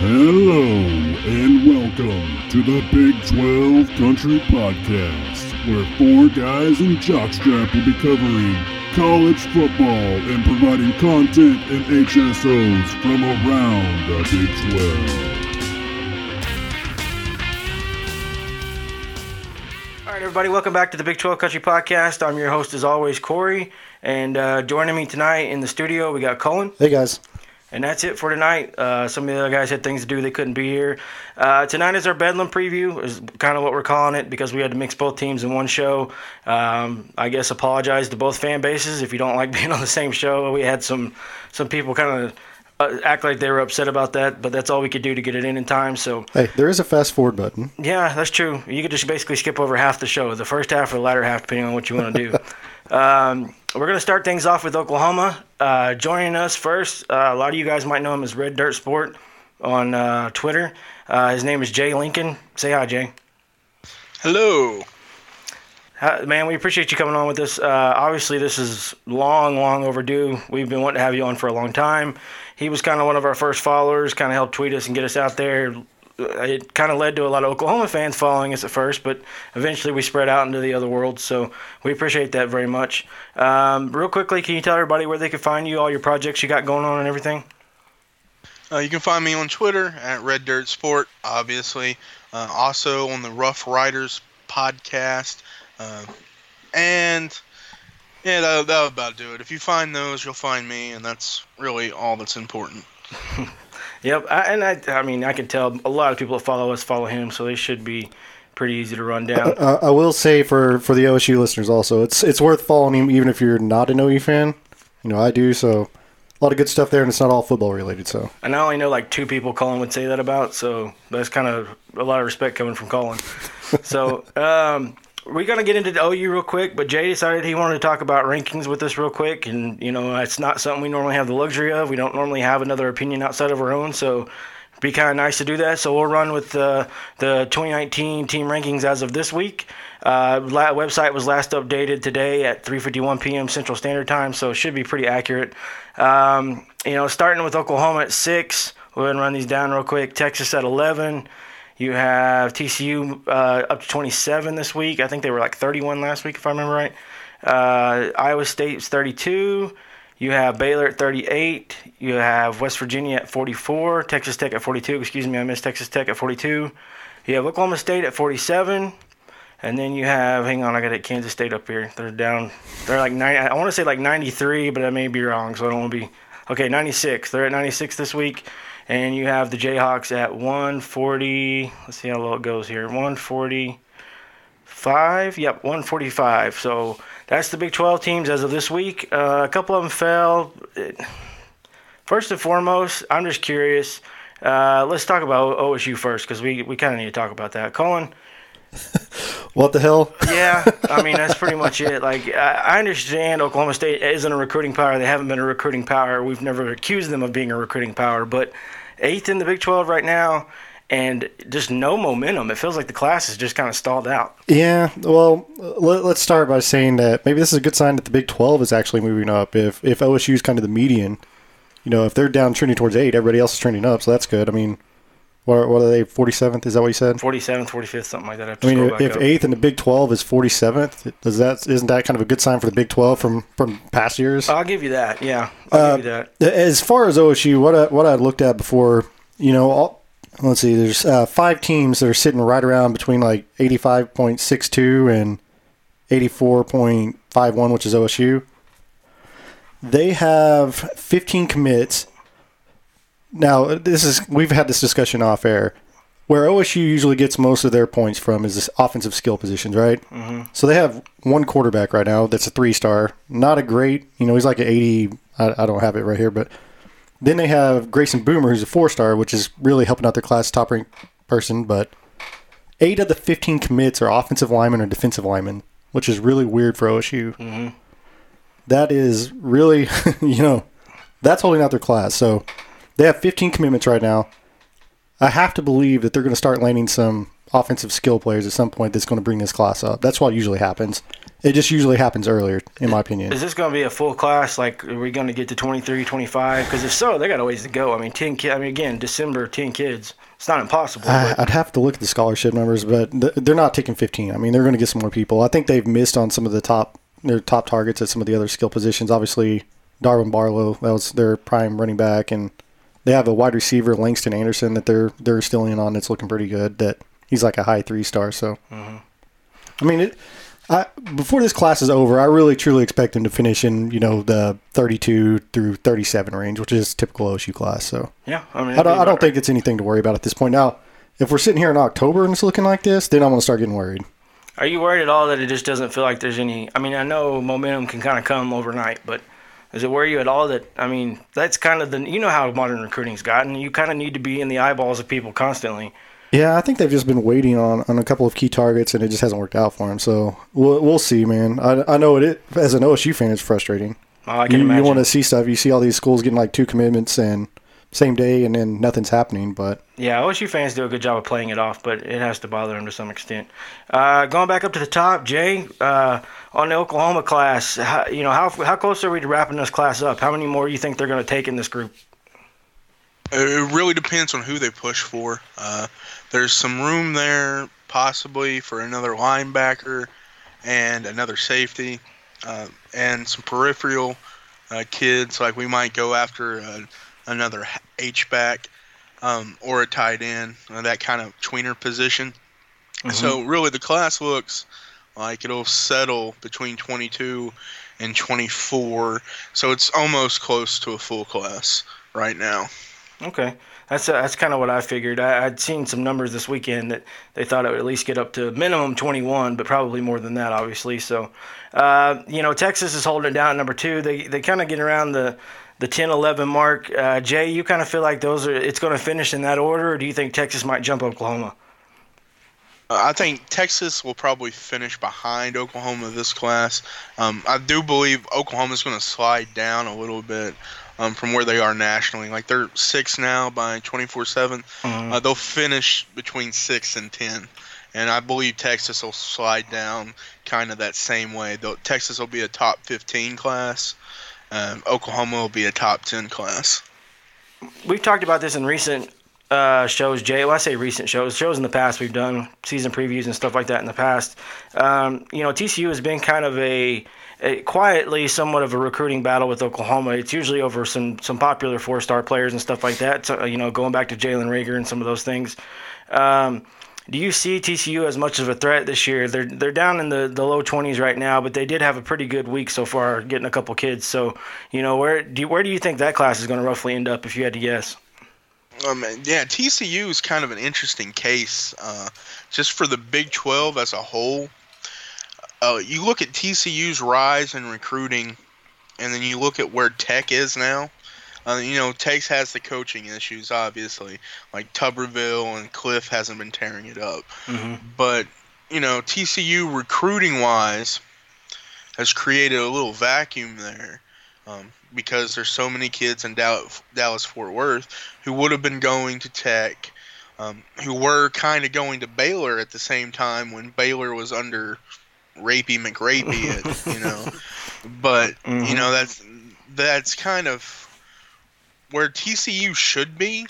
Hello and welcome to the Big 12 Country Podcast, where four guys in jockstrap will be covering college football and providing content and HSOs from around the Big 12. All right, everybody, welcome back to the Big 12 Country Podcast. I'm your host, as always, Corey. And uh, joining me tonight in the studio, we got Cullen. Hey guys. And that's it for tonight. Uh, some of the other guys had things to do, they couldn't be here. Uh, tonight is our Bedlam preview, is kind of what we're calling it because we had to mix both teams in one show. Um, I guess apologize to both fan bases if you don't like being on the same show. We had some, some people kind of uh, act like they were upset about that, but that's all we could do to get it in in time. So Hey, there is a fast forward button. yeah, that's true. You could just basically skip over half the show, the first half or the latter half, depending on what you want to do. um, we're going to start things off with Oklahoma. Uh, joining us first, uh, a lot of you guys might know him as Red Dirt Sport on uh, Twitter. Uh, his name is Jay Lincoln. Say hi, Jay. Hello. Hi- Man, we appreciate you coming on with us. Uh, obviously, this is long, long overdue. We've been wanting to have you on for a long time. He was kind of one of our first followers, kind of helped tweet us and get us out there. It kind of led to a lot of Oklahoma fans following us at first, but eventually we spread out into the other world. So we appreciate that very much. Um, real quickly, can you tell everybody where they can find you, all your projects you got going on, and everything? Uh, you can find me on Twitter at Red Dirt Sport, obviously. Uh, also on the Rough Riders podcast. Uh, and yeah, that'll, that'll about do it. If you find those, you'll find me, and that's really all that's important. Yep, I, and I, I mean, I can tell a lot of people that follow us follow him, so they should be pretty easy to run down. Uh, I will say for, for the OSU listeners also, it's it's worth following him even if you're not an OU fan. You know, I do, so a lot of good stuff there, and it's not all football related. So And I only know like two people Colin would say that about, so that's kind of a lot of respect coming from Colin. so um, we're gonna get into the OU real quick, but Jay decided he wanted to talk about rankings with us real quick, and you know it's not something we normally have the luxury of. We don't normally have another opinion outside of our own, so it'd be kind of nice to do that. So we'll run with the the 2019 team rankings as of this week. Uh, website was last updated today at 3:51 p.m. Central Standard Time, so it should be pretty accurate. Um, you know, starting with Oklahoma at six. We'll go ahead and run these down real quick. Texas at 11. You have TCU uh, up to 27 this week. I think they were like 31 last week, if I remember right. Uh, Iowa State's 32. You have Baylor at 38. You have West Virginia at 44. Texas Tech at 42. Excuse me, I missed Texas Tech at 42. You have Oklahoma State at 47. And then you have, hang on, I got it, Kansas State up here. They're down, they're like 90, I want to say like 93, but I may be wrong, so I don't want to be. Okay, 96. They're at 96 this week. And you have the Jayhawks at 140. Let's see how low it goes here. 145. Yep, 145. So that's the Big 12 teams as of this week. Uh, a couple of them fell. First and foremost, I'm just curious. Uh, let's talk about OSU first because we, we kind of need to talk about that. Colin, what the hell? yeah, I mean that's pretty much it. Like I, I understand Oklahoma State isn't a recruiting power. They haven't been a recruiting power. We've never accused them of being a recruiting power, but eighth in the Big 12 right now, and just no momentum. It feels like the class is just kind of stalled out. Yeah, well, let, let's start by saying that maybe this is a good sign that the Big 12 is actually moving up. If if OSU is kind of the median, you know, if they're down trending towards eight, everybody else is trending up, so that's good. I mean, what, what are they? 47th? Is that what you said? 47th, 45th, something like that. I, have to I mean, if up. eighth in the Big 12 is 47th, does that isn't that kind of a good sign for the Big 12 from from past years? I'll give you that. Yeah, I'll Uh, give you that. As far as OSU, what I, what I looked at before, you know, all, let's see, there's uh, five teams that are sitting right around between like 85.62 and 84.51, which is OSU. They have 15 commits. Now, this is we've had this discussion off air. Where OSU usually gets most of their points from is this offensive skill positions, right? Mm-hmm. So they have one quarterback right now that's a three star. Not a great, you know, he's like an 80. I, I don't have it right here, but then they have Grayson Boomer, who's a four star, which is really helping out their class top ranked person. But eight of the 15 commits are offensive linemen or defensive linemen, which is really weird for OSU. That is really, you know, that's holding out their class. So they have 15 commitments right now. I have to believe that they're going to start landing some offensive skill players at some point that's going to bring this class up. That's what usually happens. It just usually happens earlier, in my opinion. Is this going to be a full class? Like, are we going to get to 23, 25? Because if so, they got a ways to go. I mean, 10 kids. I mean, again, December, 10 kids. It's not impossible. I, I'd have to look at the scholarship numbers, but th- they're not taking 15. I mean, they're going to get some more people. I think they've missed on some of the top their top targets at some of the other skill positions. Obviously, Darwin Barlow, that was their prime running back, and they have a wide receiver, Langston Anderson, that they're they're still in on. That's looking pretty good. That he's like a high three star. So, mm-hmm. I mean, it. I, before this class is over, I really truly expect him to finish in you know the 32 through 37 range, which is typical OSU class. So. yeah, I mean, I don't, I don't think it's anything to worry about at this point. Now, if we're sitting here in October and it's looking like this, then I'm going to start getting worried. Are you worried at all that it just doesn't feel like there's any? I mean, I know momentum can kind of come overnight, but does it worry you at all that? I mean, that's kind of the you know how modern recruiting's gotten. You kind of need to be in the eyeballs of people constantly. Yeah, I think they've just been waiting on, on a couple of key targets, and it just hasn't worked out for them. So we'll, we'll see, man. I, I know it, it as an OSU fan, it's frustrating. Oh, I can You, imagine. you want to see stuff. You see all these schools getting like two commitments and same day, and then nothing's happening. But Yeah, OSU fans do a good job of playing it off, but it has to bother them to some extent. Uh, going back up to the top, Jay, uh, on the Oklahoma class, how, you know how how close are we to wrapping this class up? How many more do you think they're going to take in this group? It really depends on who they push for. Uh, there's some room there, possibly for another linebacker and another safety, uh, and some peripheral uh, kids. Like we might go after uh, another H back um, or a tight end, uh, that kind of tweener position. So really, the class looks like it'll settle between 22 and 24. So it's almost close to a full class right now. Okay, that's uh, that's kind of what I figured. I, I'd seen some numbers this weekend that they thought it would at least get up to minimum 21, but probably more than that, obviously. So, uh, you know, Texas is holding it down at number two. They they kind of get around the the 10, 11 mark. Uh, Jay, you kind of feel like those are it's going to finish in that order, or do you think Texas might jump Oklahoma? Uh, I think Texas will probably finish behind Oklahoma this class. Um, I do believe Oklahoma is going to slide down a little bit um, from where they are nationally. Like they're six now by 24 7. Mhm. Uh, they'll finish between six and 10. And I believe Texas will slide down kind of that same way. They'll, Texas will be a top 15 class. Um, Oklahoma will be a top 10 class. We've talked about this in recent uh, shows, Jay. Well, I say recent shows, shows in the past we've done season previews and stuff like that in the past. Um, you know, TCU has been kind of a, a quietly somewhat of a recruiting battle with Oklahoma. It's usually over some some popular four star players and stuff like that. So, you know, going back to Jalen Reagor and some of those things. Um, do you see TCU as much of a threat this year? They're they're down in the, the low twenties right now, but they did have a pretty good week so far, getting a couple kids. So, you know, where do you, where do you think that class is going to roughly end up if you had to guess? Um, yeah, TCU is kind of an interesting case, uh, just for the Big 12 as a whole. Uh, you look at TCU's rise in recruiting, and then you look at where Tech is now. Uh, you know, Tech has the coaching issues, obviously. Like Tuberville and Cliff hasn't been tearing it up. hmm But, you know, TCU recruiting wise has created a little vacuum there um, because there's so many kids in Dallas Fort Worth who would have been going to Tech, um, who were kind of going to Baylor at the same time when Baylor was under Rapey McRapey, you know. But you Mhm. know that's that's kind of where TCU should be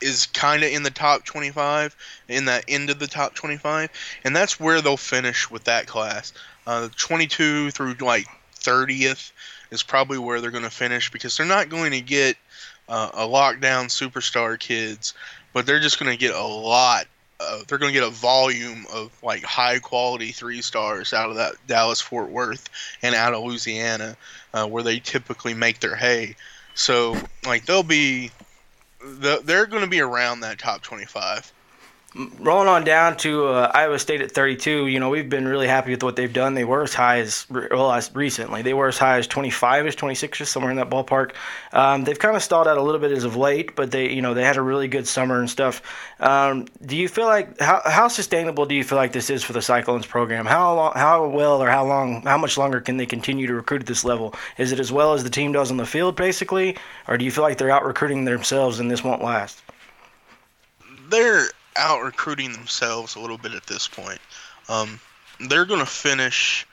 is kind of in the top 25 in that end of the top 25 and that's where they'll finish with that class. Uh, 22 through like 30th is probably where they're going to finish because they're not going to get uh, a lockdown superstar kids but they're just going to get a lot of, they're going to get a volume of like high quality three stars out of that dallas fort worth and out of louisiana uh, where they typically make their hay so like they'll be the- they're going to be around that top 25 Rolling on down to uh, Iowa State at 32, you know, we've been really happy with what they've done. They were as high as, well, as recently, they were as high as 25 ish, 26 ish, somewhere in that ballpark. Um, they've kind of stalled out a little bit as of late, but they, you know, they had a really good summer and stuff. Um, do you feel like, how, how sustainable do you feel like this is for the Cyclones program? How, long, how well or how long, how much longer can they continue to recruit at this level? Is it as well as the team does on the field, basically? Or do you feel like they're out recruiting themselves and this won't last? they're out recruiting themselves a little bit at this point. Um, they're going to finish.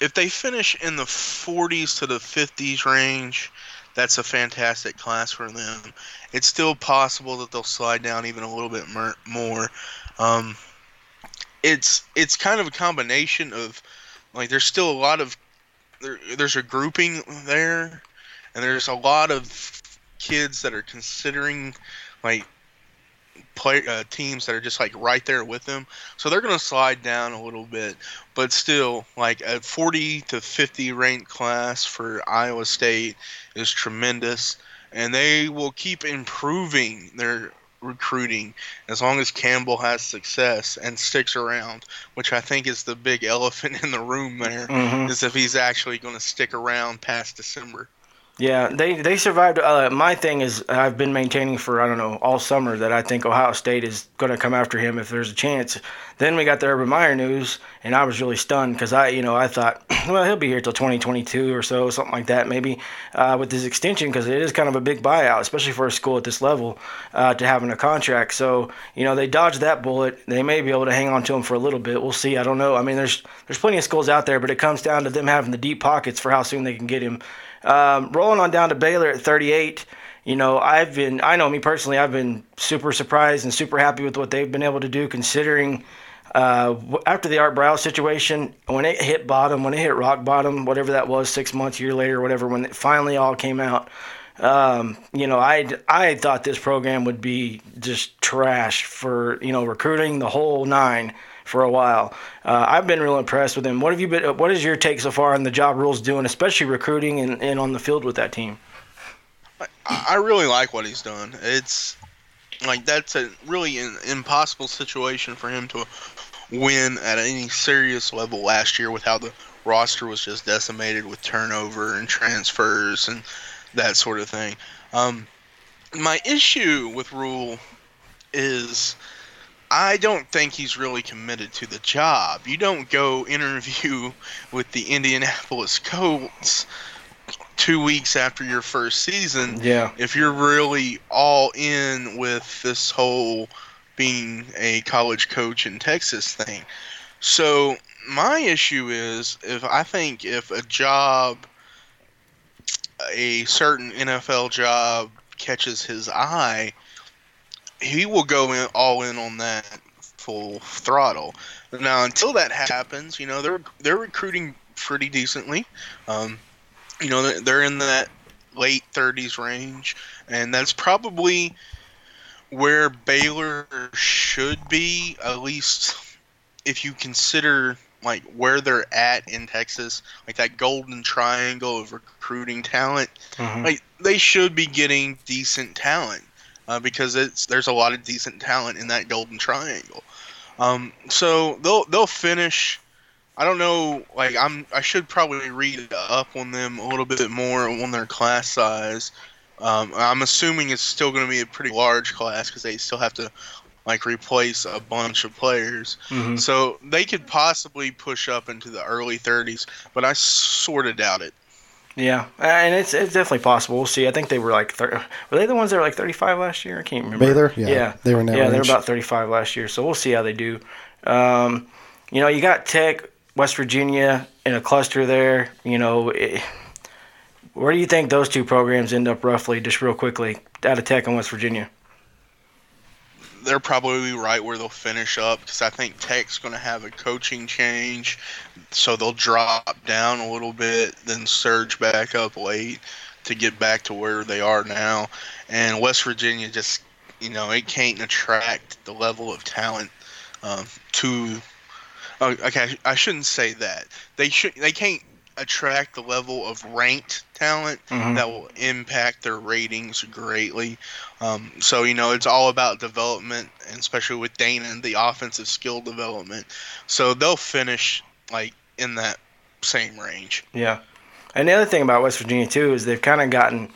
If they finish in the 40s to the 50s range, that's a fantastic class for them. It's still possible that they'll slide down even a little bit more. Um, it's it's kind of a combination of like there's still a lot of there, there's a grouping there, and there's a lot of kids that are considering like play uh, teams that are just like right there with them. So they're going to slide down a little bit, but still like a 40 to 50 ranked class for Iowa State is tremendous and they will keep improving their recruiting as long as Campbell has success and sticks around, which I think is the big elephant in the room there, Mhm. is if he's actually going to stick around past December. Yeah, they they survived. Uh, my thing is, I've been maintaining for I don't know all summer that I think Ohio State is going to come after him if there's a chance. Then we got the Urban Meyer news, and I was really stunned because I, you know, I thought, well, he'll be here till 2022 or so, something like that, maybe uh, with his extension because it is kind of a big buyout, especially for a school at this level uh, to having a contract. So you know, they dodged that bullet. They may be able to hang on to him for a little bit. We'll see. I don't know. I mean, there's there's plenty of schools out there, but it comes down to them having the deep pockets for how soon they can get him. Um, rolling on down to Baylor at 38. You know, I've been, I know me personally, I've been super surprised and super happy with what they've been able to do considering uh, after the Art Briles situation, when it hit bottom, when it hit rock bottom, whatever that was, six months, year later, whatever, when it finally all came out, um, you know, I I thought this program would be just trash for you know recruiting the whole nine for a while. Uh, I've been real impressed with him. What have you been? What is your take so far on the job Rhule's doing, especially recruiting and, and on the field with that team? I, I really like what he's done. It's like that's a really an impossible situation for him to win at any serious level last year with how the roster was just decimated with turnover and transfers and that sort of thing. Um, my issue with Rhule is I don't think he's really committed to the job. You don't go interview with the Indianapolis Colts two weeks after your first season Yeah, if you're really all in with this whole being a college coach in Texas thing. So my issue is if I think if a job a certain NFL job catches his eye, he will go in all in on that full throttle. Now until that happens, you know, they're they're recruiting pretty decently. Um, you know, they're- in that late 30s range, and that's probably where Baylor should be, at least if you consider like where they're at in Texas, like that golden triangle of recruiting talent. Mhm. Like they should be getting decent talent uh, because it's there's a lot of decent talent in that golden triangle. Um, so they'll they'll finish. I don't know. Like I'm, I should probably read up on them a little bit more on their class size. Um, I'm assuming it's still going to be a pretty large class because they still have to like replace a bunch of players. Mhm. So they could possibly push up into the early 30s, but I sort of doubt it. Yeah, and it's it's definitely possible. We'll see. I think they were like, thir- were they the ones that were like 35 last year? I can't remember. Baylor, yeah, yeah, they were in that yeah, they were about 35 last year. So we'll see how they do. Um, you know, you got Tech, West Virginia in a cluster there. You know, it, where do you think those two programs end up roughly, just real quickly, out of Tech and West Virginia? They're probably right where they'll finish up because I think Tech's going to have a coaching change, so they'll drop down a little bit, then surge back up late to get back to where they are now. And West Virginia just, you know, it can't attract the level of talent um, to. Oh, okay, I shouldn't say that. They should. They can't attract the level of ranked talent Mhm. that will impact their ratings greatly. Um, so you know it's all about development, and especially with Dana and the offensive skill development. So they'll finish like in that same range. Yeah. And the other thing about West Virginia too is they've kind of gotten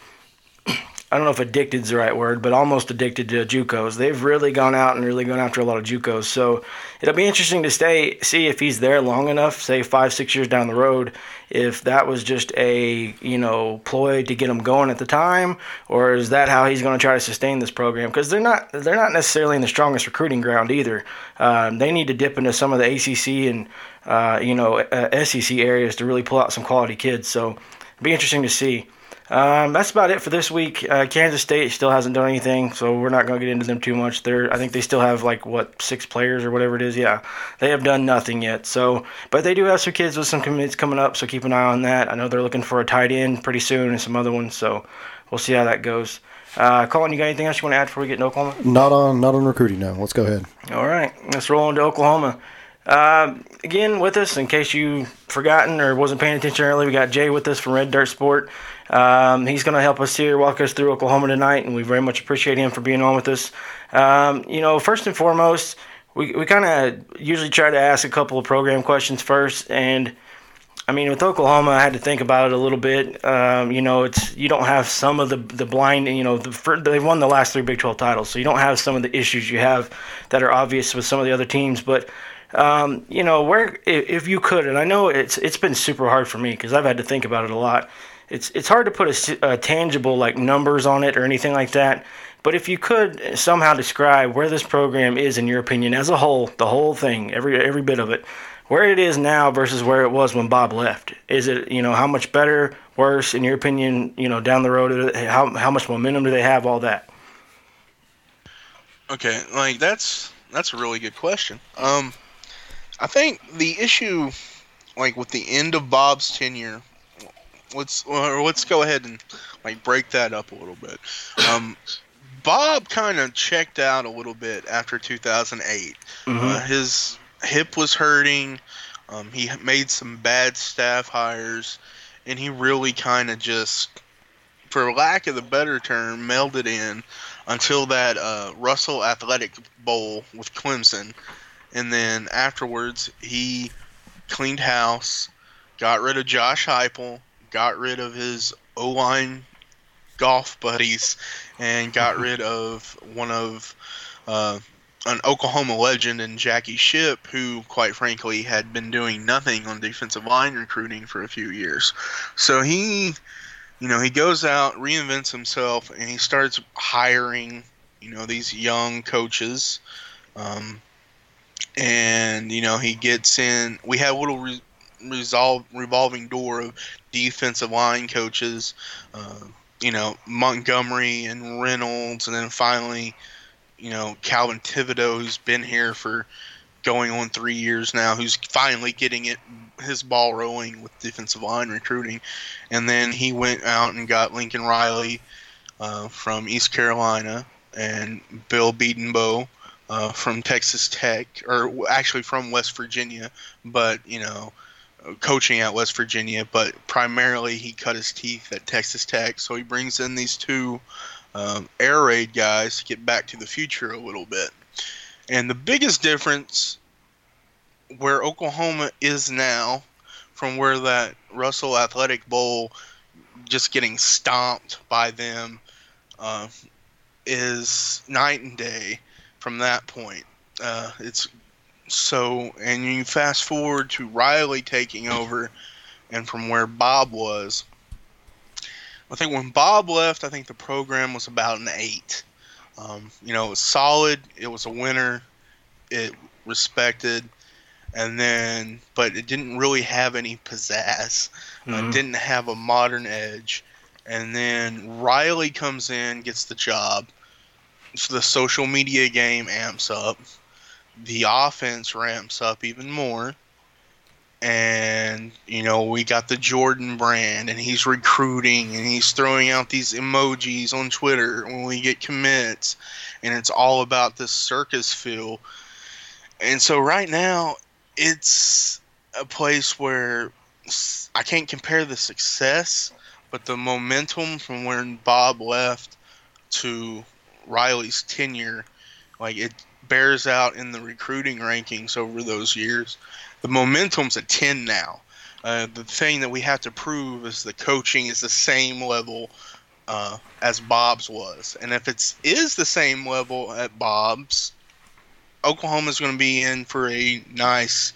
I don't know if addicted is the right word, but almost addicted to JUCOs. They've really gone out and really gone after a lot of JUCOs. So it'll be interesting to stay see if he's there long enough, say five, six years down the road, if that was just a you know ploy to get him going at the time, or is that how he's going to try to sustain this program? Because they're not they're not necessarily in the strongest recruiting ground either. Um, they need to dip into some of the ACC and uh, you know uh, SEC areas to really pull out some quality kids. So it'll be interesting to see. Um, that's about it for this week. Uh, Kansas State still hasn't done anything, so we're not going to get into them too much. They're, I think they still have like what six players or whatever it is. Yeah, they have done nothing yet. So, but they do have some kids with some commits coming up, so keep an eye on that. I know they're looking for a tight end pretty soon and some other ones, so we'll see how that goes. Uh, Colin, you got anything else you want to add before we get into Oklahoma? Not on not on recruiting now. Let's go ahead. All right, let's roll into Oklahoma. Uh, again, with us, in case you forgotten or wasn't paying attention earlier, we got Jay with us from Red Dirt Sport. Um, he's going to help us here, walk us through Oklahoma tonight, and we very much appreciate him for being on with us. Um, you know, first and foremost, we, we kind of usually try to ask a couple of program questions first, and I mean, with Oklahoma, I had to think about it a little bit. Um, you know, it's you don't have some of the the blind. You know, the, they've won the last three Big 12 titles, so you don't have some of the issues you have that are obvious with some of the other teams. But um, you know, where if you could, and I know it's it's been super hard for me because I've had to think about it a lot. It's it's hard to put a, a tangible like numbers on it or anything like that. But if you could somehow describe where this program is in your opinion as a whole, the whole thing, every every bit of it, where it is now versus where it was when Bob left, is it you know how much better, worse in your opinion? You know down the road, how how much momentum do they have? All that. Okay, like that's that's a really good question. Um, I think the issue, like with the end of Bob's tenure, let's or let's go ahead and like break that up a little bit. Um, Bob kind of checked out a little bit after 2008. Mm-hmm. Uh, his hip was hurting. Um, he made some bad staff hires, and he really kind of just, for lack of a better term, melded in until that uh, Russell Athletic Bowl with Clemson, and then afterwards he cleaned house, got rid of Josh Heupel, got rid of his O line golf buddies and got rid of one of uh, an Oklahoma legend and Jackie Shipp, who, quite frankly, had been doing nothing on defensive line recruiting for a few years. So he, you know, he goes out, reinvents himself, and he starts hiring, you know, these young coaches. Um, and you know, he gets in. We have a little re- resolve revolving door of defensive line coaches. Uh, you know Montgomery and Reynolds, and then finally, you know Calvin Thibodeaux, who's been here for going on three years now, who's finally getting it his ball rolling with defensive line recruiting, and then he went out and got Lincoln Riley uh, from East Carolina and Bill Bedenbaugh uh, from Texas Tech, or actually from West Virginia, but you know coaching at West Virginia, but primarily he cut his teeth at Texas Tech. So he brings in these two um, air raid guys to get back to the future a little bit. And the biggest difference where Oklahoma is now from where that Russell Athletic Bowl just getting stomped by them uh, is night and day from that point. Uh, it's so, and you fast forward to Riley taking over, and from where Bob was. I think when Bob left, I think the program was about an eight. Um, you know, it was solid. It was a winner. It respected, and then, but it didn't really have any pizzazz. Uh, mm-hmm. It didn't have a modern edge. And then Riley comes in, gets the job. So the social media game amps up the offense ramps up even more. And, you know, we got the Jordan brand, and he's recruiting, and he's throwing out these emojis on Twitter when we get commits. And it's all about this circus feel. And so right now, it's a place where I can't compare the success, but the momentum from when Bob left to Riley's tenure, like it bears out in the recruiting rankings over those years. The momentum's a 10 now. Uh, the thing that we have to prove is the coaching is the same level uh, as Bob's was, and if it's is the same level at Bob's, Oklahoma's going to be in for a nice,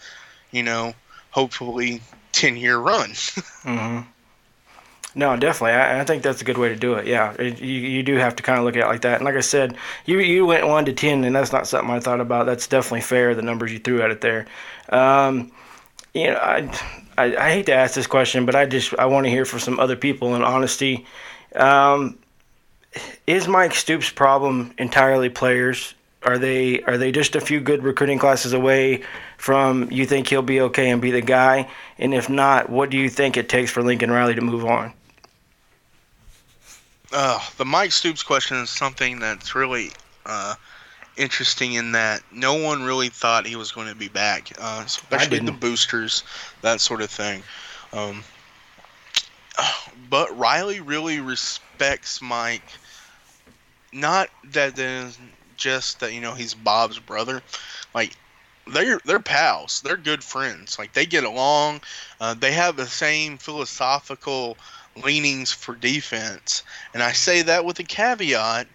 you know, hopefully ten year run. hmm No, definitely. I, I think that's a good way to do it. Yeah, it, you, you do have to kind of look at it like that. And like I said, you you went one to ten, and that's not something I thought about. That's definitely fair. The numbers you threw at it there. Um, you know, I, I I hate to ask this question, but I just I want to hear from some other people in honesty. Um, is Mike Stoops' problem entirely players? Are they are they just a few good recruiting classes away from you think he'll be okay and be the guy? And if not, what do you think it takes for Lincoln Riley to move on? Uh, the Mike Stoops question is something that's really uh, interesting in that no one really thought he was going to be back, uh, especially the boosters, that sort of thing. Um, but Riley really respects Mike. Not that just that you know he's Bob's brother, like they're they're pals. They're good friends. Like they get along. Uh, they have the same philosophical leanings for defense, and I say that with a caveat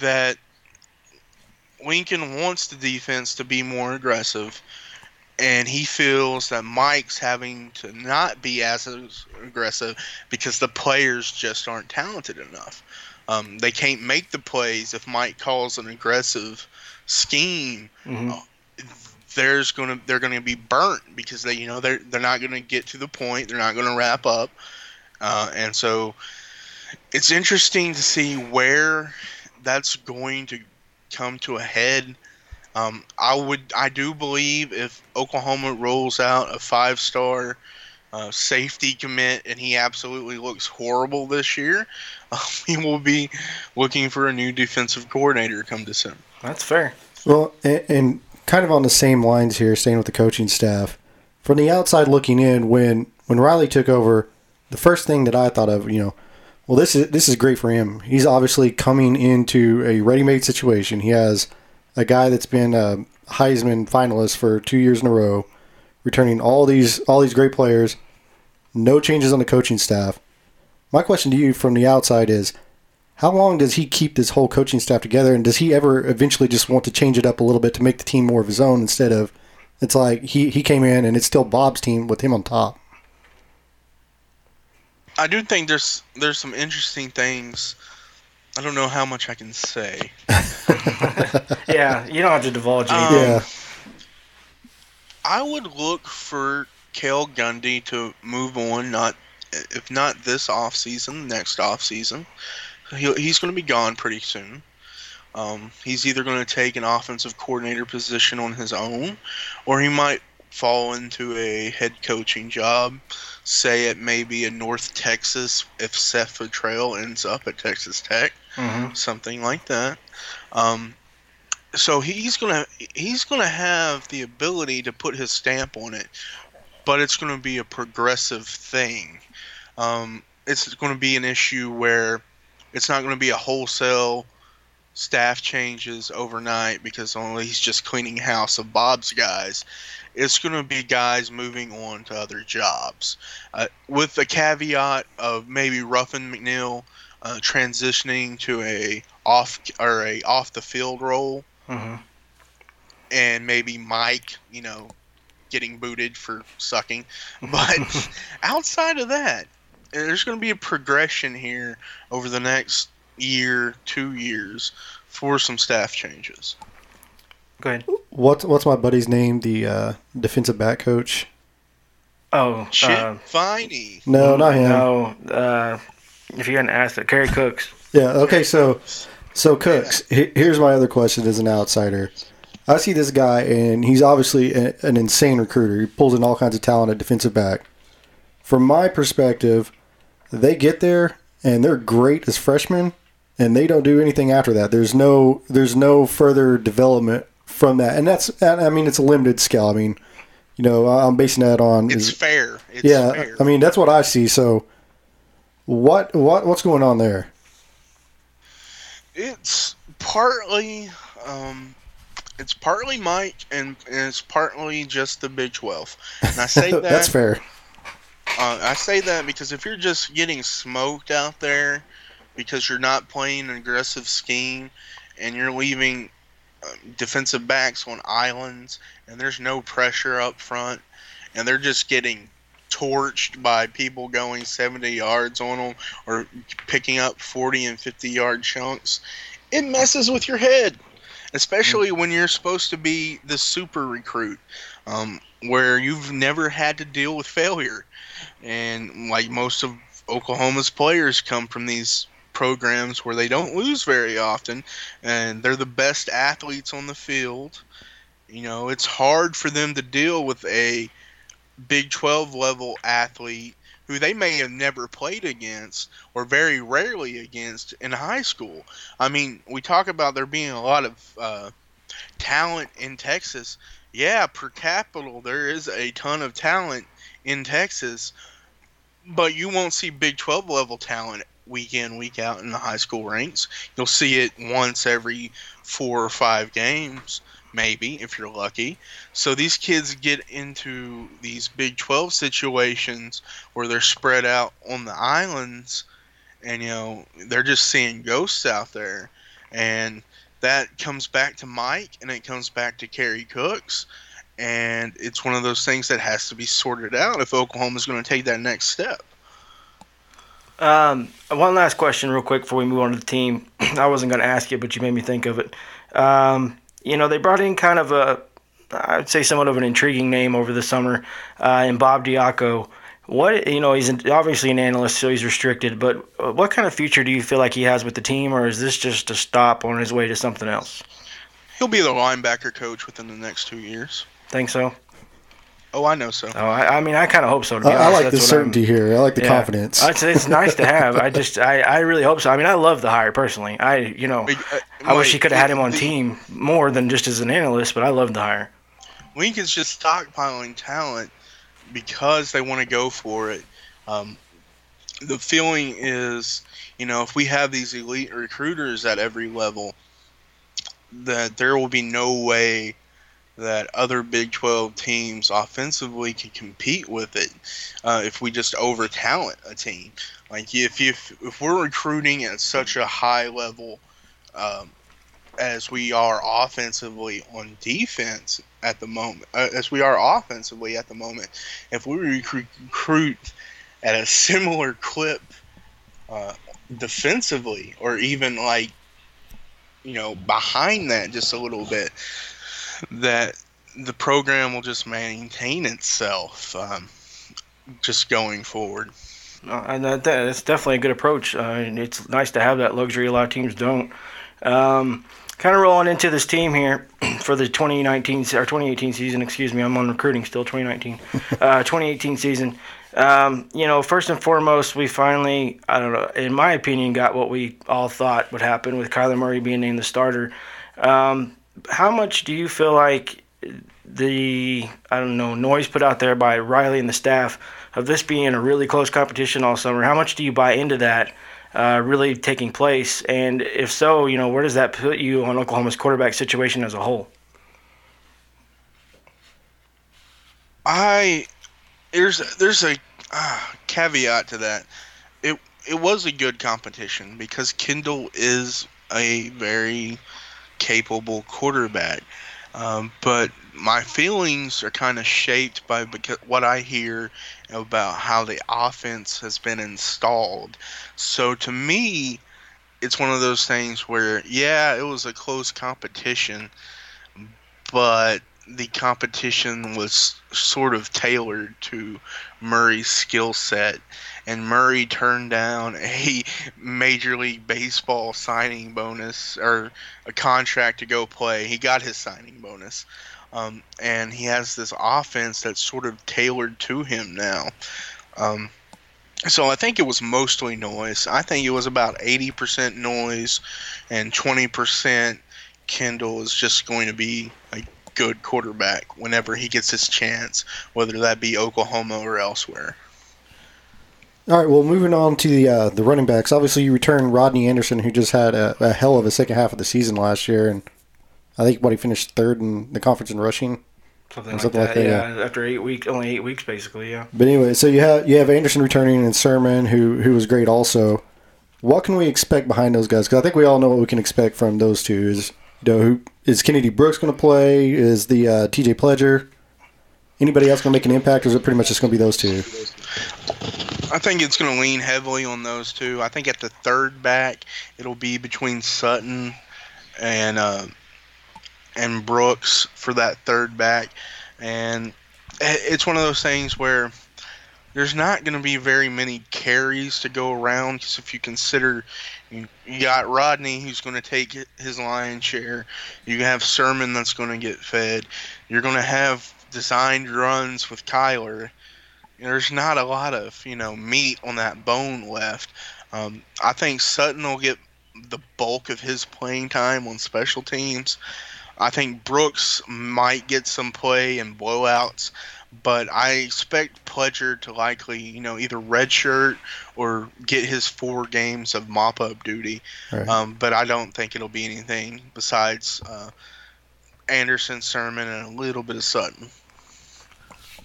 that Lincoln wants the defense to be more aggressive, and he feels that Mike's having to not be as aggressive because the players just aren't talented enough. Um, they can't make the plays if Mike calls an aggressive scheme. Mhm. uh, There's gonna they're gonna be burnt because they you know they're they're not gonna get to the point. They're not gonna wrap up, uh, and so it's interesting to see where that's going to come to a head. Um, I would, I do believe if Oklahoma rolls out a five-star uh, safety commit and he absolutely looks horrible this year, uh, we will be looking for a new defensive coordinator come December. That's fair. Well, and, and kind of on the same lines here, staying with the coaching staff. From the outside looking in, when when Riley took over, the first thing that I thought of, you know, well, this is this is great for him. He's obviously coming into a ready-made situation. He has a guy that's been a Heisman finalist for two years in a row, returning all these all these great players. No changes on the coaching staff. My question to you from the outside is, how long does he keep this whole coaching staff together and does he ever eventually just want to change it up a little bit to make the team more of his own instead of it's like he, he came in and it's still Bob's team with him on top. I do think there's there's some interesting things. I don't know how much I can say. Yeah, you don't have to divulge Um, anything. yeah. I would look for Cale Gundy to move on, not if not this off season, next off season. He, he's going to be gone pretty soon. Um, he's either going to take an offensive coordinator position on his own, or he might fall into a head coaching job. Say it may be in North Texas if Seth Littrell ends up at Texas Tech hmm something like that. Um, so he's gonna he's gonna have the ability to put his stamp on it, but it's gonna be a progressive thing. Um, it's going to be an issue where it's not going to be a wholesale staff changes overnight because only he's just cleaning house of Bob's guys. It's going to be guys moving on to other jobs, uh, with the caveat of maybe Ruffin McNeill uh, transitioning to a off or a off the field role, hmm and maybe Mike, you know, getting booted for sucking. But outside of that, there's going to be a progression here over the next year, two years, for some staff changes. Go ahead. What's what's my buddy's name? The uh, defensive back coach? Oh, Shit, uh, Finey. No, not him. no. Uh, if you hadn't asked it, Kerry Cooks. Yeah. Okay. So, so Cooks. he- Here's my other question as an outsider. I see this guy, and he's obviously a, an insane recruiter. He pulls in all kinds of talent at defensive back. From my perspective, they get there and they're great as freshmen, and they don't do anything after that. There's no there's no further development from that, and that's I mean it's a limited scale. I mean, you know, I'm basing that on It's is- fair. It's yeah. fair. I mean that's what I see. So, what what what's going on there? It's partly, um, it's partly Mike, and, and it's partly just the Big Twelve. And I say that That's fair. Uh, I say that because if you're just getting smoked out there, because you're not playing an aggressive scheme and you're leaving defensive backs on islands and there's no pressure up front and they're just getting torched by people going 70 yards on them or picking up 40 and 50 yard chunks, it messes with your head, especially when you're supposed to be the super recruit, um, where you've never had to deal with failure. And like most of Oklahoma's players come from these programs where they don't lose very often and they're the best athletes on the field. You know, it's hard for them to deal with a Big 12 level athlete who they may have never played against or very rarely against in high school. I mean, we talk about there being a lot of uh, talent in Texas. Yeah, per capita, there is a ton of talent in Texas, but you won't see Big 12 level talent week in, week out in the high school ranks. You'll see it once every four or five games maybe if you're lucky. So these kids get into these Big 12 situations where they're spread out on the islands and you know, they're just seeing ghosts out there. And that comes back to Mike and it comes back to Kerry Cooks and it's one of those things that has to be sorted out if Oklahoma's going to take that next step. Um, one last question, real quick, before we move on to the team. I wasn't going to ask you, but you made me think of it. Um, you know, they brought in kind of a, I'd say somewhat of an intriguing name over the summer uh, in Bob Diaco. What you know, he's obviously an analyst, so he's restricted. But uh, what kind of future do you feel like he has with the team, or is this just a stop on his way to something else? He'll be the linebacker coach within the next two years. Think so? Oh, I know so. Oh, I, I mean, I kind of hope so. To be I, I like That's the certainty I'm- here. I like the yeah. confidence. It's, it's nice to have. I just, I, I really hope so. I mean, I love the hire personally. I, you know, Like, uh, I wish he could have had him on the- team more than just as an analyst, but I love the hire. Lincoln's just stockpiling talent because they want to go for it. Um, the feeling is, you know, if we have these elite recruiters at every level, that there will be no way that other Big 12 teams offensively can compete with it uh, if we just over talent a team. Like if if if we're recruiting at such a high level um, as we are offensively on defense at the moment, uh, as we are offensively at the moment, if we recruit at a similar clip uh, defensively, or even like you know behind that just a little bit, that the program will just maintain itself um, just going forward. Uh, and that, that's definitely a good approach. Uh, and it's nice to have that luxury. A lot of teams don't. Um, kind of rolling into this team here for the 2019 or 2018 season. Excuse me, I'm on recruiting still. 2019, uh, 2018 season. Um, you know, first and foremost, we finally, I don't know, in my opinion, got what we all thought would happen with Kyler Murray being named the starter. Um, how much do you feel like the I don't know noise put out there by Riley and the staff of this being a really close competition all summer? How much do you buy into that uh, really taking place? And if so, you know where does that put you on Oklahoma's quarterback situation as a whole? I there's there's a uh, caveat to that. It it was a good competition because Kendall is a very capable quarterback, um, but my feelings are kind of shaped by because what I hear about how the offense has been installed. So to me, it's one of those things where yeah, it was a close competition, but the competition was sort of tailored to Murray's skill set, and Murray turned down a Major League Baseball signing bonus or a contract to go play. He got his signing bonus, um, and he has this offense that's sort of tailored to him now. Um, so I think it was mostly noise. I think it was about 80% noise and 20% Kendall is just going to be a good quarterback whenever he gets his chance, whether that be Oklahoma or elsewhere. All right. Well, moving on to the uh, the running backs. Obviously, you return Rodney Anderson, who just had a, a hell of a second half of the season last year, and I think what he finished third in the conference in rushing. Something, Or like, something that, like that, yeah. After eight weeks, only eight weeks, basically. Yeah. But anyway, so you have you have Anderson returning and Sermon, who who was great also. what can we expect behind those guys? Because I think we all know what we can expect from those two. Is you know who is Kennedy Brooks going to play? Is the uh, T.J. Pledger? Anybody else going to make an impact, or is it pretty much just going to be those two? I think it's going to lean heavily on those two. I think at the third back, it'll be between Sutton and uh, and Brooks for that third back, and it's one of those things where there's not going to be very many carries to go around because if you consider you, got Rodney who's going to take his lion's share, you have Sermon that's going to get fed, you're going to have designed runs with Kyler. There's not a lot of you know meat on that bone left. Um, I think Sutton will get the bulk of his playing time on special teams. I think Brooks might get some play and blowouts, but I expect Pledger to likely, you know, either redshirt or get his four games of mop up duty. Right. Um, but I don't think it'll be anything besides uh, Anderson, Sermon, and a little bit of Sutton.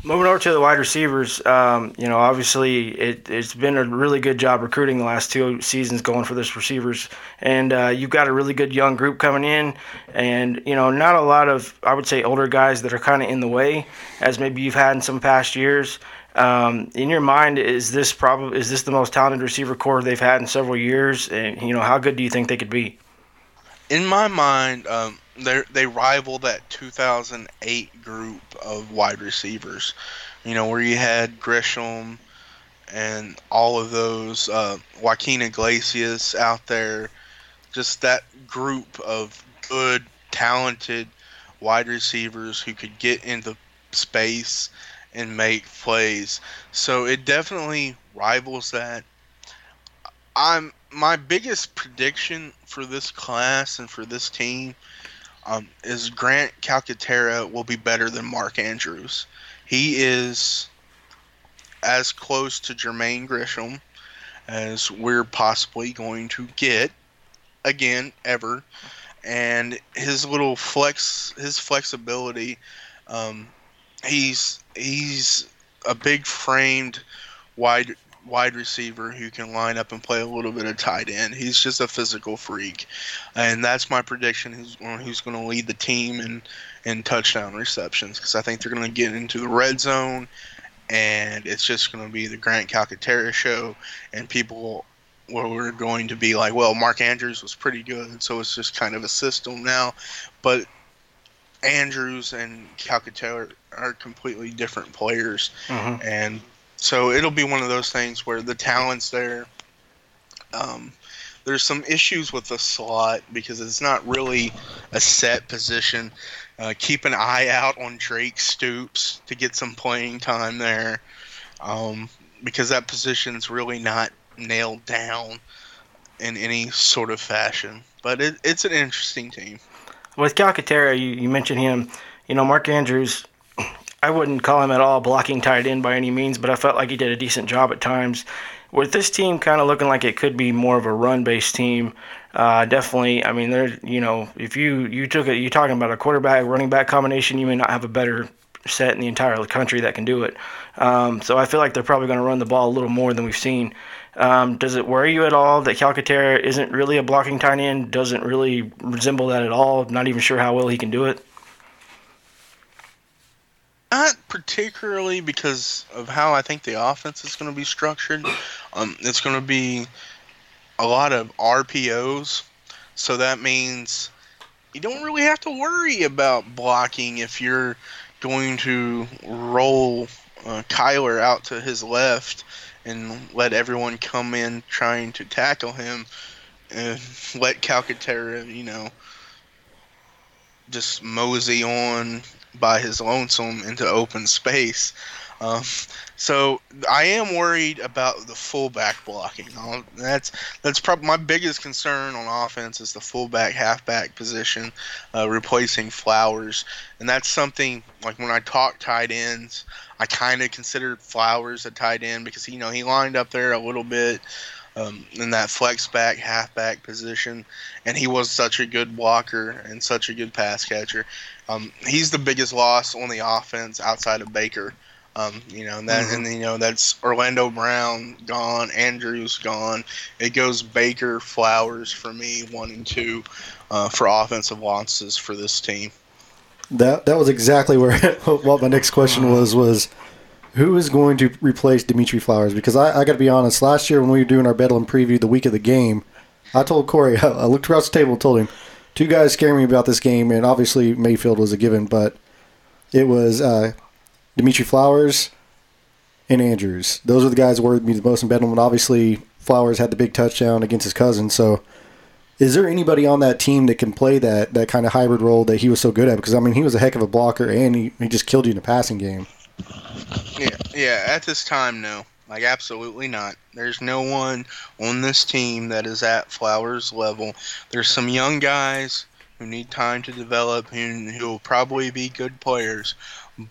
Moving over to the wide receivers, um, you know, obviously it, has been a really good job recruiting the last two seasons going for this receivers. And uh, you've got a really good young group coming in, and, you know, not a lot of, I would say, older guys that are kind of in the way, as maybe you've had in some past years. Um, in your mind, is this probably is this the most talented receiver core they've had in several years? And you know, how good do you think they could be? In my mind, um, they they rival that 2008 group of wide receivers. You know, where you had Gresham and all of those uh, Juaquin Iglesias out there, just that group of good, talented wide receivers who could get into space and make plays. So it definitely rivals that. I'm my biggest prediction for this class and for this team um, is Grant Calcaterra will be better than Mark Andrews. He is as close to Jermaine Gresham as we're possibly going to get again ever, and his little flex, his flexibility. Um, he's he's a big framed wide wide receiver who can line up and play a little bit of tight end. He's just a physical freak, and that's my prediction. Who's who's going to lead the team in in touchdown receptions? Because I think they're going to get into the red zone, and it's just going to be the Grant Calcaterra show, and people were going to be like, well, Mark Andrews was pretty good, so it's just kind of a system now, but. Andrews and Calcaterra are completely different players, mm-hmm. and so it'll be one of those things where the talent's there. Um, there's some issues with the slot because it's not really a set position. Uh, keep an eye out on Drake Stoops to get some playing time there um, because that position's really not nailed down in any sort of fashion. But it, it's an interesting team. With Calcaterra, you, you mentioned him. You know, Mark Andrews I wouldn't call him at all blocking tight end by any means, but I felt like he did a decent job at times. With this team kind of looking like it could be more of a run-based team, uh, definitely. I mean, there. You know, if you you took it, you're talking about a quarterback running back combination, you may not have a better set in the entire country that can do it. Um, so I feel like they're probably going to run the ball a little more than we've seen. Um, does it worry you at all that Calcaterra isn't really a blocking tight end? Doesn't really resemble that at all. Not even sure how well he can do it. Not particularly because of how I think the offense is going to be structured. Um, it's going to be a lot of RPOs, so that means you don't really have to worry about blocking if you're going to roll uh, Kyler out to his left and let everyone come in trying to tackle him and let Calcaterra, you know, just mosey on by his lonesome into open space. Um, so I am worried about the fullback blocking. I'll, that's that's probably my biggest concern on offense is the fullback halfback position, uh, replacing Flowers, and that's something like when I talk tight ends, I kind of considered Flowers a tight end because you know he lined up there a little bit um, in that flex back, halfback position, and he was such a good blocker and such a good pass catcher. Um, he's the biggest loss on the offense outside of Baker. Um, you know, and that mm-hmm. and you know that's Orlando Brown gone, Andrews gone. It goes Baker, Flowers for me, one and two, uh, for offensive losses for this team. That that was exactly where what my next question was was who is going to replace Dimitri Flowers? Because I, I got to be honest, last year when we were doing our Bedlam preview the week of the game, I told Corey, I looked across the table and told him, two guys scare me about this game, and obviously Mayfield was a given, but it was uh, Dimitri Flowers and Andrews. Those are the guys who worried me the most in Bedlam, and obviously Flowers had the big touchdown against his cousin, so is there anybody on that team that can play that that kind of hybrid role that he was so good at? Because I mean, he was a heck of a blocker, and he, he just killed you in a passing game. Yeah, yeah. At this time, no. Like, absolutely not. There's no one on this team that is at Flowers' level. There's some young guys who need time to develop who who will probably be good players,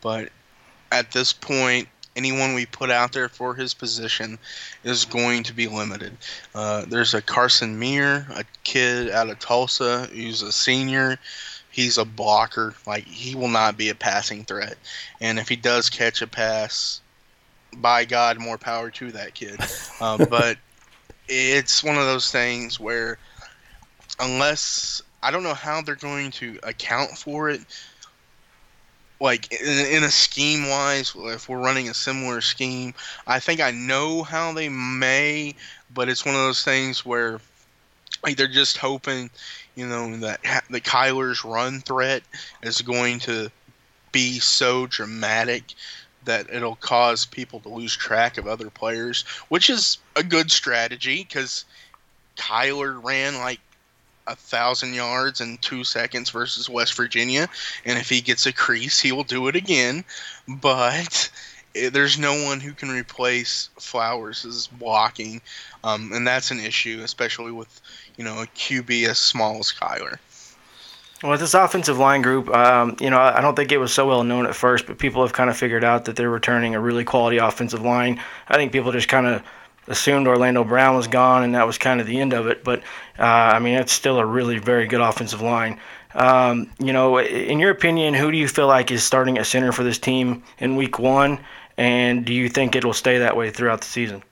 but at this point, anyone we put out there for his position is going to be limited. Uh, there's a Carson Meier, a kid out of Tulsa who's a senior. He's a blocker. Like he will not be a passing threat. And if he does catch a pass, by God, more power to that kid. Um, but it's one of those things where unless I don't know how they're going to account for it like in, in a scheme wise, if we're running a similar scheme, I think I know how they may, but it's one of those things where like they're just hoping, you know, that the Kyler's run threat is going to be so dramatic that it'll cause people to lose track of other players, which is a good strategy because Kyler ran like a thousand yards in two seconds versus West Virginia, and if he gets a crease, he will do it again. But there's no one who can replace Flowers' blocking, um, and that's an issue, especially with you know a QB as small as Kyler. Well, this offensive line group, um, you know, I don't think it was so well known at first, but people have kind of figured out that they're returning a really quality offensive line. I think people just kind of assumed Orlando Brown was gone, and that was kind of the end of it. But uh, I mean, it's still a really very good offensive line. Um, you know, in your opinion, who do you feel like is starting at center for this team in Week One, and do you think it'll stay that way throughout the season?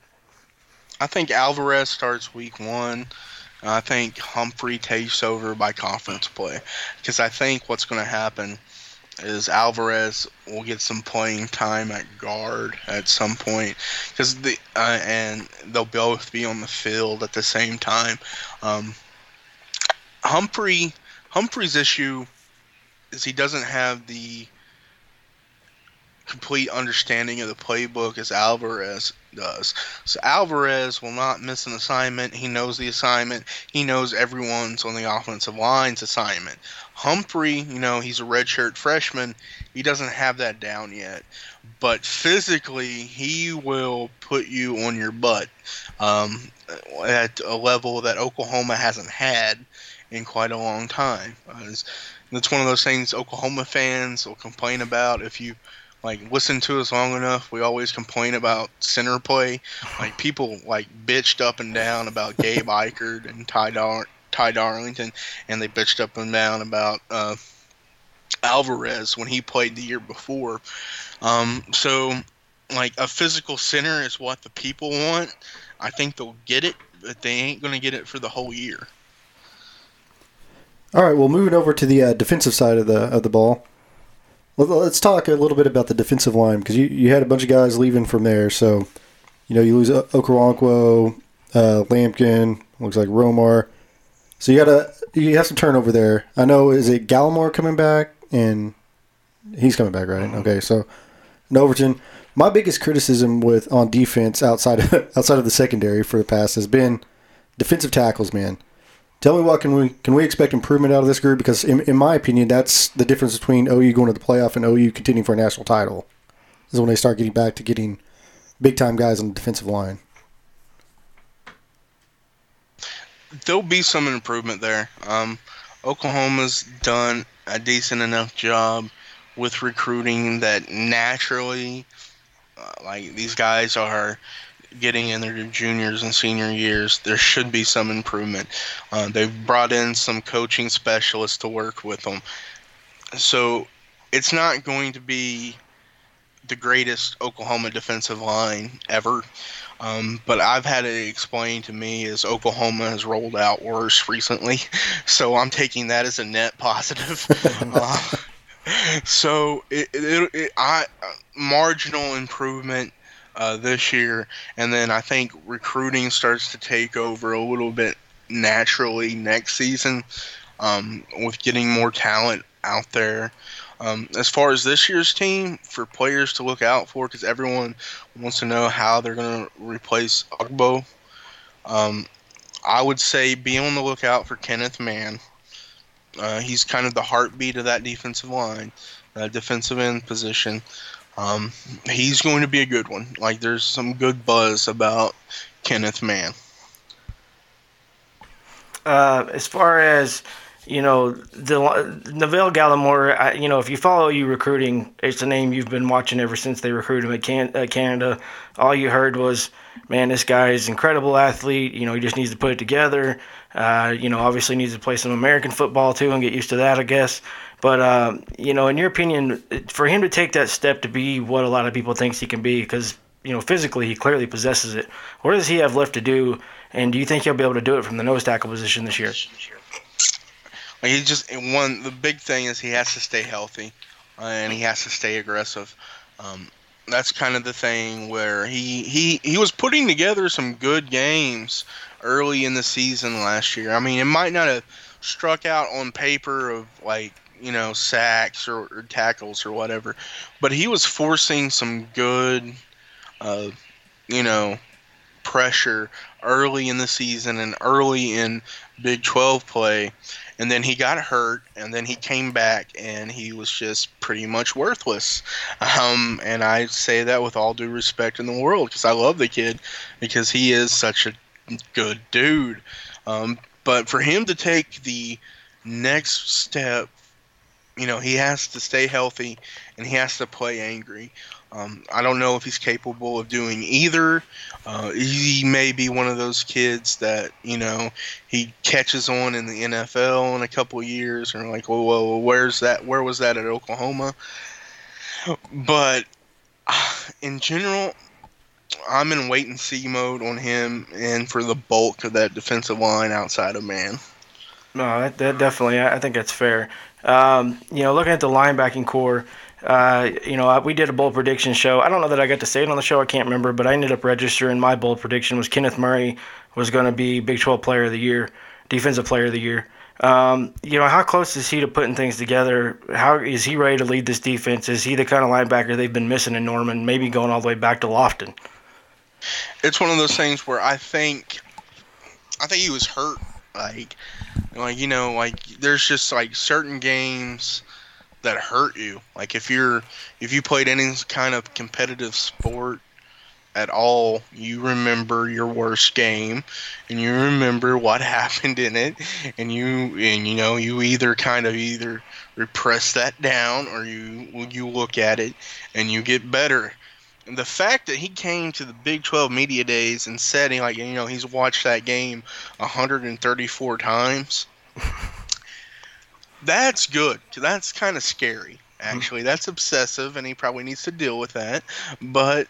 I think Alvarez starts Week One. I think Humphrey takes over by conference play because I think what's going to happen is Alvarez will get some playing time at guard at some point because the uh, and they'll both be on the field at the same time. Um, Humphrey Humphrey's issue is he doesn't have the complete understanding of the playbook as Alvarez does. So Alvarez will not miss an assignment. He knows the assignment. He knows everyone's on the offensive line's assignment. Humphrey, you know, he's a redshirt freshman. He doesn't have that down yet. But physically, he will put you on your butt um, at a level that Oklahoma hasn't had in quite a long time. Uh, it's, it's one of those things Oklahoma fans will complain about if you – like listen to us long enough, we always complain about center play. Like people like bitched up and down about Gabe Ikard and Ty Dar- Ty Darlington, and they bitched up and down about uh, Alvarez when he played the year before. Um, so, like a physical center is what the people want. I think they'll get it, but they ain't going to get it for the whole year. All right. Well, moving over to the uh, defensive side of the of the ball. Let's talk a little bit about the defensive line because you, you had a bunch of guys leaving from there. So, you know, you lose Okoronkwo, uh, Lampkin, looks like Romar. So you got a you have some turnover there. I know is it Gallimore coming back and he's coming back, right? Okay, so Overton. My biggest criticism with on defense outside of, outside of the secondary for the past has been defensive tackles, man. Tell me what can we can we expect improvement out of this group? Because in, in my opinion, that's the difference between OU going to the playoff and OU continuing for a national title. Is when they start getting back to getting big time guys on the defensive line. There'll be some improvement there. Um, Oklahoma's done a decent enough job with recruiting that naturally, uh, like these guys are getting in their juniors and senior years, there should be some improvement. Uh, they've brought in some coaching specialists to work with them. So it's not going to be the greatest Oklahoma defensive line ever. Um, but I've had it explained to me as Oklahoma has rolled out worse recently, so I'm taking that as a net positive. uh, so it, it, it, I marginal improvement uh, this year, and then I think recruiting starts to take over a little bit naturally next season um, with getting more talent out there. Um, as far as this year's team, for players to look out for, because everyone wants to know how they're going to replace Ogbo, um, I would say be on the lookout for Kenneth Mann. Uh, he's kind of the heartbeat of that defensive line, that defensive end position. Um, he's going to be a good one. Like there's some good buzz about Kenneth Mann. Uh, as far as you know, the Neville Gallimore. I, you know, if you follow you recruiting, it's a name you've been watching ever since they recruited him at Can- uh, Canada. All you heard was, "Man, this guy is incredible athlete. You know, he just needs to put it together. Uh, you know, obviously needs to play some American football too and get used to that, I guess." But um, you know, in your opinion, for him to take that step to be what a lot of people thinks he can be, because you know physically he clearly possesses it. What does he have left to do? And do you think he'll be able to do it from the nose tackle position this year? Like he just one the big thing is he has to stay healthy, and he has to stay aggressive. Um, that's kind of the thing where he he he was putting together some good games early in the season last year. I mean, it might not have struck out on paper of like you know sacks or, or tackles or whatever, but he was forcing some good, uh, you know, pressure early in the season and early in Big 12 play and then he got hurt, and then he came back, and he was just pretty much worthless. Um, and I say that with all due respect in the world because I love the kid because he is such a good dude. Um, but for him to take the next step, you know, he has to stay healthy and he has to play angry. Um, I don't know if he's capable of doing either. Uh, he may be one of those kids that you know he catches on in the NFL in a couple years, or like, well, well, where's that? Where was that at Oklahoma? But in general, I'm in wait and see mode on him and for the bulk of that defensive line outside of man. No, that, that definitely, I think that's fair. Um, you know, looking at the linebacking core, uh, you know, we did a bold prediction show. I don't know that I got to say it on the show. I can't remember, but I ended up registering my bold prediction was Kenneth Murray was going to be Big 12 Player of the Year, Defensive Player of the Year. Um, you know, how close is he to putting things together? How is he ready to lead this defense? Is he the kind of linebacker they've been missing in Norman? Maybe going all the way back to Lofton. It's one of those things where I think, I think he was hurt. Like, like you know, like there's just like certain games that hurt you. Like if you're if you played any kind of competitive sport at all, you remember your worst game and you remember what happened in it and you and you know you either kind of either repress that down or you you look at it and you get better. The fact that he came to the Big 12 media days and said he like you know he's watched that game 134 times that's good. That's kind of scary, actually. That's obsessive, and he probably needs to deal with that. But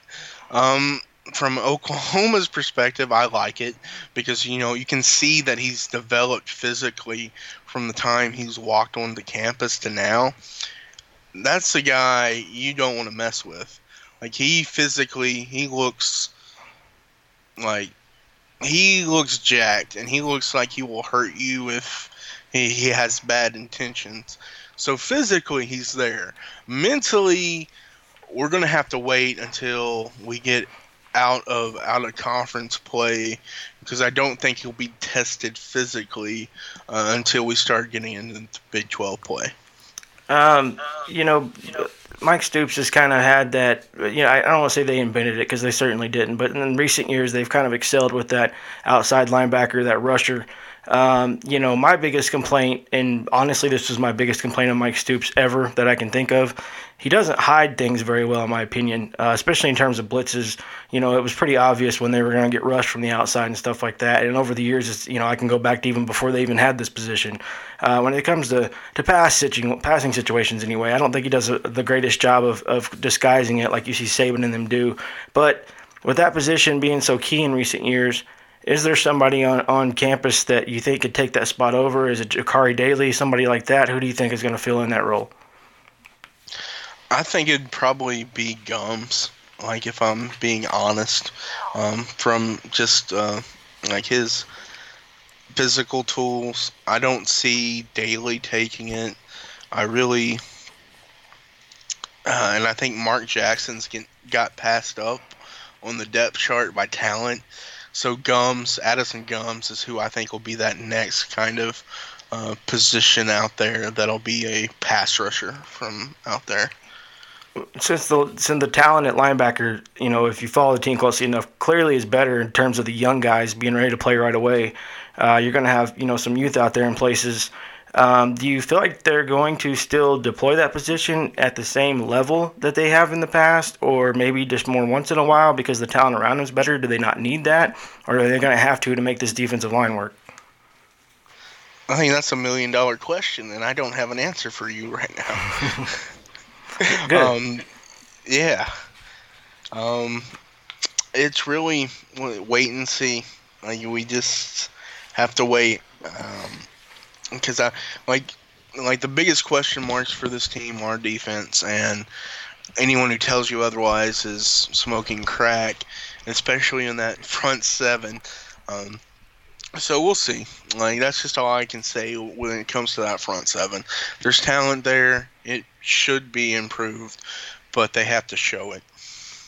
um, from Oklahoma's perspective, I like it because you know you can see that he's developed physically from the time he's walked on the campus to now. That's the guy you don't want to mess with. Like he physically, he looks like he looks jacked, and he looks like he will hurt you if he, he has bad intentions. So physically, he's there. Mentally, we're gonna have to wait until we get out of out of conference play because I don't think he'll be tested physically uh, until we start getting into Big 12 play. Um, you know, Mike Stoops has kind of had that. You know, I don't want to say they invented it because they certainly didn't, but in recent years they've kind of excelled with that outside linebacker, that rusher Um, you know, my biggest complaint, and honestly, this was my biggest complaint on Mike Stoops ever that I can think of. He doesn't hide things very well, in my opinion, uh, especially in terms of blitzes. You know, it was pretty obvious when they were going to get rushed from the outside and stuff like that. And over the years, it's, you know, I can go back to even before they even had this position. Uh, when it comes to, to pass situ- passing situations, anyway, I don't think he does a, the greatest job of, of disguising it like you see Saban and them do. But with that position being so key in recent years, is there somebody on, on campus that you think could take that spot over? Is it Jakari Daly, somebody like that? Who do you think is going to fill in that role? I think it'd probably be Gumbs. Like if I'm being honest, um, from just uh, like his physical tools, I don't see Daly taking it. I really, uh, and I think Mark Jackson's get, got passed up on the depth chart by talent. So Gumbs, Addison Gumbs, is who I think will be that next kind of uh, position out there that'll be a pass rusher from out there. Since the since the talent at linebacker, you know, if you follow the team closely enough, clearly is better in terms of the young guys being ready to play right away. Uh, you're going to have you know some youth out there in places um, do you feel like they're going to still deploy that position at the same level that they have in the past, or maybe just more once in a while because the talent around them is better? Do they not need that, or are they going to have to to make this defensive line work? I think that's a million dollar question, and I don't have an answer for you right now. Good. Um, yeah. Um, it's really wait and see. Like we just have to wait. Um, because I like like the biggest question marks for this team are defense, and anyone who tells you otherwise is smoking crack, especially in that front seven. Um, so we'll see. Like that's just all I can say when it comes to that front seven. There's talent there. It should be improved, but they have to show it.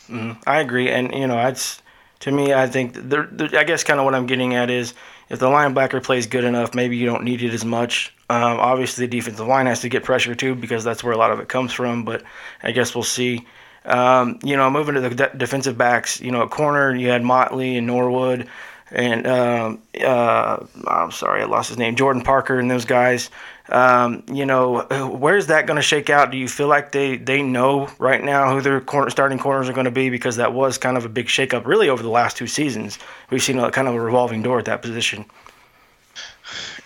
Mm, I agree, and you know, it's to me. I think the, the I guess kind of what I'm getting at is if the linebacker plays good enough, maybe you don't need it as much. Um, obviously, the defensive line has to get pressure too because that's where a lot of it comes from. But I guess we'll see. Um, you know, moving to the de- defensive backs, you know, at corner you had Motley and Norwood, and um, uh, I'm sorry, I lost his name, Jordan Parker, and those guys. Um, you know, where's that going to shake out? Do you feel like they, they know right now who their corner, starting corners are going to be? Because that was kind of a big shakeup, really, over the last two seasons. We've seen a kind of a revolving door at that position.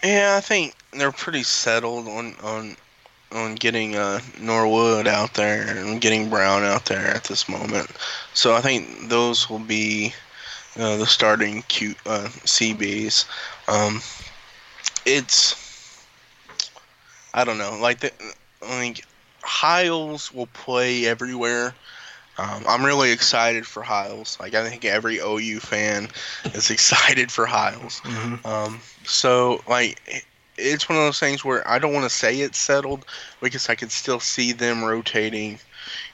Yeah, I think they're pretty settled on on on getting uh, Norwood out there and getting Brown out there at this moment. So I think those will be uh, the starting Q, uh, CBs. Um, it's I don't know. Like the, think Hiles will play everywhere. Um, I'm really excited for Hiles. Like I think every OU fan is excited for Hiles. Mm-hmm. Um, so like it's one of those things where I don't want to say it's settled because I can still see them rotating,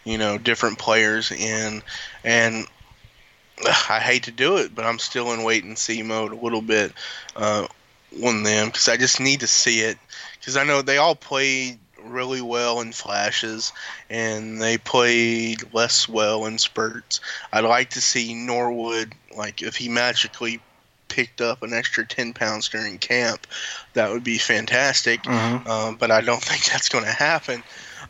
you know, different players in, and I hate to do it, but I'm still in wait and see mode a little bit uh, on them because I just need to see it because I know they all played really well in flashes and they played less well in spurts. I'd like to see Norwood, like, if he magically picked up an extra 10 pounds during camp, that would be fantastic. Mm-hmm. Um, but I don't think that's going to happen.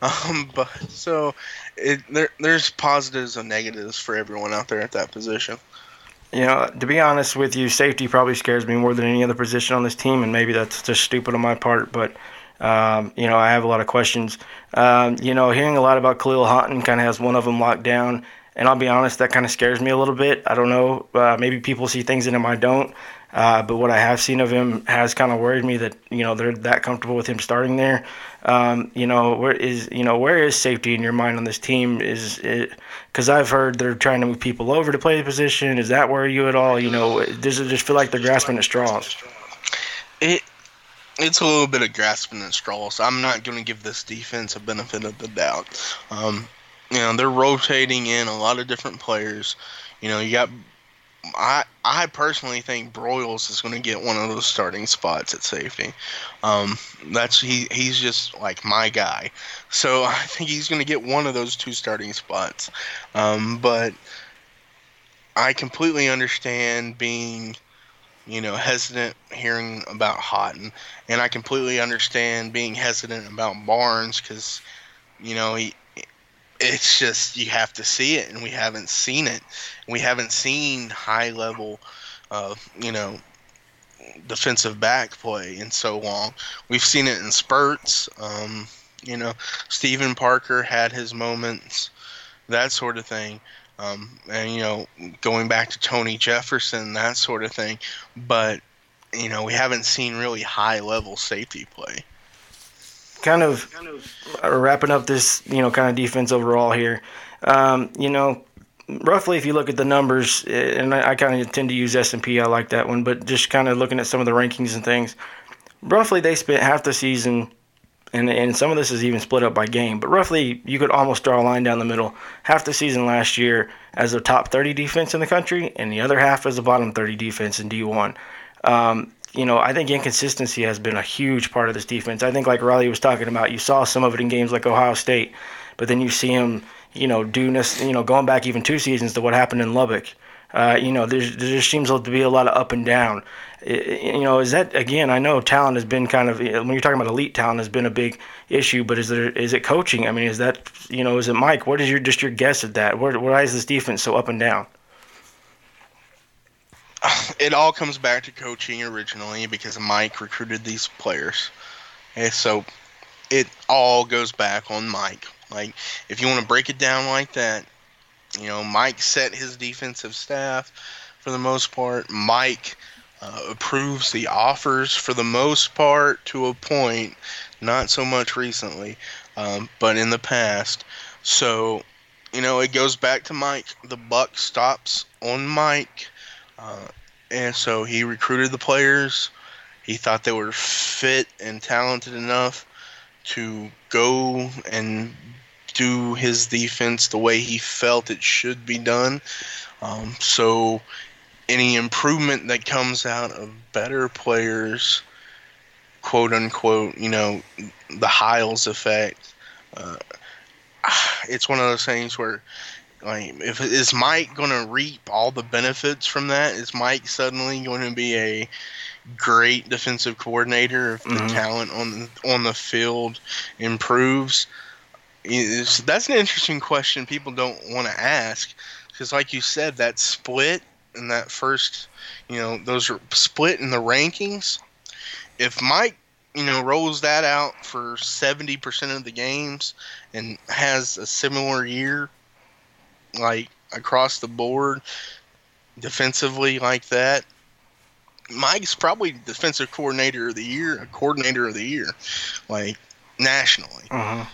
Um, but so it, there, there's positives and negatives for everyone out there at that position. You know, to be honest with you, safety probably scares me more than any other position on this team, and maybe that's just stupid on my part, but. Um, you know, I have a lot of questions. Um, you know, hearing a lot about Kahlil Haughton kind of has one of them locked down. And I'll be honest, that kind of scares me a little bit. I don't know. Uh, maybe people see things in him I don't. Uh, but what I have seen of him has kind of worried me that you know they're that comfortable with him starting there. Um, you know where is you know where is safety in your mind on this team? Is it because I've heard they're trying to move people over to play the position? Is that where you at all? You know, does it just feel like they're grasping at straws? It it's a little bit of grasping at straws. I'm not going to give this defense a benefit of the doubt. Um, you know they're rotating in a lot of different players. You know you got I I personally think Broiles is going to get one of those starting spots at safety. Um, that's he he's just like my guy, so I think he's going to get one of those two starting spots. Um, but I completely understand being you know, hesitant hearing about Haughton, and I completely understand being hesitant about Barnes because, you know, he. It's just you have to see it, and we haven't seen it. We haven't seen high level, uh, you know, defensive back play in so long. We've seen it in spurts. Um, you know, Steven Parker had his moments, that sort of thing. Um, and, you know, going back to Tony Jefferson, that sort of thing. But, you know, we haven't seen really high level safety play. Kind of wrapping up this, you know, kind of defense overall here. Um, you know, roughly if you look at the numbers, and I, I kind of tend to use S&P, I like that one, but just kind of looking at some of the rankings and things, roughly they spent half the season and, and some of this is even split up by game, but roughly you could almost draw a line down the middle. Half the season last year as the top 30 defense in the country, and the other half as the bottom 30 defense in D1. Um, you know, I think inconsistency has been a huge part of this defense. I think, like Riley was talking about, you saw some of it in games like Ohio State, but then you see him, you know, do this, you know, going back even two seasons to what happened in Lubbock. Uh, you know, there just seems to be a lot of up and down. It, you know, is that again? I know talent has been kind of when you're talking about elite talent has been a big issue, but is there is it coaching? I mean, is that you know, is it Mike? What is your just your guess at that? Where, why is this defense so up and down? It all comes back to coaching originally because Mike recruited these players, and so it all goes back on Mike. Like, if you want to break it down like that, you know, Mike set his defensive staff for the most part. Mike uh, approves the offers for the most part to a point, not so much recently, um, but in the past. So, you know, it goes back to Mike. The buck stops on Mike. Uh, and so he recruited the players. He thought they were fit and talented enough to go and do his defense the way he felt it should be done. Um, so any improvement that comes out of better players, quote unquote, you know, the Hiles effect, uh, it's one of those things where. Like, if is Mike going to reap all the benefits from that? Is Mike suddenly going to be a great defensive coordinator if the mm-hmm. talent on on the field improves? It's, that's an interesting question people don't want to ask because, like you said, that split in that first, you know, those are split in the rankings. If Mike, you know, rolls that out for 70% of the games and has a similar year, like across the board, defensively like that, Mike's probably defensive coordinator of the year, a coordinator of the year, like nationally. Uh-huh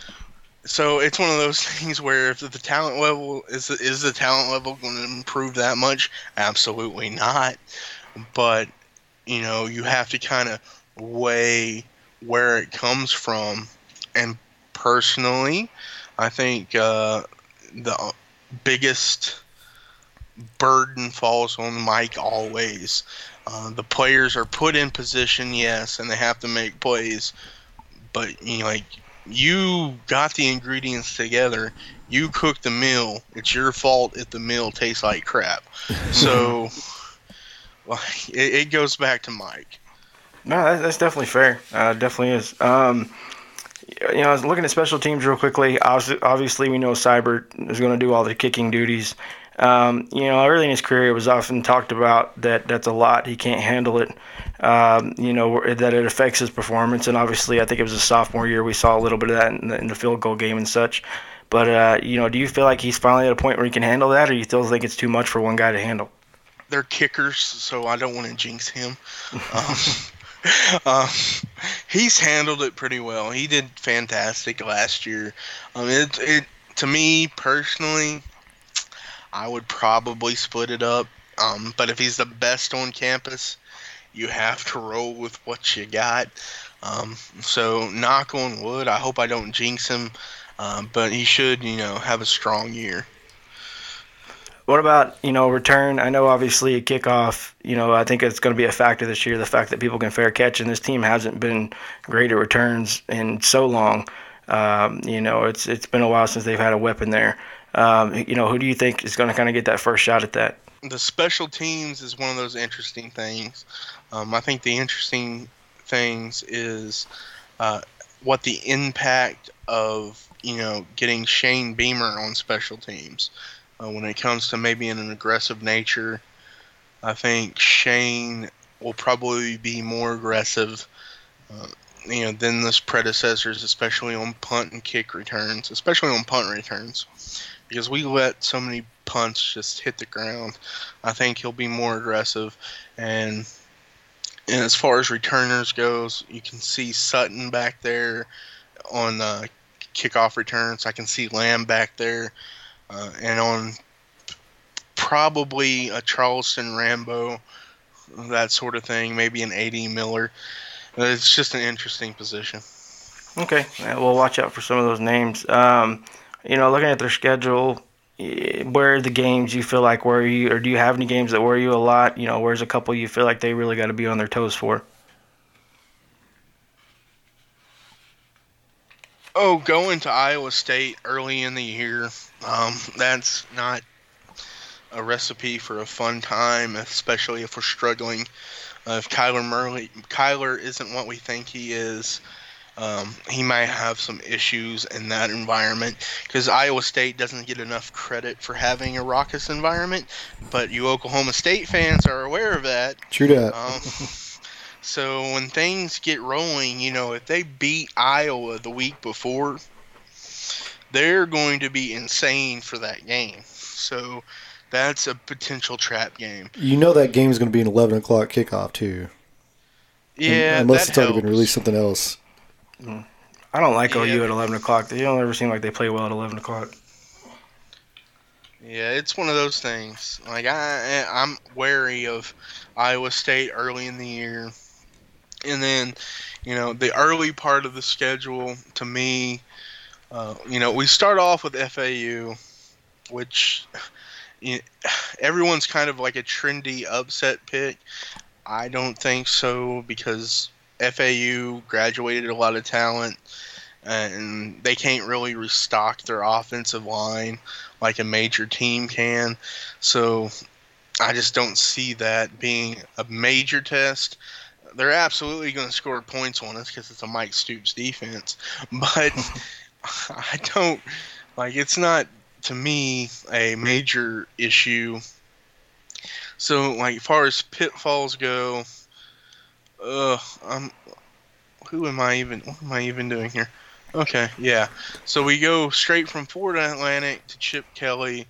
so it's one of those things where if the talent level is is the talent level going to improve that much? Absolutely not. But you know, you have to kind of weigh where it comes from. And personally, I think uh, the biggest burden falls on Mike always. Uh, the players are put in position, yes, and they have to make plays. But you know, like you got the ingredients together. You cooked the meal. It's your fault if the meal tastes like crap. So, well, it, it, goes back to Mike. No, that, that's definitely fair. Uh, definitely is. Um, you know, I was looking at special teams real quickly. Obviously, we know Seibert is going to do all the kicking duties. Um, you know, early in his career, it was often talked about that that's a lot. He can't handle it. Um, you know, that it affects his performance. And obviously, I think it was a sophomore year. We saw a little bit of that in the, in the field goal game and such. But, uh, you know, do you feel like he's finally at a point where he can handle that, or you still think it's too much for one guy to handle? They're kickers, so I don't want to jinx him. um, uh, he's handled it pretty well. He did fantastic last year. Um, it, it to me personally, I would probably split it up. Um, but if he's the best on campus, you have to roll with what you got. Um, so knock on wood. I hope I don't jinx him, um, but he should, you know, have a strong year. What about you know return? I know obviously a kickoff. You know I think it's going to be a factor this year. The fact that people can fair catch, and this team hasn't been great at returns in so long. Um, you know it's it's been a while since they've had a weapon there. Um, you know, who do you think is going to kind of get that first shot at that? The special teams is one of those interesting things. Um, I think the interesting things is uh, what the impact of you know getting Shane Beamer on special teams uh, when it comes to maybe in an aggressive nature. I think Shane will probably be more aggressive, uh, you know, than his predecessors, especially on punt and kick returns, especially on punt returns, because we let so many punts just hit the ground. I think he'll be more aggressive, and and as far as returners goes, you can see Sutton back there on uh, kickoff returns. I can see Lamb back there, uh, and on probably a Charleston Rambo, that sort of thing. Maybe an A.D. Miller. It's just an interesting position. Okay, yeah, we'll watch out for some of those names. Um, you know, looking at their schedule, where are the games you feel like worry you, or do you have any games that worry you a lot? You know, where's a couple you feel like they really got to be on their toes for? Oh, going to Iowa State early in the year, um, that's not a recipe for a fun time, especially if we're struggling. Uh, if Kyler Murray, Kyler isn't what we think he is, um, he might have some issues in that environment because Iowa State doesn't get enough credit for having a raucous environment, but you Oklahoma State fans are aware of that. True that. Um, so when things get rolling, you know, if they beat Iowa the week before, they're going to be insane for that game. So that's a potential trap game. You know that game is going to be an 11 o'clock kickoff, too. Yeah, Unless that it's already been helps. released something else. Mm. I don't like Yeah. OU at 11 o'clock. They don't ever seem like they play well at 11 o'clock. Yeah, it's one of those things. Like I, I'm wary of Iowa State early in the year, and then, you know, the early part of the schedule to me, uh, you know, we start off with FAU, which you everyone's kind of like a trendy upset pick. I don't think so because FAU graduated a lot of talent, and they can't really restock their offensive line like a major team can. So I just don't see that being a major test. They're absolutely going to score points on us because it's a Mike Stoops defense, but I don't like it's not to me a major issue. So like far as pitfalls go, uh, I'm who am I even? What am I even doing here? Okay, yeah. So we go straight from Florida Atlantic to Chip Kelly.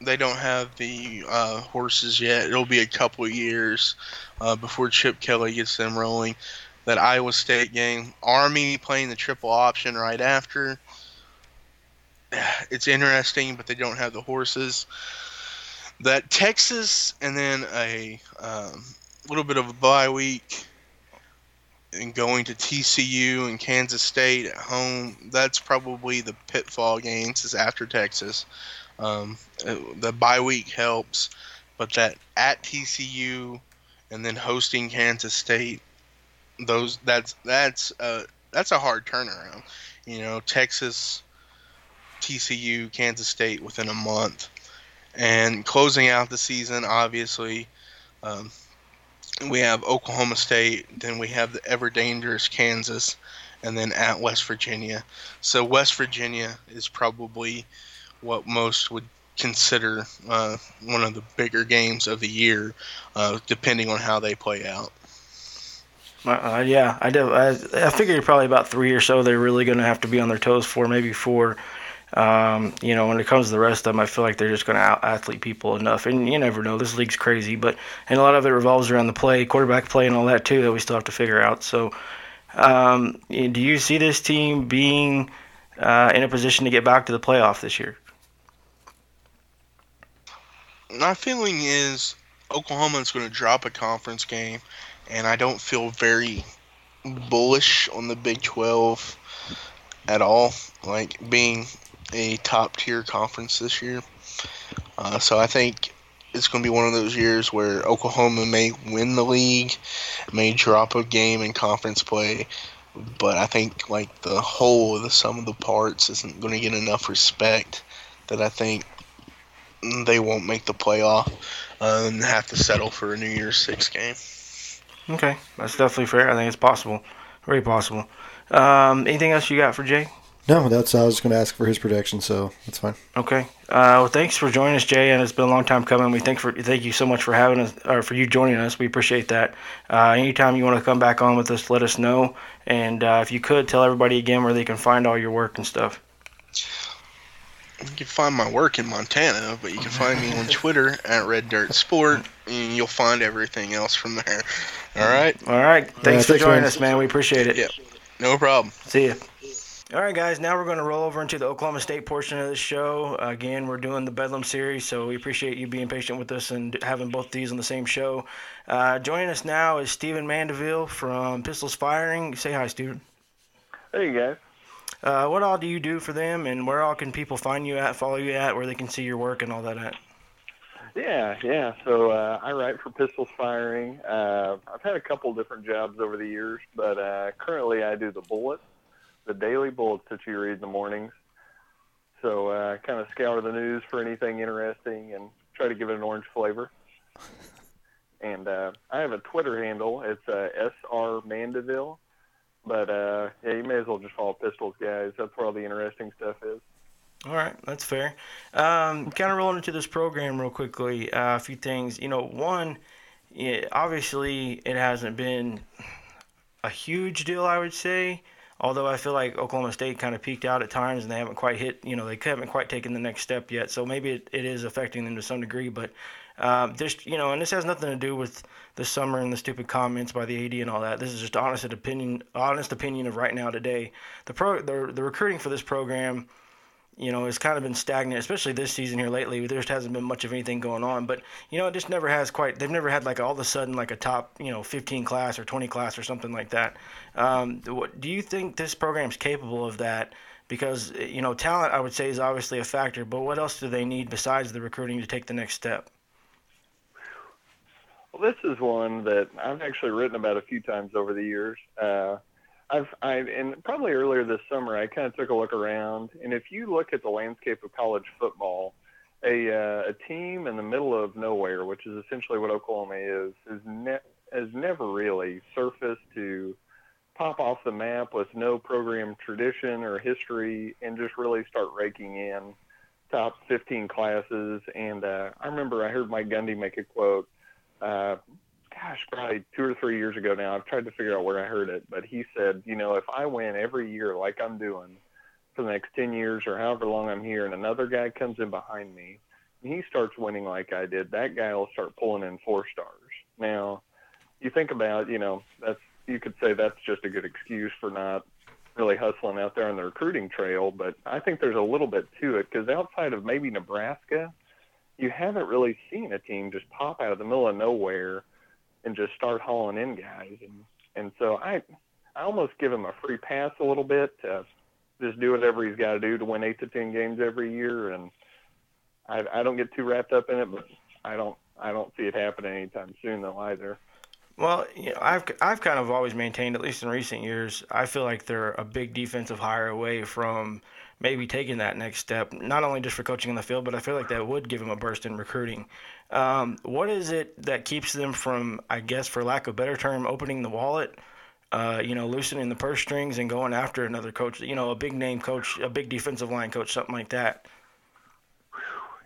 They don't have the uh, horses yet. It'll be a couple years uh, before Chip Kelly gets them rolling. That Iowa State game, Army playing the triple option right after. It's interesting, but they don't have the horses. That Texas and then a um, little bit of a bye week and going to TCU and Kansas State at home, that's probably the pitfall games is after Texas. Um, the bye week helps, but that at TCU and then hosting Kansas State, those that's that's uh that's a hard turnaround. You know, Texas, TCU, Kansas State within a month, and closing out the season, obviously. Um, we have Oklahoma State, then we have the ever dangerous Kansas, and then at West Virginia. So West Virginia is probably what most would consider uh, one of the bigger games of the year, uh, depending on how they play out. Uh, yeah, I do. I, I figured probably about three or so they're really going to have to be on their toes for, maybe four. Um, you know, when it comes to the rest of them, I feel like they're just going to out athlete people enough. And you never know. This league's crazy, but and a lot of it revolves around the play, quarterback play, and all that too that we still have to figure out. So, um, do you see this team being uh, in a position to get back to the playoff this year? My feeling is Oklahoma is going to drop a conference game, and I don't feel very bullish on the Big 12 at all, like being a top tier conference this year. Uh, so I think it's going to be one of those years where Oklahoma may win the league, may drop a game in conference play, but I think like the whole the sum of the parts isn't going to get enough respect that I think they won't make the playoff uh, and have to settle for a New Year's Six game. Okay, that's definitely fair. I think it's possible, very possible. Um, anything else you got for Jay? No, that's I was going to ask for his prediction, so that's fine. Okay. Uh, well, thanks for joining us, Jay, and it's been a long time coming. We thank for thank you so much for having us, or for you joining us. We appreciate that. Uh, anytime you want to come back on with us, let us know. And uh, if you could, tell everybody again where they can find all your work and stuff. You can find my work in Montana, but you can find me on Twitter at Red Dirt Sport, and you'll find everything else from there. All right. All right. Thanks Yeah, for thanks, joining man. us, man. We appreciate it. Yep. No problem. See ya. All right, guys. Now we're going to roll over into the Oklahoma State portion of the show. Again, we're doing the Bedlam series, so we appreciate you being patient with us and having both these on the same show. Uh, joining us now is Stephen Mandeville from Pistols Firing. Say hi, Stephen. Hey guys. Uh, what all do you do for them, and where all can people find you at, follow you at, where they can see your work and all that at? Yeah, yeah. So uh, I write for Pistols Firing. Uh, I've had a couple different jobs over the years, but uh, currently I do the bullets, the daily bullets that you read in the mornings. So uh, I kind of scour the news for anything interesting and try to give it an orange flavor. And uh, I have a Twitter handle. It's uh, SR Mandeville. But uh, yeah, you may as well just follow Pistols, guys. That's where all the interesting stuff is. All right, that's fair. Um, kind of rolling into this program real quickly. Uh, a few things. You know, one, yeah, obviously it hasn't been a huge deal, I would say. Although I feel like Oklahoma State kind of peaked out at times and they haven't quite hit, you know, they haven't quite taken the next step yet. So maybe it, it is affecting them to some degree. But um, just, you know, and this has nothing to do with the summer and the stupid comments by the AD and all that. This is just honest opinion, honest opinion of right now today. The pro, the, the recruiting for this program you know, has kind of been stagnant, especially this season here lately. There just hasn't been much of anything going on. But, you know, it just never has quite, they've never had like all of a sudden like a top, you know, 15 class or 20 class or something like that. Um, do you think this program's capable of that? Because, you know, talent, I would say, is obviously a factor, but what else do they need besides the recruiting to take the next step? Well, this is one that I've actually written about a few times over the years. Uh, I've, I, and probably earlier this summer, I kind of took a look around, and if you look at the landscape of college football, a, uh, a team in the middle of nowhere, which is essentially what Oklahoma is, is ne- has never really surfaced to pop off the map with no program tradition or history, and just really start raking in top 15 classes. And uh, I remember I heard Mike Gundy make a quote uh, gosh, probably two or three years ago now. I've tried to figure out where I heard it, but he said, you know, if I win every year like I'm doing for the next 10 years or however long I'm here, and another guy comes in behind me and he starts winning like I did, that guy will start pulling in four stars. Now, you think about, you know, that's you could say that's just a good excuse for not really hustling out there on the recruiting trail, but I think there's a little bit to it because outside of maybe Nebraska, you haven't really seen a team just pop out of the middle of nowhere and just start hauling in guys. And and so I I almost give him a free pass a little bit to just do whatever he's got to do to win eight to ten games every year. And I I don't get too wrapped up in it, but I don't I don't see it happening anytime soon though either. Well, you know, I've I've kind of always maintained, at least in recent years, I feel like they're a big defensive hire away from maybe taking that next step. Not only just for coaching in the field, but I feel like that would give them a burst in recruiting. Um, what is it that keeps them from, I guess, for lack of a better term, opening the wallet? Uh, you know, loosening the purse strings and going after another coach. You know, a big name coach, a big defensive line coach, something like that.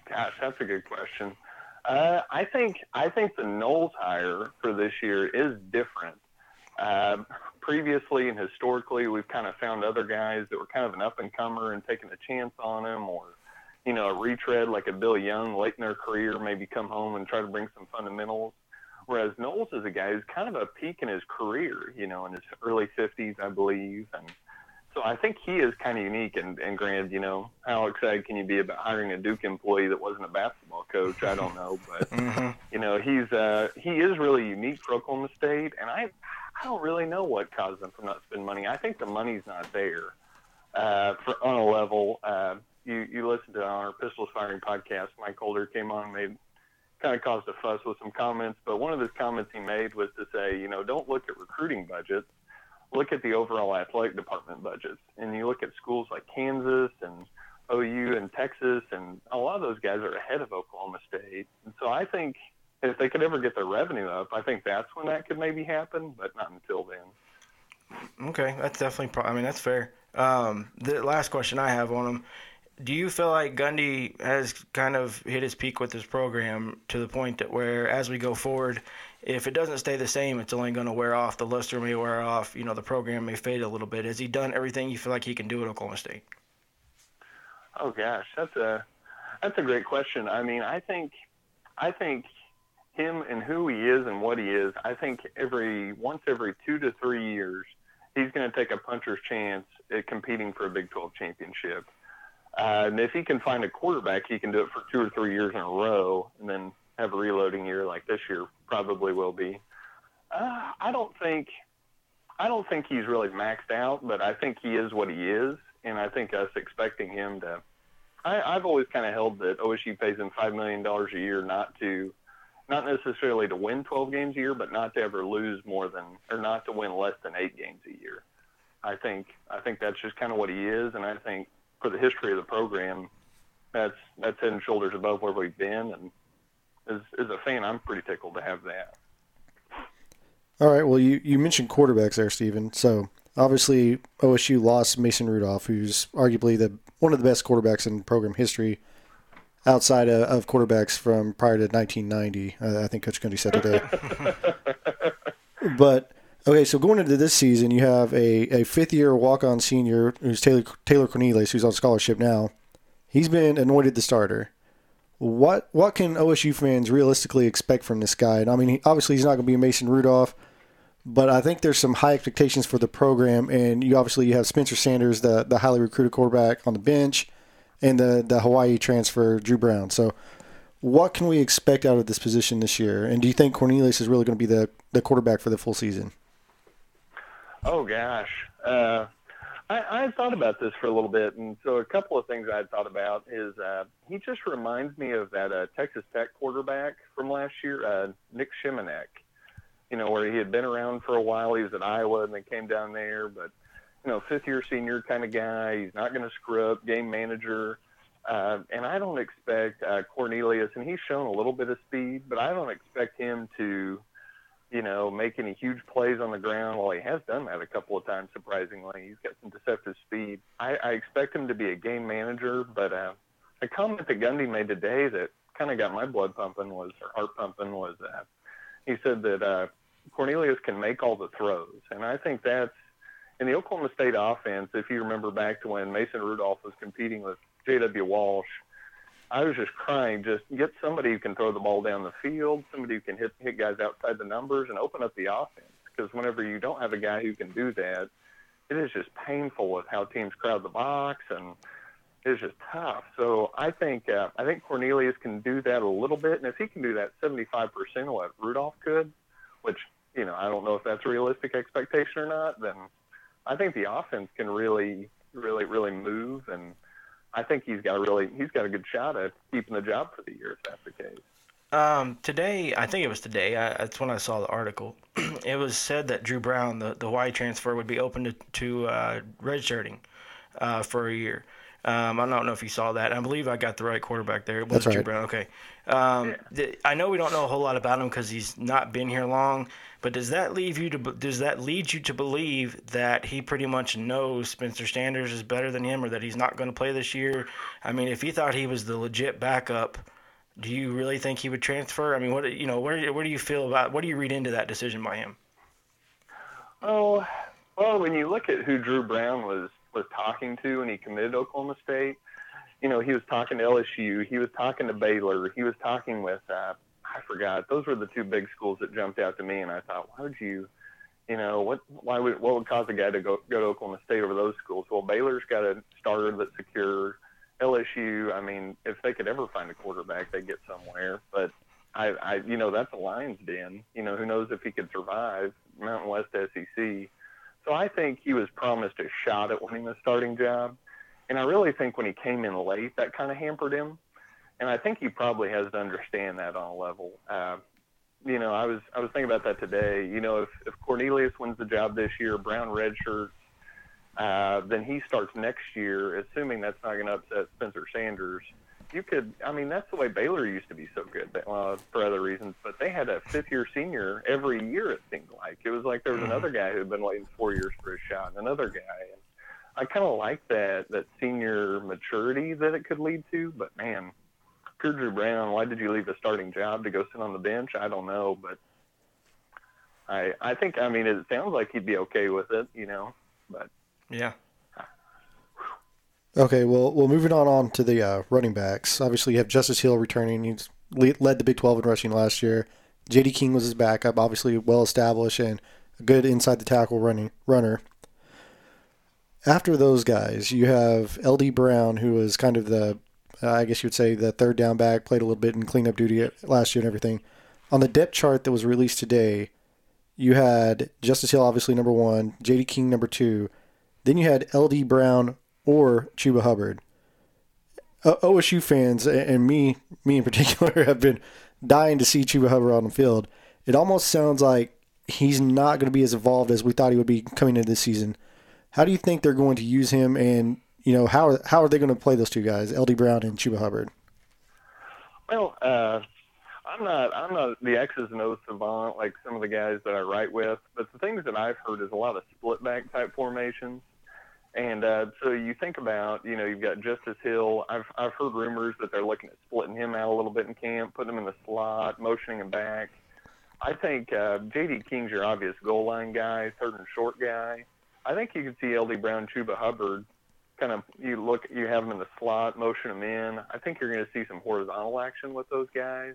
Gosh, that's a good question. Uh, I think I think the Knowles hire for this year is different. Uh, previously and historically, we've kind of found other guys that were kind of an up and comer and taking a chance on him, or you know, a retread like a Bill Young late in their career, maybe come home and try to bring some fundamentals. Whereas Knowles is a guy who's kind of a peak in his career, you know, in his early 50s, I believe, and so I think he is kind of unique. And, and granted, you know, how excited can you be about hiring a Duke employee that wasn't a basketball coach? I don't know, but Mm-hmm. you know, he's uh, he is really unique for Oklahoma State, and I I don't really know what caused them from not spending money. I think the money's not there uh, for on a level. Uh, you you listen to our Pistols Firing podcast. Mike Holder came on, and made kind of caused a fuss with some comments, but one of his comments he made was to say, you know, don't look at recruiting budgets look at the overall athletic department budgets, and you look at schools like Kansas and OU and Texas, and a lot of those guys are ahead of Oklahoma State. And so I think if they could ever get their revenue up, I think that's when that could maybe happen, but not until then. Okay, that's definitely. Pro- I mean, that's fair. Um, the last question I have on him: Do you feel like Gundy has kind of hit his peak with his program to the point that where, as we go forward, if it doesn't stay the same, it's only going to wear off. The luster may wear off. You know, the program may fade a little bit. Has he done everything you feel like he can do at Oklahoma State? Oh gosh, that's a that's a great question. I mean, I think I think him and who he is and what he is. I think every once every two to three years, he's going to take a puncher's chance at competing for a Big 12 championship. Uh, and if he can find a quarterback, he can do it for two or three years in a row, and then have a reloading year like this year probably will be. Uh, I don't think I don't think he's really maxed out, but I think he is what he is, and I think us expecting him to. I, I've always kind of held that OSU pays him five million dollars a year not to, not necessarily to win 12 games a year, but not to ever lose more than or not to win less than eight games a year. I think I think that's just kind of what he is, and I think for the history of the program, that's that's head and shoulders above where we've been, and as as a fan, I'm pretty tickled to have that. All right. Well, you, you mentioned quarterbacks there, Steven. So obviously OSU lost Mason Rudolph, who's arguably the one of the best quarterbacks in program history, outside of, of quarterbacks from prior to 1990. Uh, I think Coach Gundy said today. but okay, so going into this season, you have a, a fifth year walk on senior who's Taylor Taylor Cornelius, who's on scholarship now. He's been anointed the starter. What what can OSU fans realistically expect from this guy? And I mean, he, obviously he's not going to be a Mason Rudolph, but I think there's some high expectations for the program. And you obviously you have Spencer Sanders, the the highly recruited quarterback, on the bench, and the the Hawaii transfer Dru Brown. So, what can we expect out of this position this year? And do you think Cornelius is really going to be the the quarterback for the full season? Oh gosh, uh, I, I thought about this for a little bit, and so a couple of things I thought about is uh, he just reminds me of that uh, Texas Tech quarterback from last year, uh, Nic Shimonek. You know, where he had been around for a while. He was at Iowa and then came down there, but you know, fifth year senior kind of guy. He's not going to screw up. Game manager. Uh, and I don't expect uh, Cornelius, and he's shown a little bit of speed, but I don't expect him to you know, make any huge plays on the ground. Well, he has done that a couple of times, surprisingly. He's got some deceptive speed. I, I expect him to be a game manager, but uh, a comment that Gundy made today that kind of got my blood pumping was, or heart pumping was, uh, he said that uh, Cornelius can make all the throws. And I think that's, in the Oklahoma State offense, if you remember back to when Mason Rudolph was competing with J.W. Walsh, I was just crying, just get somebody who can throw the ball down the field, somebody who can hit hit guys outside the numbers and open up the offense. Because whenever you don't have a guy who can do that, it is just painful with how teams crowd the box and it's just tough. So I think uh, I think Cornelius can do that a little bit, and if he can do that 75% of what Rudolph could, which you know I don't know if that's a realistic expectation or not, then I think the offense can really, really, really move and I think he's got a really he's got a good shot at keeping the job for the year if that's the case. Um, today, I think it was today. I, that's when I saw the article. it was said that Dru Brown, the the Hawaii transfer, would be open to to uh, redshirting uh, for a year. Um, I don't know if you saw that. I believe I got the right quarterback there. It was That's Dru right. Brown. Okay. Um, th- I know we don't know a whole lot about him because he's not been here long. But does that leave you to does that lead you to believe that he pretty much knows Spencer Sanders is better than him, or that he's not going to play this year? I mean, if he thought he was the legit backup, do you really think he would transfer? I mean, what you know, where where do you feel about what do you read into that decision by him? Oh, well, when you look at who Dru Brown was was talking to when he committed Oklahoma State, you know, he was talking to LSU, he was talking to Baylor, he was talking with uh, I forgot. Those were the two big schools that jumped out to me, and I thought, why would you, you know, what why would what would cause a guy to go go to Oklahoma State over those schools? Well, Baylor's got a starter that's secure. LSU, I mean, if they could ever find a quarterback, they'd get somewhere. But I, I, you know, that's a lion's den. You know, who knows if he could survive Mountain West SEC. So I think he was promised a shot at winning the starting job. And I really think when he came in late, that kind of hampered him. And I think he probably has to understand that on a level. Uh, you know, I was I was thinking about that today. You know, if if Cornelius wins the job this year, Brown redshirts, uh, then he starts next year, assuming that's not going to upset Spencer Sanders. You could, I mean, that's the way Baylor used to be so good uh, for other reasons, but they had a fifth year senior every year, it seemed like. It was like there was another guy who had been waiting four years for a shot, and another guy. And I kind of like that, that senior maturity that it could lead to, but man, Dru Brown, why did you leave a starting job to go sit on the bench? I don't know, but I I think I mean it sounds like he'd be okay with it, you know. But Yeah. Okay, well, well, moving on on to the uh, running backs. Obviously, you have Justice Hill returning. He's led the Big 12 in rushing last year. J.D. King was his backup, obviously well established and a good inside the tackle running runner. After those guys, you have L.D. Brown, who was kind of the, uh, I guess you would say, the third down back, played a little bit in cleanup duty last year and everything. On the depth chart that was released today, you had Justice Hill, obviously number one, J.D. King number two. Then you had L.D. Brown or Chuba Hubbard. Uh, OSU fans and me, me in particular, have been dying to see Chuba Hubbard on the field. It almost sounds like he's not going to be as evolved as we thought he would be coming into this season. How do you think they're going to use him, and you know how how are they going to play those two guys, LD Brown and Chuba Hubbard? Well, uh, I'm not I'm not the X's and O's savant like some of the guys that I write with, but the things that I've heard is a lot of split back type formations. And uh, so you think about, you know, you've got Justice Hill. I've I've heard rumors that they're looking at splitting him out a little bit in camp, putting him in the slot, motioning him back. I think uh, J.D. King's your obvious goal line guy, third and short guy. I think you could see L.D. Brown, Chuba Hubbard, kind of you look, you have them in the slot, motion them in. I think you're going to see some horizontal action with those guys.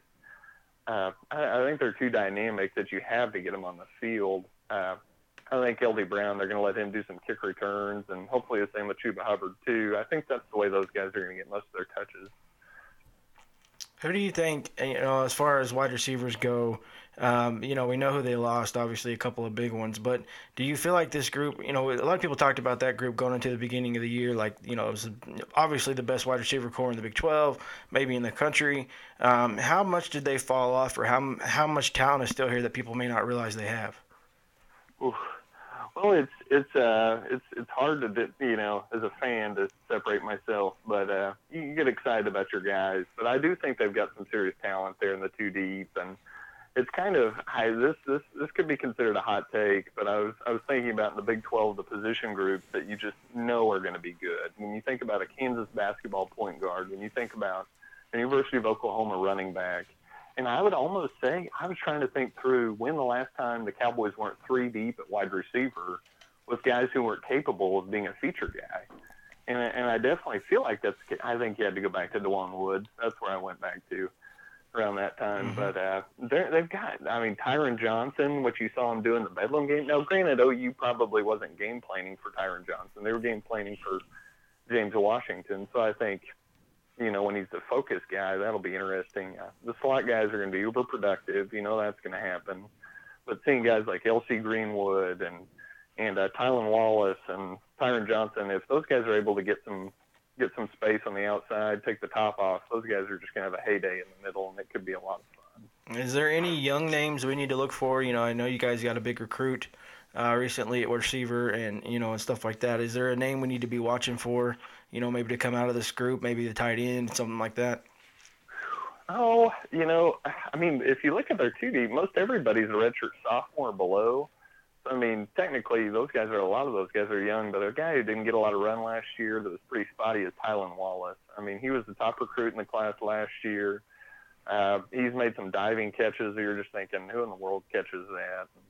Uh, I, I think they're too dynamic that you have to get them on the field. Uh, I think LD Brown, they're going to let him do some kick returns, and hopefully the same with Chuba Hubbard too. I think that's the way those guys are going to get most of their touches. Who do you think, you know, as far as wide receivers go, um, you know, we know who they lost, obviously a couple of big ones, but do you feel like this group, you know, a lot of people talked about that group going into the beginning of the year, like, you know, it was obviously the best wide receiver core in the Big 12, maybe in the country. Um, how much did they fall off, or how, how much talent is still here that people may not realize they have? Oof. Well, it's it's uh it's it's hard to you know as a fan to separate myself, but uh, you, get excited about your guys. But I do think they've got some serious talent there in the two deep, and it's kind of I, this this this could be considered a hot take. But I was I was thinking about in the Big 12 the position groups that you just know are going to be good. When you think about a Kansas basketball point guard, when you think about the University of Oklahoma running back, and I would almost say I was trying to think through when the last time the Cowboys weren't three deep at wide receiver with guys who weren't capable of being a feature guy. And, and I definitely feel like that's. I think you had to go back to Dewan Woods. That's where I went back to around that time. Mm-hmm. But uh, they've got. I mean, Tyron Johnson, what you saw him do in the Bedlam game. Now, granted, OU probably wasn't game planning for Tyron Johnson. They were game planning for James Washington. So I think you know, when he's the focus guy, that'll be interesting. Uh, the slot guys are going to be uber productive. You know that's going to happen. But seeing guys like L.C. Greenwood and and uh, Tylan Wallace and Tyron Johnson, if those guys are able to get some get some space on the outside, take the top off, those guys are just going to have a heyday in the middle, and it could be a lot of fun. Is there any young names we need to look for? You know, I know you guys got a big recruit uh, recently at receiver and you know and stuff like that. Is there a name we need to be watching for? You know, maybe to come out of this group, maybe the tight end, something like that. Oh, you know, I mean, if you look at their two deep, most everybody's a redshirt sophomore below. I mean, technically, those guys are a lot of those guys are young, but a guy who didn't get a lot of run last year that was pretty spotty is Tylan Wallace. I mean, he was the top recruit in the class last year. Uh, he's made some diving catches. You're just thinking, who in the world catches that? And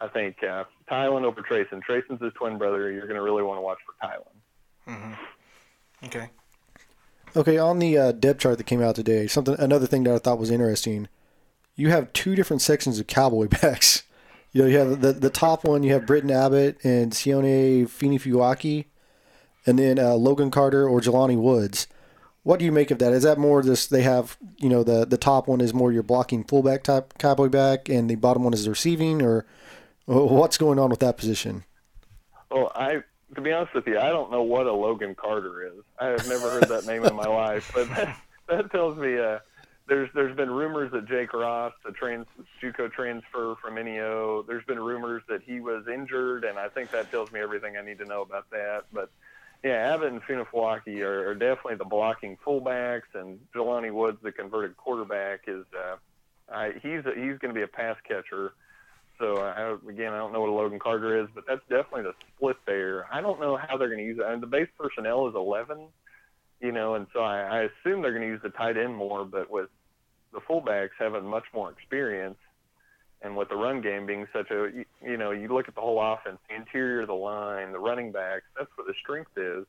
I think uh, Tylan over Tracin. Tracin's his twin brother. You're going to really want to watch for Tylan. Mm-hmm. Okay. Okay, on the uh, depth chart that came out today, something another thing that I thought was interesting. You have two different sections of cowboy backs. You know, you have the the top one. You have Britton Abbott and Sione Fini and then uh, Logan Carter or Jelani Woods. What do you make of that? Is that more this? They have you know the the top one is more your blocking fullback type cowboy back, and the bottom one is receiving, or what's going on with that position? Well, I to be honest with you, I don't know what a Logan Carter is. I have never heard that name in my life, but that, that tells me uh, there's there's been rumors that Jake Ross, the trans JUCO transfer from NEO, there's been rumors that he was injured, and I think that tells me everything I need to know about that. But yeah, Abbott and Finefeuiaki are, are definitely the blocking fullbacks, and Jelani Woods, the converted quarterback, is uh, I, he's a, he's going to be a pass catcher. So I, again, I don't know what a Logan Carter is, but that's definitely the split there. I don't know how they're going to use it. I mean, the base personnel is 11, you know, and so I, I assume they're going to use the tight end more. But with the fullbacks having much more experience, and with the run game being such a, you, you know, you look at the whole offense, the interior of the line, the running backs, that's what the strength is.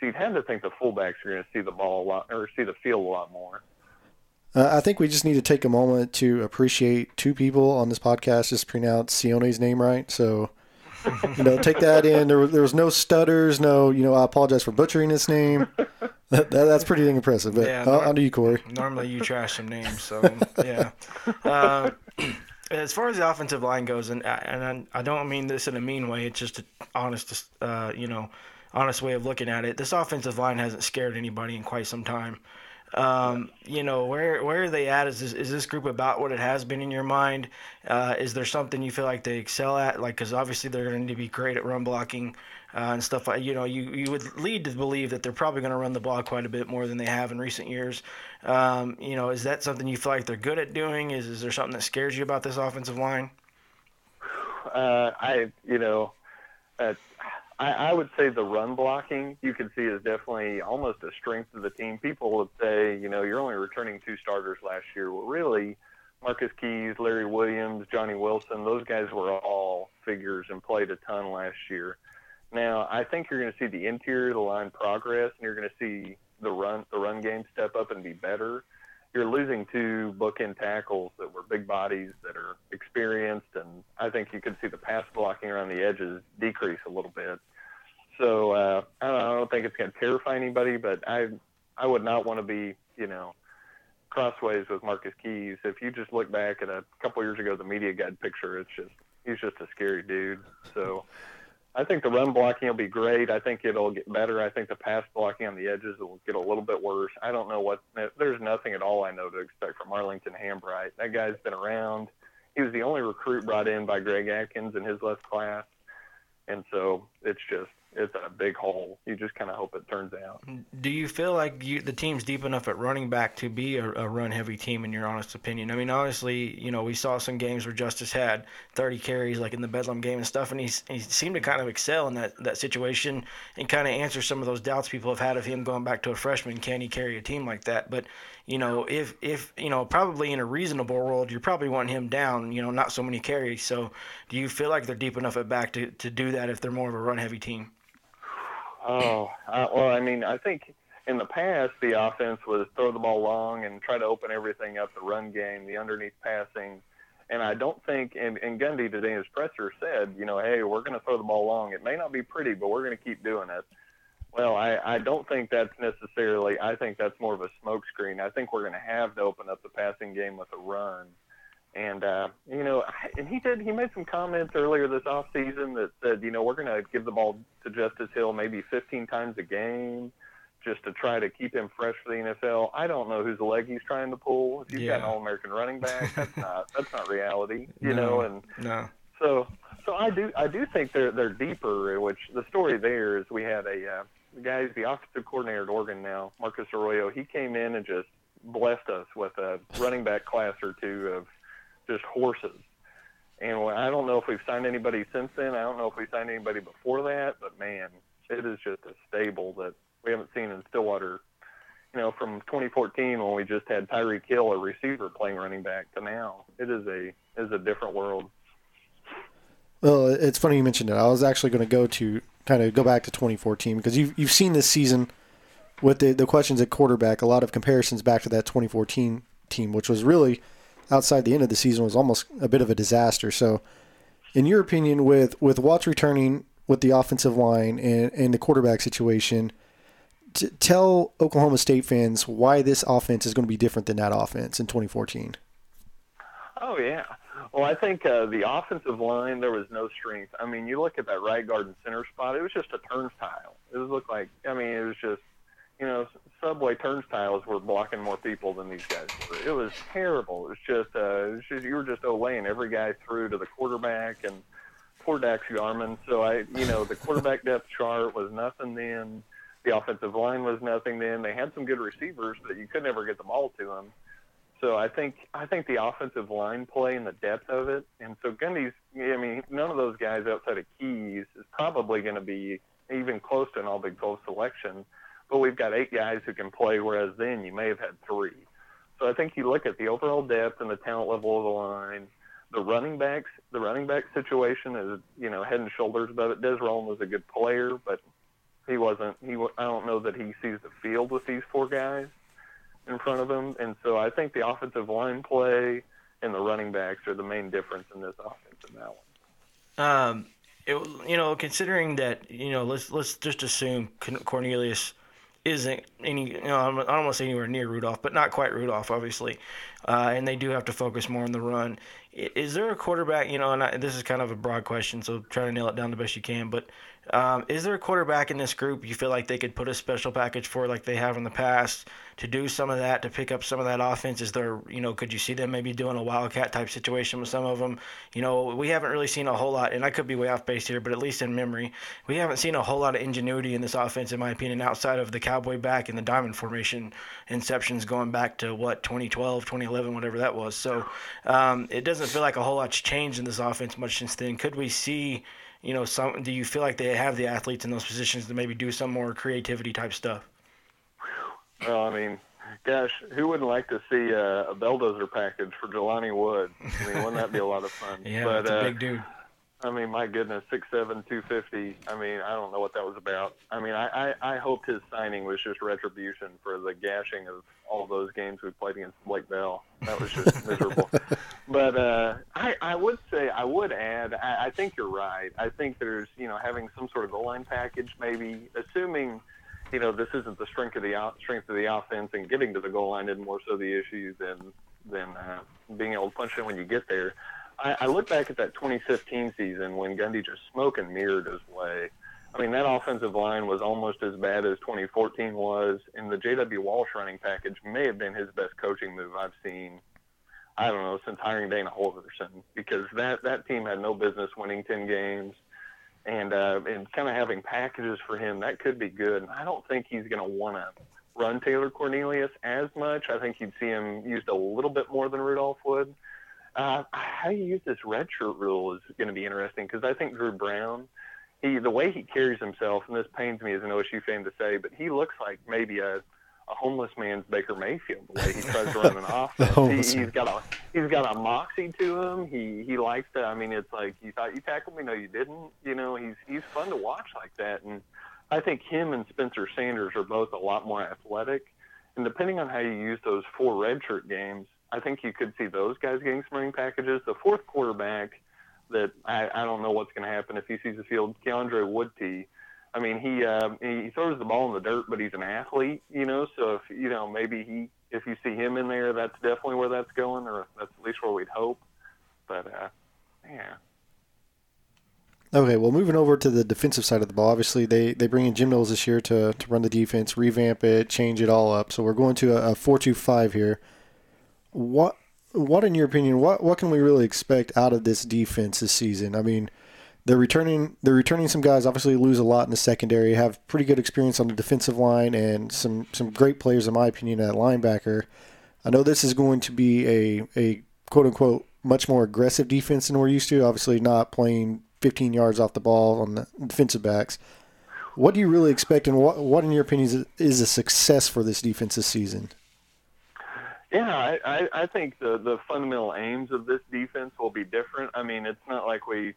So you'd have to think the fullbacks are going to see the ball a lot or see the field a lot more. Uh, I think we just need to take a moment to appreciate two people on this podcast just pronounce Sione's name right. So, you know, take that in. There was, there was no stutters, no, you know, I apologize for butchering his name. That, that, that's pretty impressive. But Yeah, nor- on to you, Corey. Normally you trash some names, so yeah. Uh, as far as the offensive line goes, and I- and I, I don't mean this in a mean way. It's just an honest, uh, you know, honest way of looking at it. This offensive line hasn't scared anybody in quite some time. Um, you know, where where are they at? Is this, is this group about what it has been in your mind? Uh, is there something you feel like they excel at? Like, because obviously they're going to be great at run blocking uh, and stuff. like You know, you you would lead to believe that they're probably going to run the ball quite a bit more than they have in recent years. Um, you know, is that something you feel like they're good at doing? Is is there something that scares you about this offensive line? Uh, I, you know, uh, I, I would say the run blocking you can see is definitely almost a strength of the team. People would say, you know, you're only returning two starters last year. Well, really, Marcus Keyes, Larry Williams, Johnny Wilson, those guys were all figures and played a ton last year. Now, I think you're going to see the interior of the line progress, and you're going to see the run the run game step up and be better. You're losing two bookend tackles that were big bodies that are experienced, and I think you could see the pass blocking around the edges decrease a little bit. So uh, I, don't, I don't think it's going to terrify anybody, but I I would not want to be you know crossways with Marcus Keyes. If you just look back at a couple years ago, the media guide picture, it's just he's just a scary dude. So I think the run blocking will be great. I think it'll get better. I think the pass blocking on the edges will get a little bit worse. I don't know what. There's nothing at all I know to expect from Arlington Hambright. That guy's been around. He was the only recruit brought in by Greg Adkins in his last class, and so it's just it's a big hole. You just kind of hope it turns out. Do you feel like you, the team's deep enough at running back to be a, a run-heavy team, in your honest opinion? I mean, honestly, you know, we saw some games where Justice had 30 carries, like in the Bedlam game and stuff, and he's, he seemed to kind of excel in that, that situation and kind of answer some of those doubts people have had of him going back to a freshman. Can he carry a team like that? But you know, if if you know, probably in a reasonable world, you're probably wanting him down. You know, not so many carries. So, do you feel like they're deep enough at back to, to do that if they're more of a run-heavy team? Oh, uh, well, I mean, I think in the past the offense was throw the ball long and try to open everything up, the run game, the underneath passing. And I don't think, and, and Gundy today his presser said, you know, hey, we're going to throw the ball long. It may not be pretty, but we're going to keep doing it. Well, I, I don't think that's necessarily. I think that's more of a smokescreen. I think we're going to have to open up the passing game with a run. And uh, you know, I- and he did. He made some comments earlier this off season that said, you know, we're going to give the ball to Justice Hill maybe 15 times a game, just to try to keep him fresh for the NFL. I don't know whose leg he's trying to pull. If you've got an All-American running back, that's not that's not reality, you No. know. And No. so, so I do, I do think they're they're deeper. Which the story there is, we had a uh, the guy's the offensive coordinator at Oregon now, Marcus Arroyo. He came in and just blessed us with a running back class or two of just horses. And I don't know if we've signed anybody since then. I don't know if we signed anybody before that, but man, it is just a stable that we haven't seen in Stillwater. You know, from 2014 when we just had Tyreek Hill, a receiver, playing running back, to now, it is a is a different world. Well, it's funny you mentioned it. I was actually going to go to kind of go back to 2014 because you've you've seen this season with the the questions at quarterback, a lot of comparisons back to that 2014 team, which was really outside the end of the season was almost a bit of a disaster. So, in your opinion, with with Watts returning with the offensive line and and the quarterback situation, t- tell Oklahoma State fans why this offense is going to be different than that offense in 2014. Oh yeah. Well, I think uh, the offensive line there was no strength. I mean, you look at that right guard and center spot; it was just a turnstile. It looked like I mean, it was just you know, subway turnstiles were blocking more people than these guys were. It was terrible. It was just, uh, it was just you were just laying every guy through to the quarterback and poor Daxx Garman. So I, you know, the quarterback depth chart was nothing then. The offensive line was nothing then. They had some good receivers, but you could never get the ball to them. So I think I think the offensive line play and the depth of it, and so Gundy's. I mean, none of those guys outside of Keyes is probably going to be even close to an All Big 12 selection. But we've got eight guys who can play, whereas then you may have had three. So I think you look at the overall depth and the talent level of the line. The running backs, the running back situation is you know head and shoulders above it. Des Roland was a good player, but he wasn't. He I don't know that he sees the field with these four guys in front of him. And so I think the offensive line play and the running backs are the main difference in this offense and that one. Um, it, you know, considering that, you know, let's let's just assume Cornelius isn't any, you know, I don't want to say anywhere near Rudolph, but not quite Rudolph, obviously. Uh, and they do have to focus more on the run. Is there a quarterback, you know, and I, this is kind of a broad question, so try to nail it down the best you can, but um, is there a quarterback in this group you feel like they could put a special package for, like they have in the past, to do some of that, to pick up some of that offense? Is there, you know, could you see them maybe doing a wildcat type situation with some of them? You know, we haven't really seen a whole lot, and I could be way off base here, but at least in memory, we haven't seen a whole lot of ingenuity in this offense, in my opinion, outside of the cowboy back and the diamond formation inceptions going back to what 2012, 2011, whatever that was. So um, it doesn't feel like a whole lot's changed in this offense much since then. Could we see? You know, some do you feel like they have the athletes in those positions to maybe do some more creativity type stuff? Well, I mean, gosh, who wouldn't like to see a, a Belldozer package for Jelani Wood? I mean, wouldn't that be a lot of fun? yeah, but, that's a uh, big dude. I mean, my goodness, six seven, two fifty. I mean, I don't know what that was about. I mean, I, I, I hoped his signing was just retribution for the gashing of all those games we played against Blake Bell. That was just miserable. But uh, I, I would say, I would add, I, I think you're right. I think there's, you know, having some sort of goal line package, maybe, assuming, you know, this isn't the strength of the strength of the offense and getting to the goal line is more so the issue than than uh, being able to punch in when you get there. I, I look back at that 2015 season when Gundy just smoke and mirrored his way. I mean, that offensive line was almost as bad as 2014 was, and the J.W. Walsh running package may have been his best coaching move I've seen. I don't know since hiring Dana Holgorsen because that that team had no business winning 10 games, and uh, and kind of having packages for him that could be good. And I don't think he's going to want to run Taylor Cornelius as much. I think you'd see him used a little bit more than Rudolph would. Uh, how you use this redshirt rule is going to be interesting because I think Dru Brown, he the way he carries himself, and this pains me as an OSU fan to say, but he looks like maybe a a homeless man's Baker Mayfield the way he tries to run an offense. he, has got a he's got a moxie to him. He he likes to. I mean, it's like you thought you tackled me, no, you didn't. You know, he's he's fun to watch like that, and I think him and Spencer Sanders are both a lot more athletic. And depending on how you use those four redshirt games, I think you could see those guys getting spring packages. The fourth quarterback that I, I don't know what's going to happen if he sees the field, Keondre Wudtee. I mean, he uh, he throws the ball in the dirt, but he's an athlete, you know. So if you know, maybe he if you see him in there, that's definitely where that's going, or that's at least where we'd hope. But uh, yeah. Okay, well, moving over to the defensive side of the ball, obviously they, they bring in Jim Knowles this year to, to run the defense, revamp it, change it all up. So we're going to a, four-two-five here what what in your opinion what what can we really expect out of this defense this season? I mean, they're returning they're returning some guys obviously lose a lot in the secondary, have pretty good experience on the defensive line and some some great players in my opinion at linebacker. I know this is going to be a a quote unquote much more aggressive defense than we're used to, obviously not playing 15 yards off the ball on the defensive backs. What do you really expect, and what, what in your opinion, is, is a success for this defense this season? Yeah, I, I think the the fundamental aims of this defense will be different. I mean, it's not like we,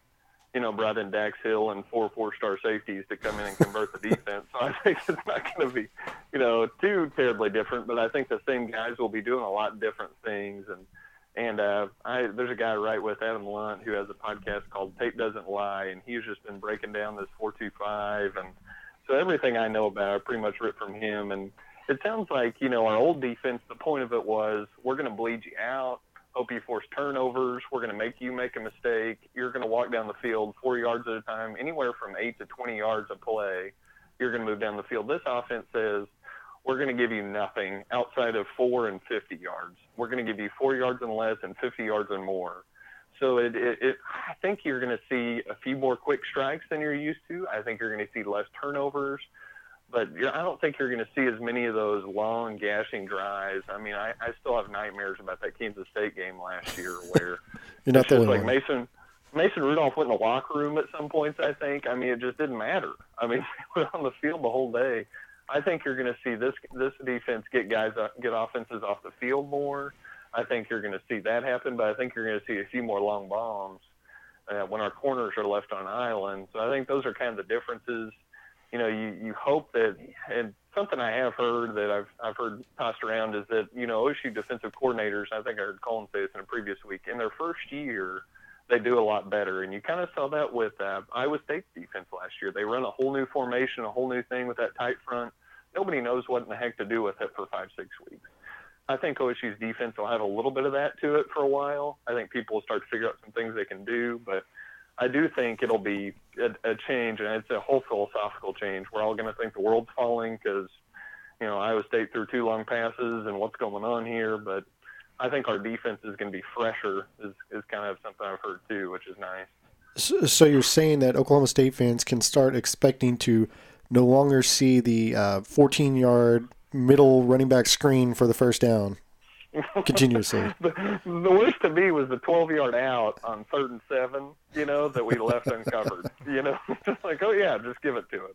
you know, brought in Dax Hill and four four star safeties to come in and convert the defense. So I think it's not going to be, you know, too terribly different. But I think the same guys will be doing a lot different things. And and uh, I there's a guy right with Adam Lunt who has a podcast called Tape Doesn't Lie, and he's just been breaking down this four two five, and so everything I know about, I pretty much ripped from him and it sounds like you know our old defense. The point of it was we're going to bleed you out. Hope you force turnovers. We're going to make you make a mistake. You're going to walk down the field four yards at a time, anywhere from eight to twenty yards of play. You're going to move down the field. This offense says we're going to give you nothing outside of four and 50 yards. We're going to give you four yards and less and 50 yards and more. So it, it, it I think you're going to see a few more quick strikes than you're used to. I think you're going to see less turnovers, but I don't think you're going to see as many of those long gashing drives. I mean, I, I still have nightmares about that Kansas State game last year where You're not the only like one. Mason Mason Rudolph went in the locker room at some points. I think. I mean, it just didn't matter. I mean, he was on the field the whole day. I think you're going to see this this defense get guys uh, get offenses off the field more. I think you're going to see that happen, but I think you're going to see a few more long bombs uh, when our corners are left on island. So I think those are kind of the differences. You know, you you hope that, and something I have heard that I've I've heard tossed around is that you know OSU defensive coordinators. I think I heard Colin say this in a previous week. In their first year, they do a lot better, and you kind of saw that with uh, Iowa State's defense last year. They run a whole new formation, a whole new thing with that tight front. Nobody knows what in the heck to do with it for five six weeks. I think OSU's defense will have a little bit of that to it for a while. I think people will start to figure out some things they can do, but I do think it'll be a, a change, and it's a whole philosophical change. We're all going to think the world's falling because, you know, Iowa State threw two long passes and what's going on here. But I think our defense is going to be fresher, is, is kind of something I've heard too, which is nice. So, so you're saying that Oklahoma State fans can start expecting to no longer see the uh, 14 yard middle running back screen for the first down continuously. the, the worst to me was the 12 yard out on third and seven, you know, that we left uncovered. You know, just like, oh, yeah, just give it to him.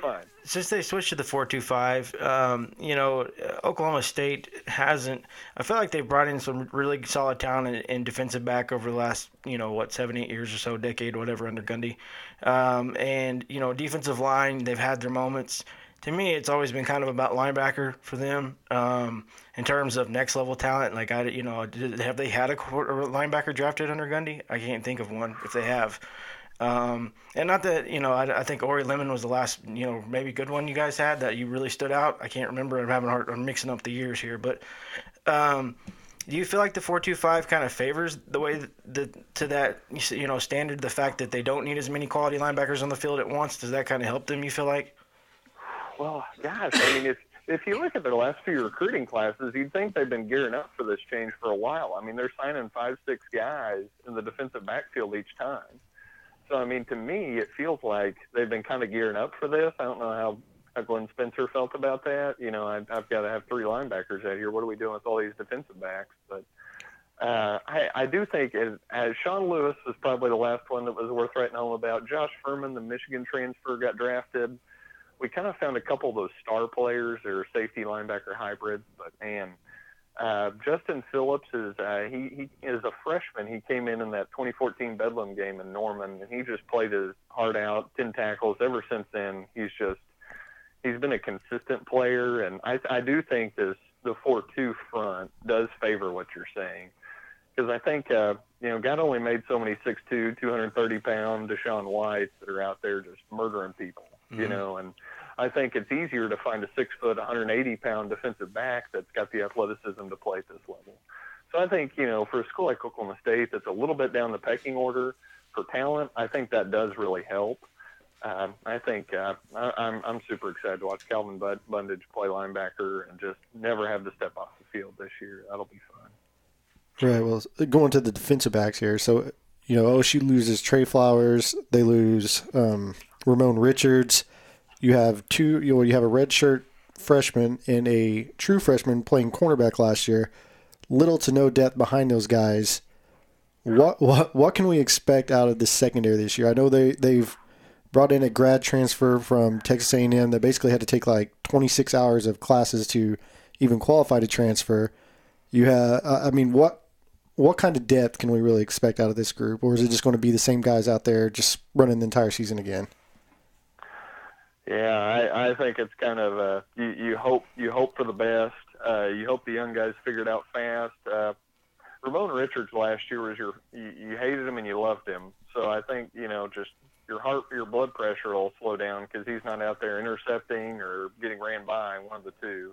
Fine. since they switched to the four-two-five, um, you know, uh, Oklahoma State hasn't. I feel like they've brought in some really solid talent in, in defensive back over the last, you know, what seven, eight years or so, decade, whatever, under Gundy. Um, and you know, defensive line, they've had their moments. To me, it's always been kind of about linebacker for them um, in terms of next level talent. Like I, you know, did, have they had a, quarter, a linebacker drafted under Gundy? I can't think of one. If they have. Um, and not that you know, I, I think Orie Lemon was the last you know maybe good one you guys had that you really stood out. I can't remember. I'm having hard. I'm mixing up the years here, but um, do you feel like the four two five kind of favors the way the to that you know standard? The fact that they don't need as many quality linebackers on the field at once does that kind of help them? You feel like? Well, gosh, I mean, if if you look at their last few recruiting classes, you'd think they've been gearing up for this change for a while. I mean, they're signing five, six guys in the defensive backfield each time. So, I mean, to me, it feels like they've been kind of gearing up for this. I don't know how, how Glenn Spencer felt about that. You know, I, I've got to have three linebackers out here. What are we doing with all these defensive backs? But uh, I, I do think as, as Shaun Lewis was probably the last one that was worth writing home about. Josh Furman, the Michigan transfer, got drafted we kind of found a couple of those star players or safety linebacker hybrids, but man, uh, Justin Phillips is uh, he he is a freshman. He came in in that 2014 Bedlam game in Norman, and he just played his heart out, ten tackles. Ever since then, he's just he's been a consistent player, and I I do think this the 4-2 front does favor what you're saying. Because I think, uh, you know, God only made so many 6'2", 230 pound Deshaun Whites that are out there just murdering people, mm-hmm. you know, and I think it's easier to find a six foot, 180 pound defensive back that's got the athleticism to play at this level. So I think, you know, for a school like Oklahoma State that's a little bit down the pecking order for talent, I think that does really help. Um, I think uh, I, I'm I'm super excited to watch Calvin Bundage play linebacker and just never have to step off the field this year. That'll be fun. Right. Well, going to the defensive backs here. So, you know, OSU loses Tre Flowers. They lose um, Ramon Richards. You have two. You know, you have a redshirt freshman and a true freshman playing cornerback last year. Little to no depth behind those guys. What what what can we expect out of the secondary this year? I know they they've brought in a grad transfer from Texas A&M that basically had to take like 26 hours of classes to even qualify to transfer. You have, I mean, what what kind of depth can we really expect out of this group, or is it just going to be the same guys out there just running the entire season again? Yeah, I, I think it's kind of uh, you, you hope you hope for the best. Uh, you hope the young guys figure it out fast. Uh, Ramon Richards last year was your you, you hated him and you loved him. So I think you know just your heart your blood pressure will slow down because he's not out there intercepting or getting ran by one of the two.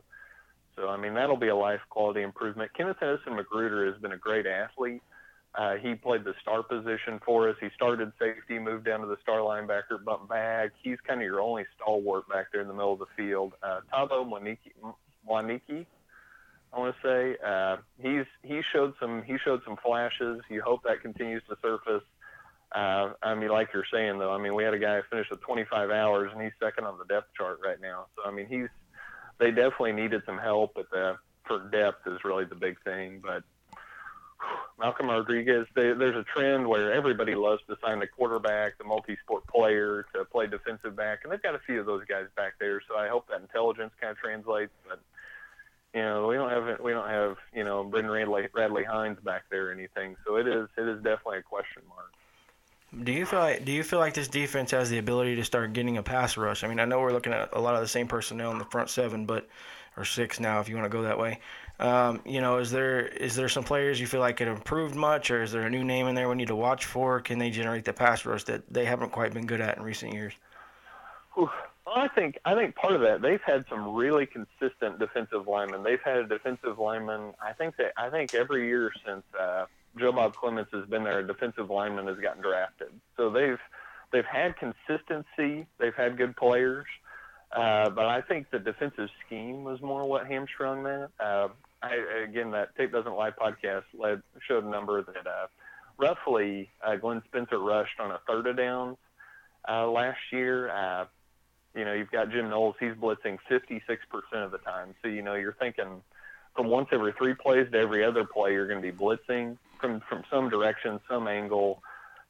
So I mean that'll be a life quality improvement. Kenneth Edison-McGruder has been a great athlete, Uh, he played the star position for us. He started safety, moved down to the star linebacker, bumped back. He's kind of your only stalwart back there in the middle of the field. Uh, Tabo Mwaniki, I want to say uh, he's he showed some he showed some flashes. You hope that continues to surface. Uh, I mean, like you're saying though, I mean, we had a guy finish with 25 hours, and he's second on the depth chart right now. So I mean, he's they definitely needed some help, but the for depth is really the big thing. But Malcolm Rodriguez, they, there's a trend where everybody loves to sign the quarterback, the multi-sport player to play defensive back, and they've got a few of those guys back there. So I hope that intelligence kind of translates. But you know, we don't have we don't have you know Brendan Radley, Radley-Hiles back there or anything. So it is it is definitely a question mark. Do you feel like do you feel like this defense has the ability to start getting a pass rush? I mean, I know we're looking at a lot of the same personnel in the front seven, but or six now if you want to go that way. Um, you know, is there is there some players you feel like could improved much, or is there a new name in there we need to watch for? Can they generate the pass rush that they haven't quite been good at in recent years? Well, I think I think part of that they've had some really consistent defensive linemen. They've had a defensive lineman. I think that I think every year since uh, Joe Bob Clements has been there, a defensive lineman has gotten drafted. So they've they've had consistency. They've had good players. Uh, but I think the defensive scheme was more what hamstrung that. Uh, I, again, that Tape Doesn't Lie podcast led showed a number that uh, roughly uh, Glenn Spencer rushed on a third of downs uh, last year. Uh, you know, you've got Jim Knowles; he's blitzing 56% of the time. So you know, you're thinking from once every three plays to every other play, you're going to be blitzing from from some direction, some angle.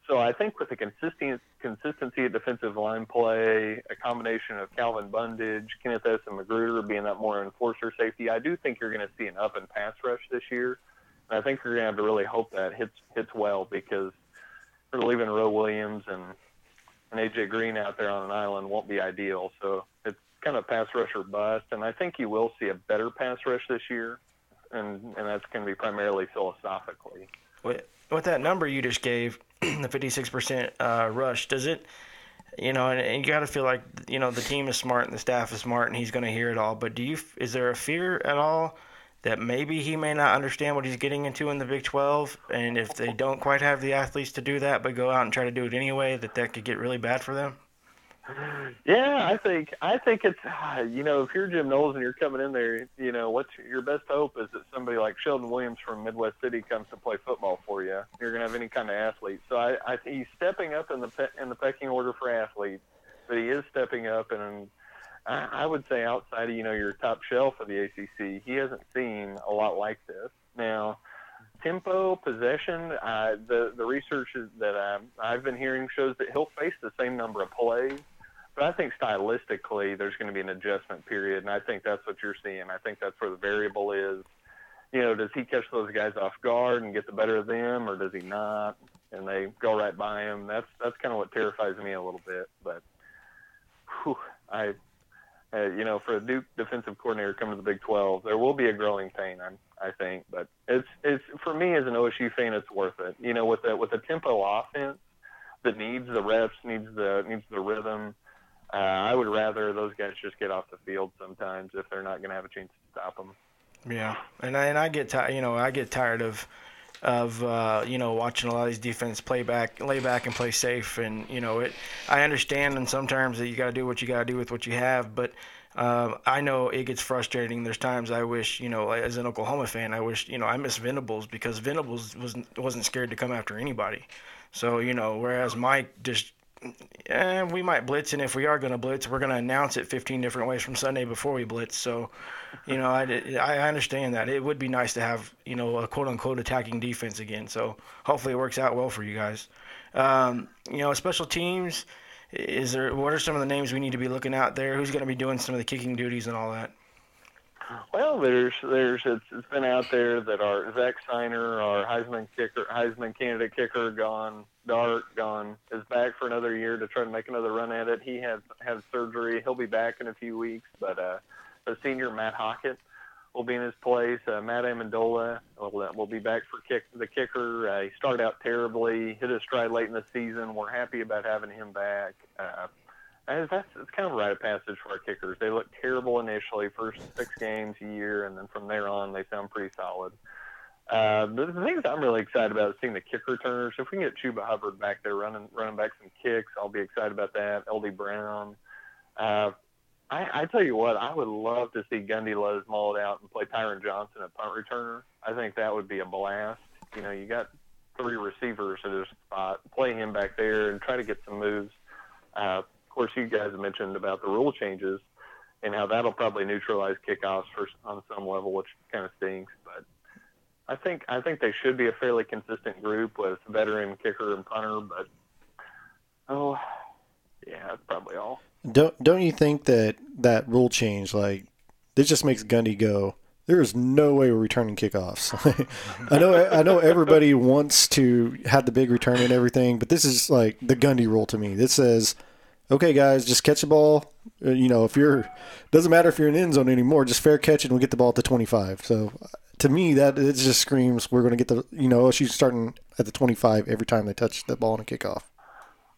So I think with the consistent consistency of defensive line play, a combination of Calvin Bundage, Kenneth Edison-McGruder being that more enforcer safety, I do think you're going to see an up and pass rush this year. And I think you're going to have to really hope that hits hits well because leaving Roe Williams and and AJ Green out there on an island won't be ideal. So it's kind of pass rush or bust. And I think you will see a better pass rush this year, and and that's going to be primarily philosophically. With, with that number you just gave, the 56% uh, rush, does it, you know, and, and you got to feel like, you know, the team is smart and the staff is smart and he's going to hear it all. But do you, is there a fear at all that maybe he may not understand what he's getting into in the Big 12? And if they don't quite have the athletes to do that, but go out and try to do it anyway, that that could get really bad for them? Yeah, I think I think it's you know if you're Jim Knowles and you're coming in there, you know what's your best hope is that somebody like Sheldon Williams from Midwest City comes to play football for you. You're gonna have any kind of athlete. So I, I he's stepping up in the in the pecking order for athletes, but he is stepping up and. I, I would say outside of you know your top shelf of the ACC, he hasn't seen a lot like this. Now, tempo, possession, uh, the the research that um, I've been hearing shows that he'll face the same number of plays but I think stylistically, there's going to be an adjustment period, and I think that's what you're seeing. I think that's where the variable is. You know, does he catch those guys off guard and get the better of them, or does he not? And they go right by him. That's that's kind of what terrifies me a little bit. But whew, I, uh, you know, for a Duke defensive coordinator coming to the Big 12, there will be a growing pain. I I think, but it's it's for me as an OSU fan, it's worth it. You know, with the with the tempo offense that needs the reps, needs the needs the rhythm uh, I would rather those guys just get off the field sometimes if they're not going to have a chance to stop them. Yeah, and I, and I get tired. You know, I get tired of of uh, you know watching a lot of these defense play back, lay back, and play safe. And you know, it. I understand, and sometimes that you got to do what you got to do with what you have. But uh, I know it gets frustrating. There's times I wish, you know, as an Oklahoma fan, I wish, you know, I miss Venables because Venables wasn't wasn't scared to come after anybody. So you know, whereas Mike just eh, we might blitz, and if we are going to blitz, we're going to announce it 15 different ways from Sunday before we blitz. So, you know, I, I understand that. It would be nice to have, you know, a quote unquote attacking defense again. So hopefully it works out well for you guys. Um, you know, special teams, is there, what are some of the names we need to be looking out there? Who's going to be doing some of the kicking duties and all that? Well, there's there's it's, it's been out there that our Zach Sinor, our Heisman kicker, Heisman candidate kicker, gone Dart, gone is back for another year to try to make another run at it. He has had surgery. He'll be back in a few weeks, but uh, the senior Matt Hockett will be in his place. Uh, Matt Ammendola will, will be back for kick the kicker. Uh, he started out terribly, hit his stride late in the season. We're happy about having him back. Uh, and that's it's kind of a rite of passage for our kickers. They look terrible initially, first six games a year, and then from there on, they sound pretty solid. Uh, the, things I'm really excited about is seeing the kick returners. If we can get Chuba Hubbard back there running running back some kicks, I'll be excited about that. LD Brown. Uh, I, I tell you what, I would love to see Gundy his mullet out and play Tyron Johnson at punt returner. I think that would be a blast. You know, you got three receivers at his spot. Play him back there and try to get some moves. Uh, course, you guys mentioned about the rule changes and how that'll probably neutralize kickoffs for on some level, which kind of stinks. But I think I think they should be a fairly consistent group with veteran kicker and punter. But oh, yeah, that's probably all. Don't don't you think that that rule change like this just makes Gundy go? There is no way we're returning kickoffs. I know I know everybody wants to have the big return and everything, but this is like the Gundy rule to me. This says, okay, guys, just catch the ball. Uh, You know, if you're doesn't matter if you're in the end zone anymore, just fair catch it and we get the ball at the 25. So to me, that it just screams we're going to get the you know she's starting at the 25 every time they touch the ball in a kickoff.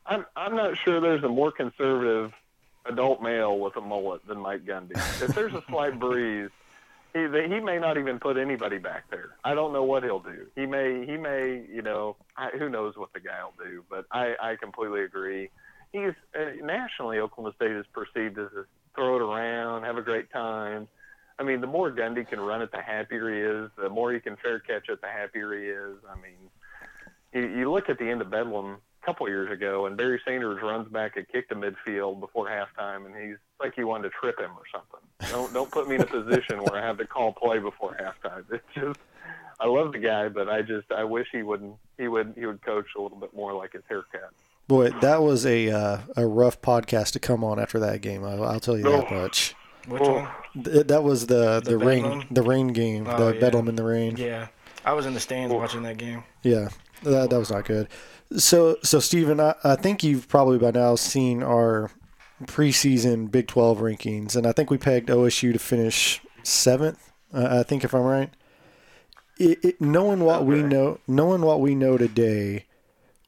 I'm I'm not sure there's a more conservative adult male with a mullet than Mike Gundy. If there's a slight breeze, he he may not even put anybody back there. I don't know what he'll do. He may he may you know I, who knows what the guy will do. But I I completely agree. He's uh, nationally Oklahoma State is perceived as a throw it around, have a great time. I mean, the more Gundy can run it, the happier he is. The more he can fair catch it, the happier he is. I mean, you, you look at the end of Bedlam a couple years ago, and Barry Sanders runs back a kick to midfield before halftime, and he's like he wanted to trip him or something. Don't don't put me in a position where I have to call play before halftime. It's just I love the guy, but I just I wish he wouldn't he would he would coach a little bit more like his haircut. Boy, that was a uh, a rough podcast to come on after that game. I'll, I'll tell you that Oh. much. Which Oh. one? Th- That was the The the, rain Bedlam? the rain game, Oh, the yeah. Bedlam in the rain. Yeah, I was in the stands watching that game. Yeah, that, that was not good. So so Stephen, I, I think you've probably by now seen our preseason Big Twelve rankings, and I think we pegged OSU to finish seventh. Uh, I think if I'm right. It, it, knowing what we know, knowing what we know today,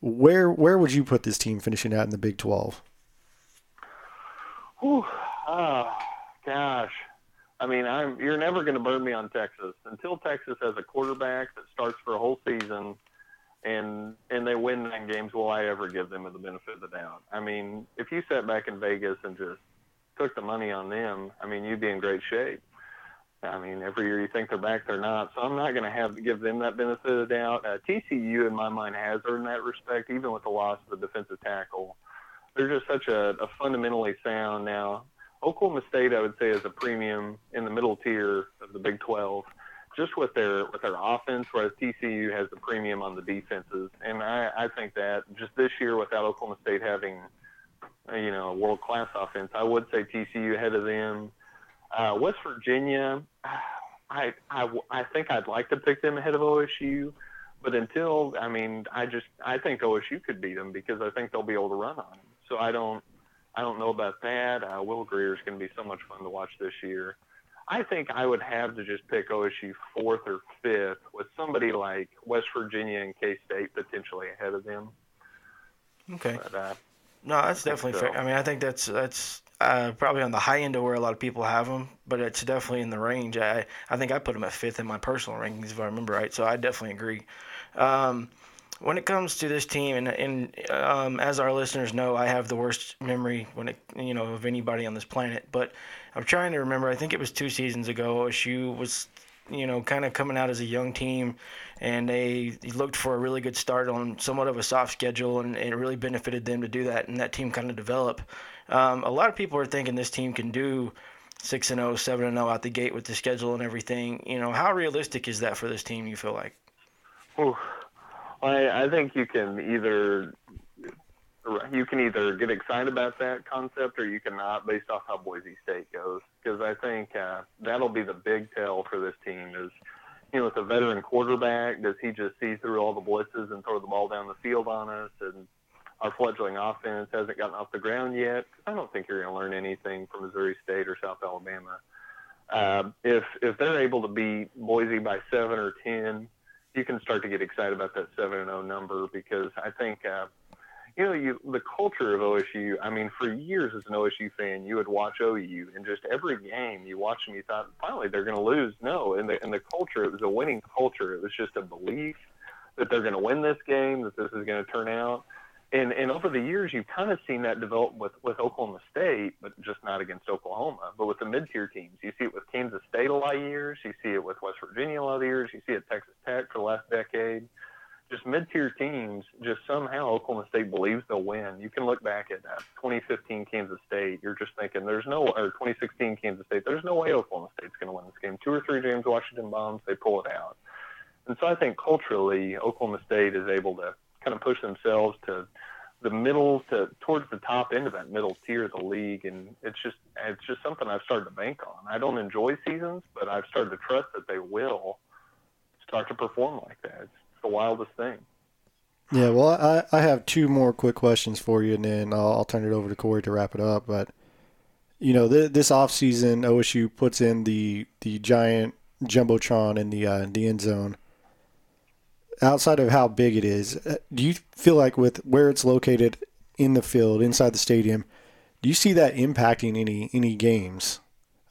where where would you put this team finishing out in the Big Twelve? Whew. Oh, gosh. I mean, I'm you're never going to burn me on Texas until Texas has a quarterback that starts for a whole season, and and they win nine games. Will I ever give them the benefit of the doubt? I mean, if you sat back in Vegas and just took the money on them, I mean, you'd be in great shape. I mean, every year you think they're back, they're not. So I'm not going to have to give them that benefit of the doubt. Uh, TCU, in my mind, has earned that respect, even with the loss of the defensive tackle. They're just such a, a fundamentally sound now. Oklahoma State, I would say, is a premium in the middle tier of the Big 12, just with their with their offense, whereas TCU has the premium on the defenses. And I, I think that just this year, without Oklahoma State having, you know, a world class offense, I would say TCU ahead of them. Uh, West Virginia, I, I I think I'd like to pick them ahead of OSU, but until I mean, I just I think OSU could beat them because I think they'll be able to run on them. So I don't I don't know about that. Uh, Will Grier's going to be so much fun to watch this year. I think I would have to just pick OSU fourth or fifth with somebody like West Virginia and K State potentially ahead of them. Okay. But uh, No, that's definitely so. fair. I mean, I think that's that's uh, probably on the high end of where a lot of people have them, but it's definitely in the range. I I think I put them at fifth in my personal rankings if I remember right. So I definitely agree. Um, when it comes to this team, and, and um, as our listeners know, I have the worst memory when it you know of anybody on this planet. But I'm trying to remember. I think it was two seasons ago. OSU was you know kind of coming out as a young team, and they looked for a really good start on somewhat of a soft schedule, and it really benefited them to do that, and that team kind of develop. Um, a lot of people are thinking this team can do six and 0, 7 and 0 out the gate with the schedule and everything. You know, how realistic is that for this team? You feel like? I, I think you can either you can either get excited about that concept or you cannot based off how Boise State goes because I think uh, that'll be the big tell for this team is you know with a veteran quarterback does he just see through all the blitzes and throw the ball down the field on us and our fledgling offense hasn't gotten off the ground yet I don't think you're going to learn anything from Missouri State or South Alabama uh, if if they're able to beat Boise by seven or ten you can start to get excited about that seven and zero number because I think uh, you know, you the culture of OSU. I mean, for years as an OSU fan, you would watch OU, and just every game you watch them, you thought finally they're going to lose. No, and the and the culture, it was a winning culture. It was just a belief that they're going to win this game, that this is going to turn out. And and over the years, you've kind of seen that develop with with Oklahoma State, but just not against Oklahoma. But with the mid-tier teams, you see it with Kansas State a lot of years. You see it with West Virginia a lot of years. You see it Texas Tech for the last decade just mid-tier teams, just somehow Oklahoma State believes they'll win. You can look back at that 2015 Kansas State. You're just thinking there's no, or 2016 Kansas State. There's no way Oklahoma State's going to win this game. Two or three James Washington bombs, they pull it out. And so I think culturally, Oklahoma State is able to kind of push themselves to the middle to towards the top end of that middle tier of the league, and it's just it's just something I've started to bank on. I don't enjoy seasons, but I've started to trust that they will start to perform like that. It's, the wildest thing. Yeah, well, I, I have two more quick questions for you, and then I'll, I'll turn it over to Corey to wrap it up. But you know, th- this offseason, OSU puts in the the giant jumbotron in the uh, the end zone. Outside of how big it is, uh, do you feel like with where it's located in the field inside the stadium, do you see that impacting any any games?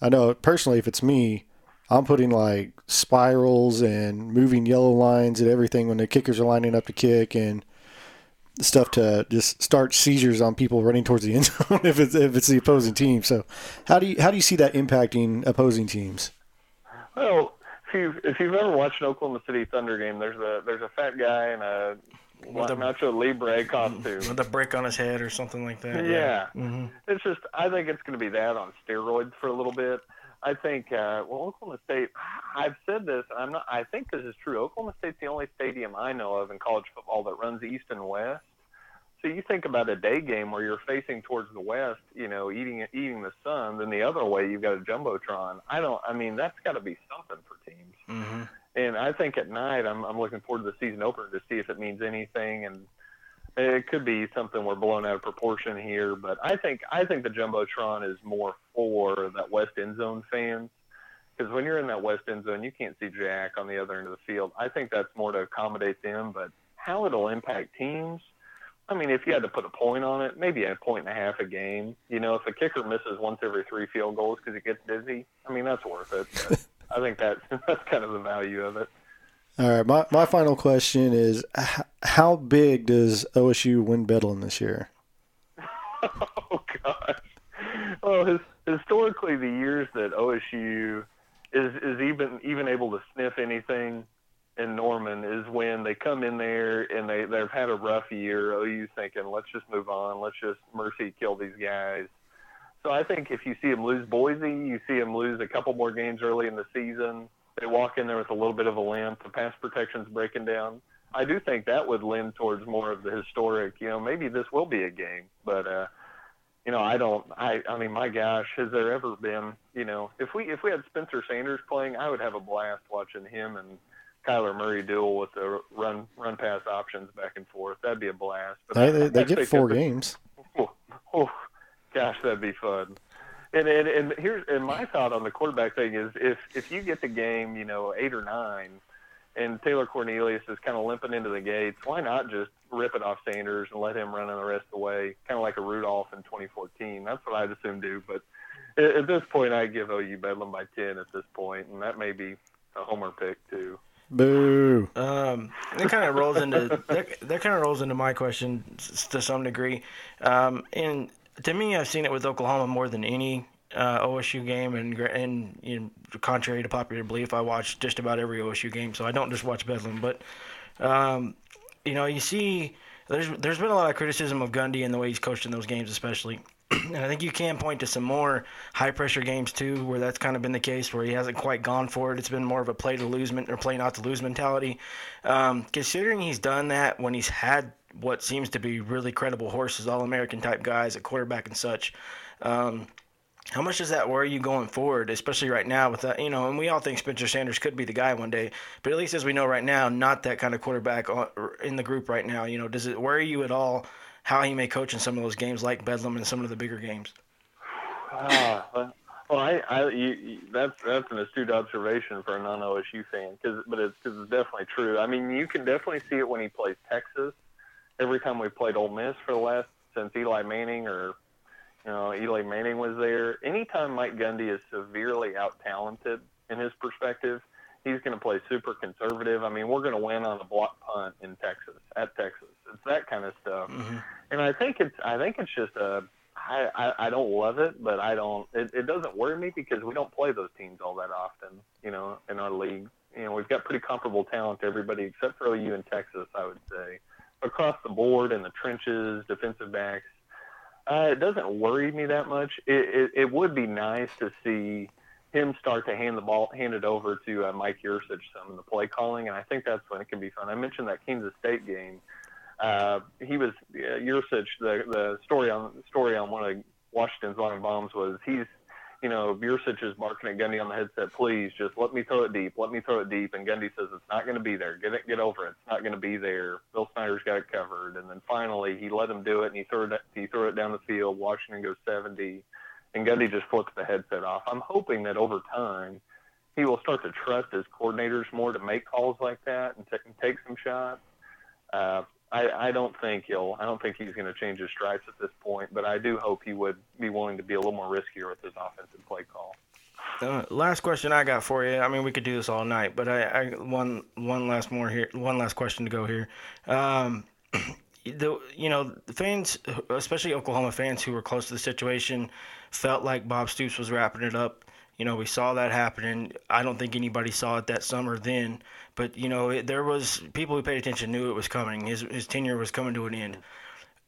I know personally, if it's me, I'm putting like spirals and moving yellow lines and everything when the kickers are lining up to kick and stuff to just start seizures on people running towards the end zone if it's if it's the opposing team. So, how do you how do you see that impacting opposing teams? Well, you if you've ever watched an Oklahoma City Thunder game, there's a there's a fat guy in a with a Nacho Libre costume with a brick on his head or something like that. Yeah, yeah. Mm-hmm. it's just I think it's going to be that on steroids for a little bit. I think uh, well, Oklahoma State. I've said this, I'm not. I think this is true. Oklahoma State's the only stadium I know of in college football that runs east and west. So you think about a day game where you're facing towards the west, you know, eating eating the sun. Then the other way, you've got a jumbotron. I don't. I mean, that's got to be something for teams. Mm-hmm. And I think at night, I'm I'm looking forward to the season opener to see if it means anything and it could be something we're blown out of proportion here, but I think I think the jumbotron is more for that west end zone fans because when you're in that west end zone, you can't see Jack on the other end of the field. I think that's more to accommodate them, but how it'll impact teams. I mean, if you had hmm. to put a point on it, maybe a point and a half a game. You know, if a kicker misses once every three field goals because it gets busy, I mean, that's worth it. I think that that's kind of the value of it. All right, my, my final question is how big does OSU win Bedlam this year? oh gosh. Well, his, historically, the years that OSU is is even even able to sniff anything in Norman is when they come in there and they they've had a rough year. OU's thinking, let's just move on, let's just mercy kill these guys. So I think if you see them lose Boise, you see them lose a couple more games early in the season they walk in there with a little bit of a limp. The pass protection's breaking down. I do think that would lend towards more of the historic. You know, maybe this will be a game, but uh, you know, I don't. I I mean, my gosh, has there ever been? You know, if we if we had Spencer Sanders playing, I would have a blast watching him and Kyler Murray duel with the run run pass options back and forth. That'd be a blast. But they, they, they get four games. Oh, oh, gosh, that'd be fun. And, and and here's and my thought on the quarterback thing is if if you get the game, you know, eight or nine, and Taylor Cornelius is kind of limping into the gates, why not just rip it off Sanders and let him run in the rest of the way, kind of like a Rudolph in 2014? That's what I'd assume do. But at, at this point, I give OU Bedlam by 10 at this point, and that may be a homer pick too. Boo. Um, that kind of rolls into that, that kind of rolls into my question to some degree. Um, and to me, I've seen it with Oklahoma more than any uh, OSU game, and and you know, contrary to popular belief, I watch just about every OSU game, so I don't just watch Bedlam. But um, you know, you see, there's there's been a lot of criticism of Gundy and the way he's coached in those games, especially. And I think you can point to some more high pressure games too, where that's kind of been the case, where he hasn't quite gone for it. It's been more of a play to lose or play not to lose mentality. Um, considering he's done that when he's had what seems to be really credible horses, all American type guys at quarterback and such. Um, how much does that worry you going forward, especially right now with that, you know, and we all think Spencer Sanders could be the guy one day, but at least as we know right now, not that kind of quarterback in the group right now. You know, does it worry you at all how he may coach in some of those games like Bedlam and some of the bigger games? Ah, well, I, I you, you, that's that's an astute observation for a non-OSU fan, because but it's, cause it's definitely true. I mean, you can definitely see it when he plays Texas every time we played Ole Miss for the last since Eli Manning or you know Eli Manning was there. Anytime Mike Gundy is severely out talented in his perspective, he's going to play super conservative. I mean, we're going to win on a block punt in Texas at Texas. It's that kind of stuff, Mm-hmm. and I think it's I think it's just a. I, I, I don't love it, but I don't. It, it doesn't worry me because we don't play those teams all that often, you know, in our league. You know, we've got pretty comparable talent to everybody except for OU and Texas, I would say. Across the board in the trenches, defensive backs, uh, it doesn't worry me that much. It, it, it would be nice to see him start to hand the ball, hand it over to uh, Mike Yurcich some in the play calling, and I think that's when it can be fun. I mentioned that Kansas State game. Uh, he was uh, Yurcich. The the story on the story on one of Washington's long bombs was he's you know, Bursich is barking at Gundy on the headset, please just let me throw it deep, let me throw it deep. And Gundy says, it's not going to be there. Get it, get over it. It's not going to be there. Bill Snyder's got it covered. And then finally he let him do it and he threw it, he threw it down the field. Washington goes 70 and Gundy just flips the headset off. I'm hoping that over time he will start to trust his coordinators more to make calls like that and, t- and take some shots. Uh, I, I don't think he'll. I don't think he's going to change his stripes at this point. But I do hope he would be willing to be a little more riskier with his offensive play call. Uh, last question I got for you. I mean, we could do this all night, but I, I one one last more here. One last question to go here. Um, the you know fans, especially Oklahoma fans who were close to the situation, felt like Bob Stoops was wrapping it up. You know, we saw that happening. I don't think anybody saw it that summer then, but you know, it, there was people who paid attention knew it was coming. His his tenure was coming to an end.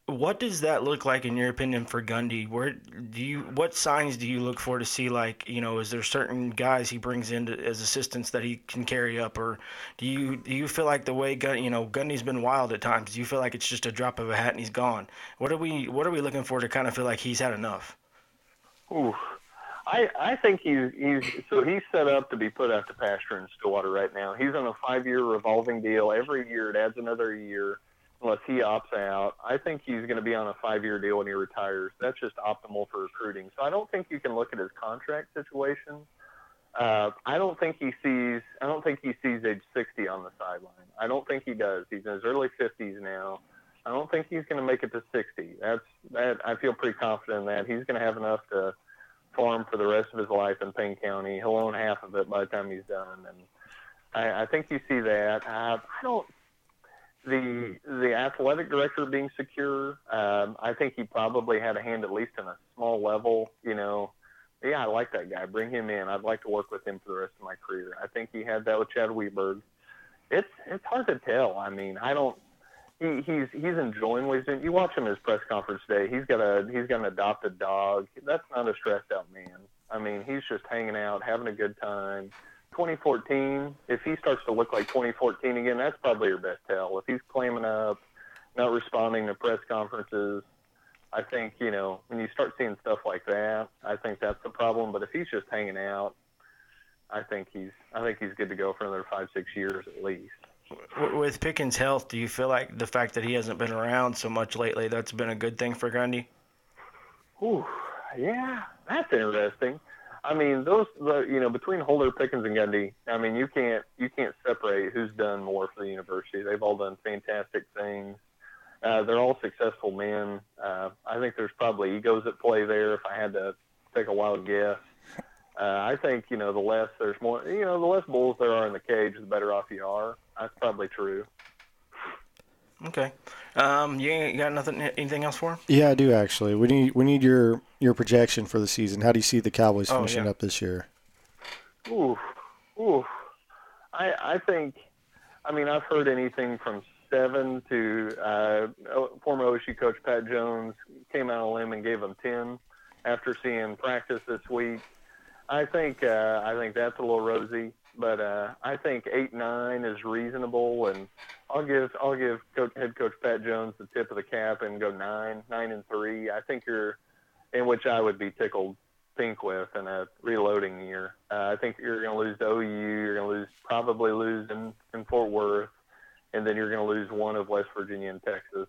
What does that look like in your opinion for Gundy? Where do you what signs do you look for to see like you know is there certain guys he brings in to, as assistants that he can carry up or do you do you feel like the way Gun you know Gundy's been wild at times? Do you feel like it's just a drop of a hat and he's gone? What are we what are we looking for to kind of feel like he's had enough? Ooh, I I think he's he's so he's set up to be put out to pasture in Stillwater right now. He's on a five-year revolving deal. Every year it adds another year unless he opts out. I think he's going to be on a five-year deal when he retires. That's just optimal for recruiting. So I don't think you can look at his contract situation. Uh, I don't think he sees. I don't think he sees age 60 on the sideline. I don't think he does. He's in his early 50s now. I don't think he's going to make it to 60. That's that. I feel pretty confident in that he's going to have enough to farm for the rest of his life in Payne County. He'll own half of it by the time he's done, and I, I think you see that. Uh, I don't. The the athletic director being secure, um, I think he probably had a hand at least in a small level. You know, yeah, I like that guy. Bring him in. I'd like to work with him for the rest of my career. I think he had that with Chad Weiberg. It's it's hard to tell. I mean, I don't. He, he's he's enjoying what he's doing. You watch him his press conference day. He's got a he's got an adopted dog. That's not a stressed out man. I mean, he's just hanging out, having a good time. 2014, if he starts to look like 2014 again, that's probably your best tell. If he's clamming up, not responding to press conferences, I think you know when you start seeing stuff like that, I think that's the problem. But if he's just hanging out, I think he's I think he's good to go for another five six years at least. With Pickens' health, do you feel like the fact that he hasn't been around so much lately that's been a good thing for Gundy? Ooh, yeah, that's interesting. I mean, those you know between Holder, Pickens, and Gundy, I mean you can't you can't separate who's done more for the university. They've all done fantastic things. Uh, they're all successful men. Uh, I think there's probably egos at play there. If I had to take a wild guess, uh, I think you know the less there's more you know the less bulls there are in the cage, the better off you are. That's probably true. Okay. Um, you ain't got nothing anything else for him? Yeah, I do actually. We need we need your your projection for the season. How do you see the Cowboys Oh, finishing yeah. up this year? Ooh, ooh. I I think, I mean, I've heard anything from seven to uh, former OSU coach Pat Jones came out on a limb and gave him ten after seeing practice this week. I think uh, I think that's a little rosy, but uh, I think eight nine is reasonable, and I'll give I'll give coach, head coach Pat Jones the tip of the cap and go nine nine and three. I think you're, in which I would be tickled pink with in a reloading year. Uh, I think you're going to lose to OU. You're going to lose probably lose in, in Fort Worth, and then you're going to lose one of West Virginia and Texas.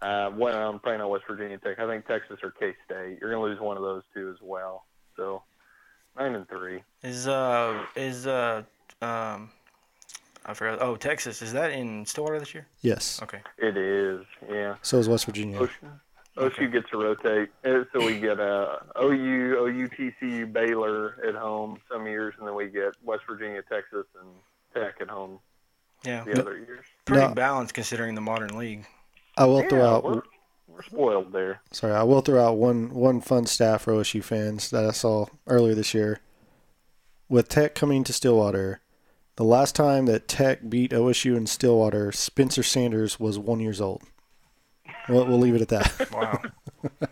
Uh, well, I'm probably not West Virginia Tech. I think Texas or K State. You're going to lose one of those two as well. So nine and three. Is uh is uh um I forgot. Oh, Texas. Is that in Stillwater this year? Yes. Okay. It is, yeah. So is West Virginia. OSU, OSU gets to rotate, Uh, so we get uh, OU, OU, TCU, Baylor at home some years, and then we get West Virginia, Texas, and Tech at home Yeah. the other years. Pretty No. ballance considering the modern league. I will throw Yeah, out. We're, we're spoiled there. Sorry, I will throw out one one fun stat for OSU fans that I saw earlier this year. With Tech coming to Stillwater, the last time that Tech beat OSU in Stillwater, Spencer Sanders was one years old. We'll, we'll leave it at that. Wow.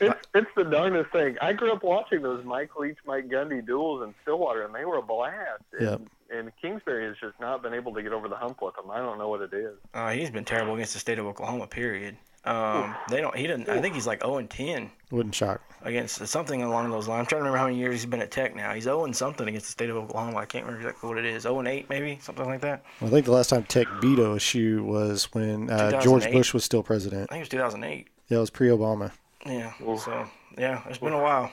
It's, it's the darndest thing. I grew up watching those Mike Leach, Mike Gundy duels in Stillwater, and they were a blast. Yep. And, and Kingsbury has just not been able to get over the hump with them. I don't know what it is. Uh, he's been terrible against the state of Oklahoma. Period. Um, they don't. He didn't. I think he's like 0 and 10 Wouldn't shock. against something along those lines. I'm trying to remember how many years he's been at Tech now. He's 0 and something against the state of Oklahoma. I can't remember exactly what it is. 0 and 8 maybe something like that. I think the last time Tech beat OSU was when uh, George 2008. Bush was still president. I think it was 2008. Yeah, it was pre-Obama, Yeah. So yeah, it's been a while.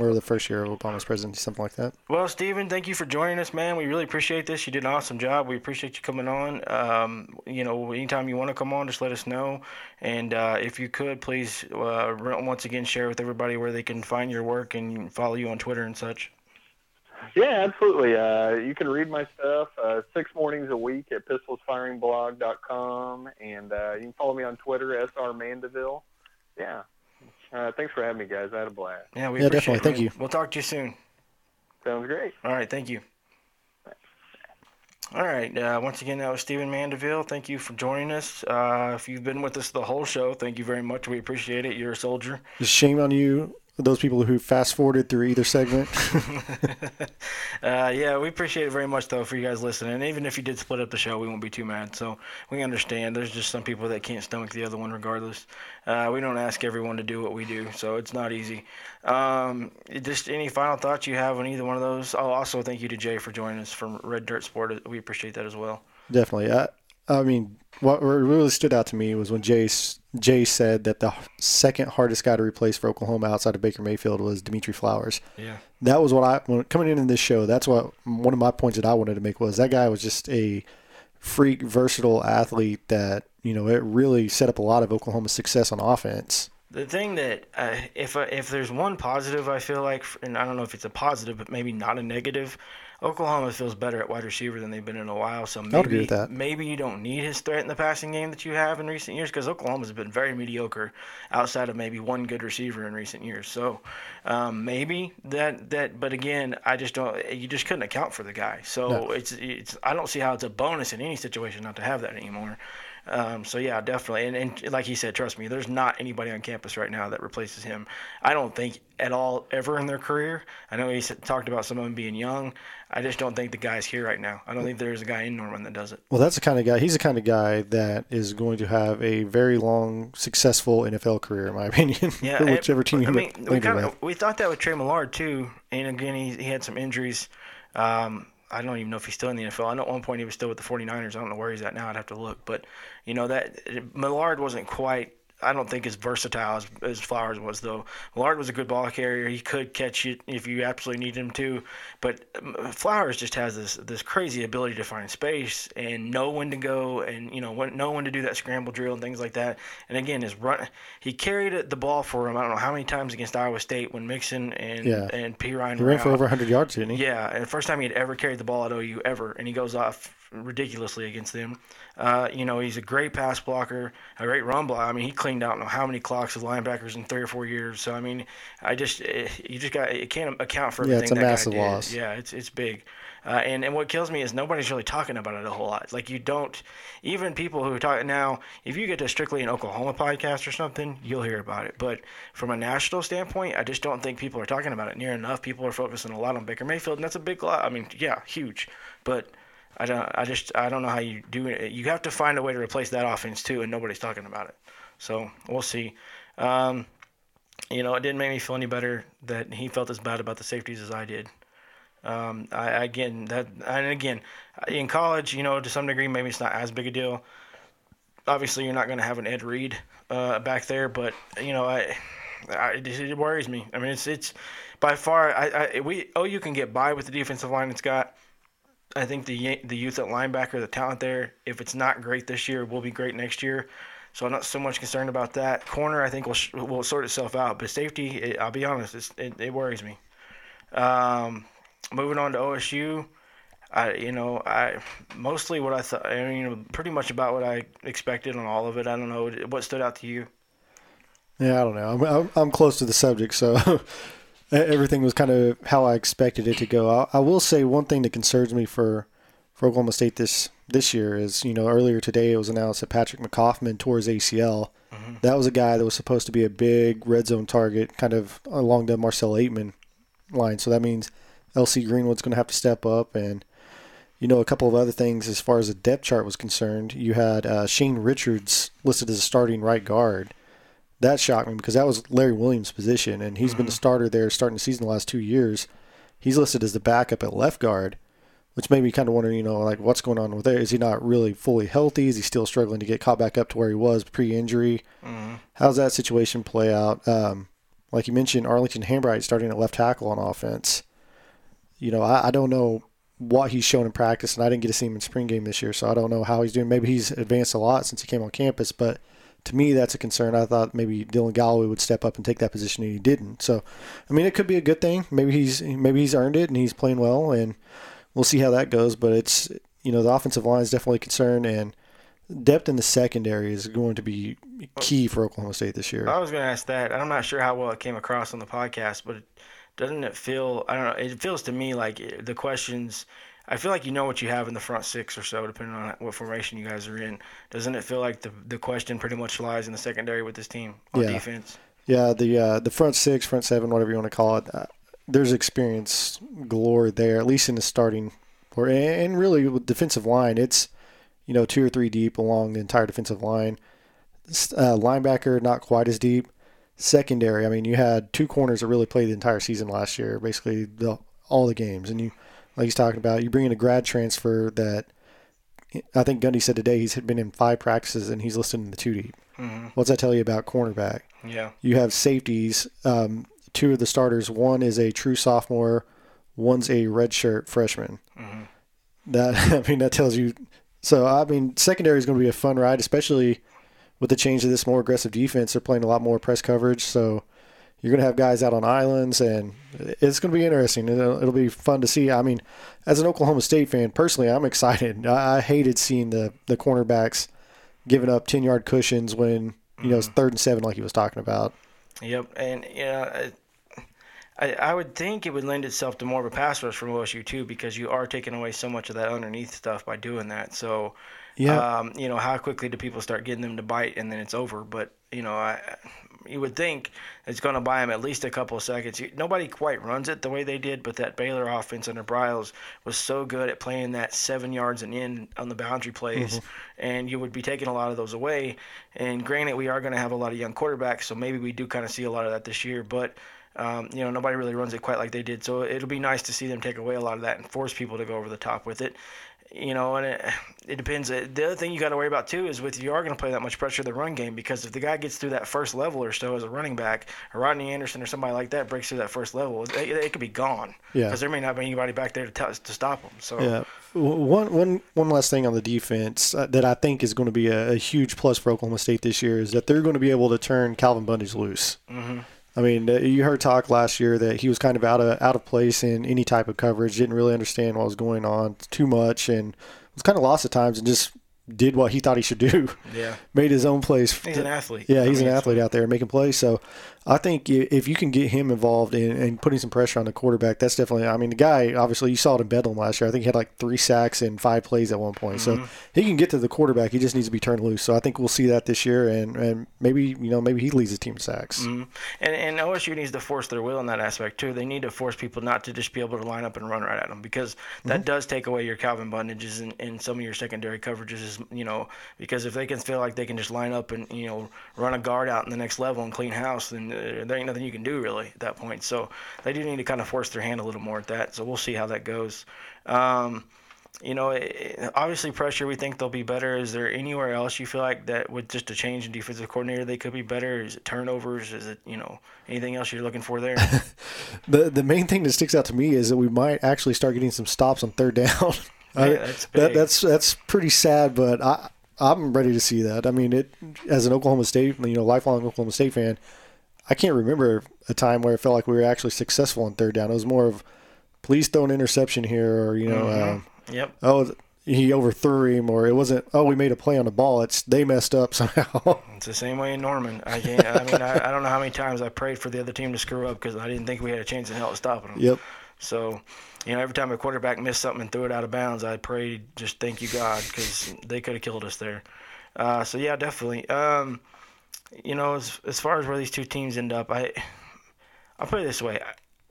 Or the first year of Obama's presidency, something like that. Well, Stephen, thank you for joining us, man. We really appreciate this. You did an awesome job. We appreciate you coming on. Um, you know, anytime you want to come on, just let us know. And uh, if you could, please, uh, once again, share with everybody where they can find your work and follow you on Twitter and such. Yeah, absolutely. Uh, you can read my stuff uh, six mornings a week at pistolsfiringblog.com, and uh, you can follow me on Twitter, SR Mandeville. Yeah. Uh, thanks for having me, guys. I had a blast. Yeah, we Yeah, appreciate definitely. it, Thank you. We'll talk to you soon. Sounds great. All right, thank you. All right. Uh, once again, that was Stephen Mandeville. Thank you for joining us. Uh, if you've been with us the whole show, thank you very much. We appreciate it. You're a soldier. Just shame on you, those people who fast forwarded through either segment. Uh, yeah, we appreciate it very much, though, for you guys listening. And even if you did split up the show, we won't be too mad. So we understand. There's just some people that can't stomach the other one, regardless. Uh, we don't ask everyone to do what we do, so it's not easy. Um, just any final thoughts you have on either one of those? Oh, also thank you to Jay for joining us from Red Dirt Sport. We appreciate that as well. Definitely. I, I mean, what really stood out to me was when Jay Jay said that the second hardest guy to replace for Oklahoma outside of Baker Mayfield was Dimitri Flowers. Yeah. That was what I when coming into this show. That's what one of my points that I wanted to make was that guy was just a freak, versatile athlete that you know it really set up a lot of Oklahoma's success on offense. The thing that uh, if uh, if there's one positive, I feel like, and I don't know if it's a positive, but maybe not a negative. Oklahoma feels better at wide receiver than they've been in a while. So maybe agree with that. maybe you don't need his threat in the passing game that you have in recent years because Oklahoma's been very mediocre outside of maybe one good receiver in recent years. So um, maybe that that, but again, I just don't. You just couldn't account for the guy. So No. it's it's. I don't see how it's a bonus in any situation not to have that anymore. Um, so yeah, definitely, and, and like he said, trust me, there's not anybody on campus right now that replaces him. I don't think at all ever in their career. I know he said, talked about some of them being young. I just don't think the guy's here right now. I don't think there's a guy in Norman that does it. Well, that's the kind of guy. He's the kind of guy that is going to have a very long, successful NFL career, in my opinion. Yeah, whichever team I mean, we, kinda, with. we thought that with Trey Millard too, and again, he, he had some injuries. Um, I don't even know if he's still in the NFL. I know at one point he was still with the 49ers. I don't know where he's at now. I'd have to look. But, you know, that Millard wasn't quite, I don't think, as versatile as, as Flowers was, though. Millard was a good ball carrier. He could catch it if you absolutely need him to. But um, Flowers just has this this crazy ability to find space and know when to go and, you know, when, know when to do that scramble drill and things like that. And again, his run, he carried the ball for him, I don't know how many times against Iowa State when Mixon and, Yeah. and Perine He ran for over 100 yards, didn't he? Yeah, and the first time he had ever carried the ball at OU ever, and he goes off ridiculously against them. Uh, you know, he's a great pass blocker, a great run blocker. I mean, he cleaned out know how many clocks of linebackers in three or four years. So I mean, I just eh, you just got you can't account for Yeah, it's a that massive loss. Yeah, it's it's big. Uh, and and what kills me is nobody's really talking about it a whole lot. Like you don't, even people who talk now. If you get to strictly an Oklahoma podcast or something, you'll hear about it. But from a national standpoint, I just don't think people are talking about it near enough. People are focusing a lot on Baker Mayfield, and that's a big lot. I mean, yeah, huge. But I don't. I just I don't know how you do it. You have to find a way to replace that offense too, and nobody's talking about it. So we'll see. Um, you know, it didn't make me feel any better that he felt as bad about the safeties as I did. Um, I again that and again in college, you know, to some degree, maybe it's not as big a deal. Obviously, you're not going to have an Ed Reed uh, back there, but you know, I, I it, worries me. I mean, it's it's by far I, I we you can get by with the defensive line it's got. I think the the youth at linebacker, the talent there, if it's not great this year, it will be great next year. So I'm not so much concerned about that. Corner, I think will will sort itself out. But safety, it, I'll be honest, it, it worries me. Um, moving on to OSU, I you know I mostly what I thought, I mean, pretty much about what I expected on all of it. I don't know what stood out to you. Yeah, I don't know. I'm, I'm close to the subject, so everything was kind of how I expected it to go. I, I will say one thing that concerns me for for Oklahoma State this this year is you know earlier today it was announced that Patrick McCoffman tore his ACL. Mm-hmm. That was a guy that was supposed to be a big red zone target, kind of along the Marcel Ateman line. So that means LC Greenwood's going to have to step up and. You know, a couple of other things as far as the depth chart was concerned. You had uh, Shane Richards listed as a starting right guard that shocked me because that was Larry Williams' position, and he's mm-hmm. been the mm-hmm. starter there starting the season the last two years. He's listed as the backup at left guard, which made me kind of wonder, you know, like what's going on with there? Is he not really fully healthy? Is he still struggling to get caught back up to where he was pre-injury? Mm-hmm. How's that situation play out? Um, like you mentioned, Arlington Hambright starting at left tackle on offense. You know, I, I don't know what he's shown in practice, and I didn't get to see him in spring game this year, so I don't know how he's doing. Maybe he's advanced a lot since he came on campus, but – to me, that's a concern. I thought maybe Dylan Galloway would step up and take that position, and he didn't. So, I mean, it could be a good thing. Maybe he's maybe he's earned it, and he's playing well, and we'll see how that goes. But it's you know the offensive line is definitely a concern, and depth in the secondary is going to be key for Oklahoma State this year. I was going to ask that. I'm not sure how well it came across on the podcast, but doesn't it feel? I don't know. It feels to me like the questions I feel like you know what you have in the front six or so, depending on what formation you guys are in. Doesn't it feel like the the question pretty much lies in the secondary with this team on yeah. defense? Yeah, the uh, the front six, front seven, whatever you want to call it. Uh, there's experience glory there, at least in the starting, or and really with defensive line, it's you know two or three deep along the entire defensive line. Uh, linebacker not quite as deep. Secondary, I mean, you had two corners that really played the entire season last year, basically the, all the games, and you like he's talking about. You bring in a grad transfer that I think Gundy said today he's been in five practices and he's listed in the two deep. Mm-hmm. What's that tell you about cornerback? Yeah. You have safeties. Um, two of the starters. One is a true sophomore. One's a redshirt freshman. Mm-hmm. That I mean that tells you. So I mean secondary is going to be a fun ride, especially with the change of this more aggressive defense. They're playing a lot more press coverage, so you're going to have guys out on islands, and it's going to be interesting. It'll, it'll, be fun to see. I mean, as an Oklahoma State fan, personally, I'm excited. I, I hated seeing the the cornerbacks giving up ten yard cushions when you know it's mm-hmm. third and seven, like he was talking about. Yep, and you know. I, I would think it would lend itself to more of a pass rush from OSU too, because you are taking away so much of that underneath stuff by doing that. So, yeah, um, you know, how quickly do people start getting them to bite, and then it's over? But you know, I you would think it's going to buy him at least a couple of seconds. Nobody quite runs it the way they did, but that Baylor offense under Briles was so good at playing that seven yards and in on the boundary plays, mm-hmm. and you would be taking a lot of those away. And granted, we are going to have a lot of young quarterbacks, so maybe we do kind of see a lot of that this year, but. Um, you know, nobody really runs it quite like they did. So it'll be nice to see them take away a lot of that and force people to go over the top with it you know, and it, it depends. Uh, the other thing you got to worry about too is with you are going to play that much pressure the run game because if the guy gets through that first level or so as a running back, or Rodney Anderson or somebody like that breaks through that first level, it, it could be gone. Yeah. Because there may not be anybody back there to, t- to stop them. So yeah. One one one last thing on the defense uh, that I think is going to be a, a, huge plus for Oklahoma State this year is that they're going to be able to turn Calvin Bundage loose. Mm-hmm. I mean, uh, you heard talk last year that he was kind of out of out of place in any type of coverage. Didn't really understand what was going on too much, and was kind of lost at times and just did what he thought he should do. Yeah. Made his own plays. He's an athlete. Yeah, he's I mean, an athlete out there making plays. So I think if you can get him involved in, in putting some pressure on the quarterback, that's definitely. I mean, the guy obviously you saw it in Bedlam last year. I think he had like three sacks and five plays at one point. Mm-hmm. So he can get to the quarterback. He just needs to be turned loose. So I think we'll see that this year, and, and maybe you know maybe he leads the team sacks. Mm-hmm. And and OSU needs to force their will in that aspect too. They need to force people not to just be able to line up and run right at them because that mm-hmm. does take away your Calvin Bundages and, and some of your secondary coverages. You know because if they can feel like they can just line up and you know run a guard out in the next level and clean house, then there ain't nothing you can do really at that point. So they do need to kind of force their hand a little more at that. So we'll see how that goes. Um, you know, it, obviously pressure. We think they'll be better. Is there anywhere else you feel like that with just a change in defensive coordinator they could be better? Is it turnovers? Is it you know anything else you're looking for there? the the main thing that sticks out to me is that we might actually start getting some stops on third down. I- Yeah, that's that, that's that's pretty sad, but I I'm ready to see that. I mean, it as an Oklahoma State, you know, lifelong Oklahoma State fan, I can't remember a time where it felt like we were actually successful on third down. It was more of please throw an interception here, or you know, Mhm. um, Yep. oh he overthrew him, or it wasn't. Oh, we made a play on the ball. It's they messed up somehow. It's the same way in Norman. I can't. I mean, I, I don't know how many times I prayed for the other team to screw up because I didn't think we had a chance in hell of stopping them. yep. So, you know, every time a quarterback missed something and threw it out of bounds, I prayed, just thank you God, because they could have killed us there. Uh, so yeah, definitely. Um, you know, as as far as where these two teams end up, I I'll put it this way: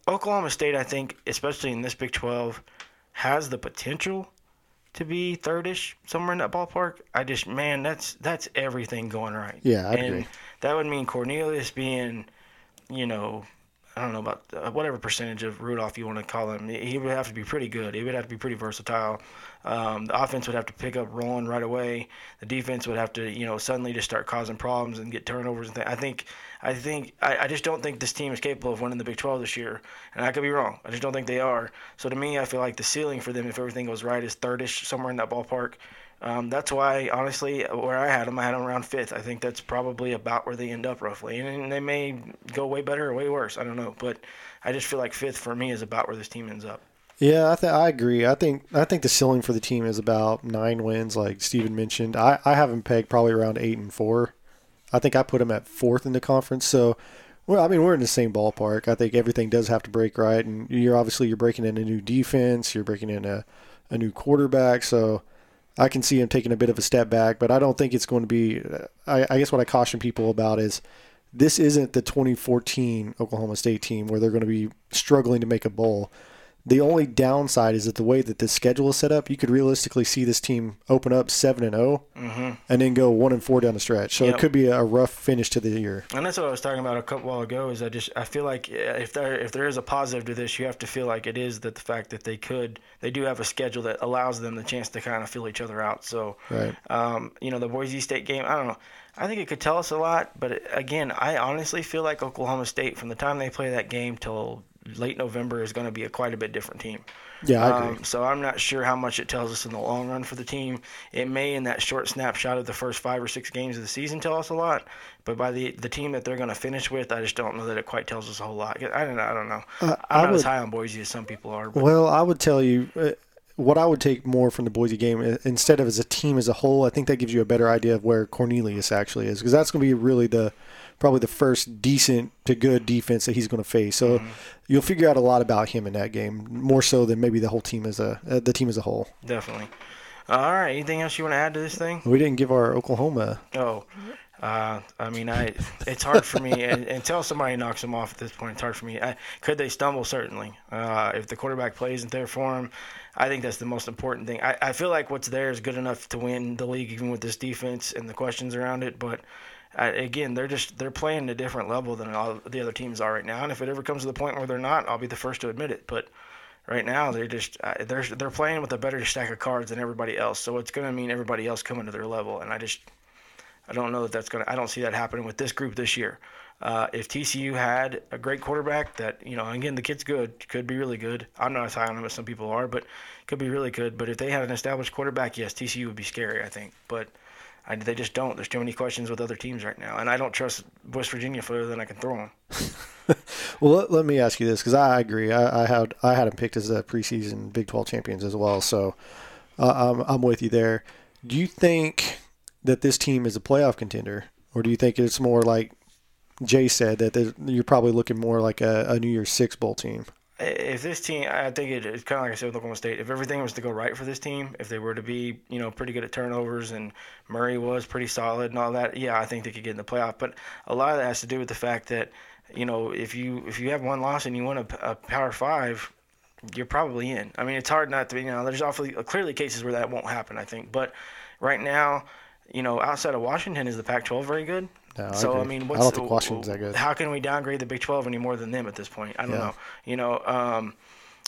Oklahoma State, I think, especially in this Big 12, has the potential to be thirdish somewhere in that ballpark. I just, man, that's that's everything going right. Yeah, I and agree. that would mean Cornelius being, you know, I don't know about uh, whatever percentage of Rudolph you want to call him. He would have to be pretty good. He would have to be pretty versatile. Um, the offense would have to pick up rolling right away. The defense would have to, you know, suddenly just start causing problems and get turnovers. And things. I think, I think, I, I just don't think this team is capable of winning the Big 12 this year. And I could be wrong. I just don't think they are. So to me, I feel like the ceiling for them, if everything goes right, is thirdish somewhere in that ballpark. Um, that's why, honestly, where I had them, I had them around fifth. I think that's probably about where they end up roughly, and, and they may go way better or way worse. I don't know, but I just feel like fifth for me is about where this team ends up. Yeah, I, th- I agree. I think I think the ceiling for the team is about nine wins, like Stephen mentioned. I, I have them pegged probably around eight and four. I think I put them at fourth in the conference. So, well, I mean, we're in the same ballpark. I think everything does have to break right, and you're obviously you're breaking in a new defense, you're breaking in a, a new quarterback. So, I can see him taking a bit of a step back, but I don't think it's going to be. I, I guess what I caution people about is this isn't the 2014 Oklahoma State team where they're going to be struggling to make a bowl. The only downside is that the way that this schedule is set up, you could realistically see this team open up seven and 0 and then go one and four down the stretch. So Yep. it could be a rough finish to the year. And that's what I was talking about a couple while ago. Is I just I feel like if there if there is a positive to this, you have to feel like it is that the fact that they could they do have a schedule that allows them the chance to kind of fill each other out. So Right. um, you know the Boise State game. I don't know. I think it could tell us a lot, but again, I honestly feel like Oklahoma State from the time they play that game till late November is going to be a quite a bit different team. Yeah, I agree. Um, so I'm not sure how much it tells us in the long run for the team. It may, in that short snapshot of the first five or six games of the season, tell us a lot. But by the the team that they're going to finish with, I just don't know that it quite tells us a whole lot. I don't know. I don't know. Uh, I'm I not as high on Boise as some people are. But Well, I would tell you uh, what I would take more from the Boise game instead of as a team as a whole. I think that gives you a better idea of where Cornelius actually is because that's going to be really the probably the first decent to good defense that he's going to face. So you'll figure out a lot about him in that game, more so than maybe the whole team as a uh, the team as a whole. definitely. All right. Anything else you want to add to this thing? We didn't give our Oklahoma. Oh, uh, I mean, I it's hard for me and, until somebody knocks them off at this point. It's hard for me. I, could they stumble? Certainly. Uh, if the quarterback play isn't there for them, I think that's the most important thing. I, I feel like what's there is good enough to win the league, even with this defense and the questions around it. But uh, again, they're just they're playing a different level than all the other teams are right now. And if it ever comes to the point where they're not, I'll be the first to admit it. But right now they're just they're they're playing with a better stack of cards than everybody else. So it's going to mean everybody else coming to their level. And I just I don't know that that's going to. I don't see that happening with this group this year. Uh, if TCU had a great quarterback that, you know, again, the kid's good, could be really good. I'm not as high on him as some people are, but could be really good. But if they had an established quarterback, yes, TCU would be scary, I think. But I, they just don't. There's too many questions with other teams right now. And I don't trust West Virginia further than I can throw them. Well, let, let me ask you this because I agree. I, I had I had them picked as the preseason Big Twelve champions as well. So uh, I'm I'm with you there. Do you think that this team is a playoff contender, or do you think it's more like Jay said that you're probably looking more like a, a New Year's Six bowl team? If this team, I think it, it's kind of like I said with Oklahoma State. If everything was to go right for this team, if they were to be, you know, pretty good at turnovers and Murray was pretty solid and all that, yeah, I think they could get in the playoff. But a lot of that has to do with the fact that, you know, if you if you have one loss and you win a, a Power Five, you're probably in. I mean, it's hard not to. You know, there's awfully clearly cases where that won't happen. I think, but right now, you know, outside of Washington, is the Pac-12 very good? No, I so I, mean, I don't think Washington's that good. How can we downgrade the Big 12 any more than them at this point? I don't Yeah. know. You know, um,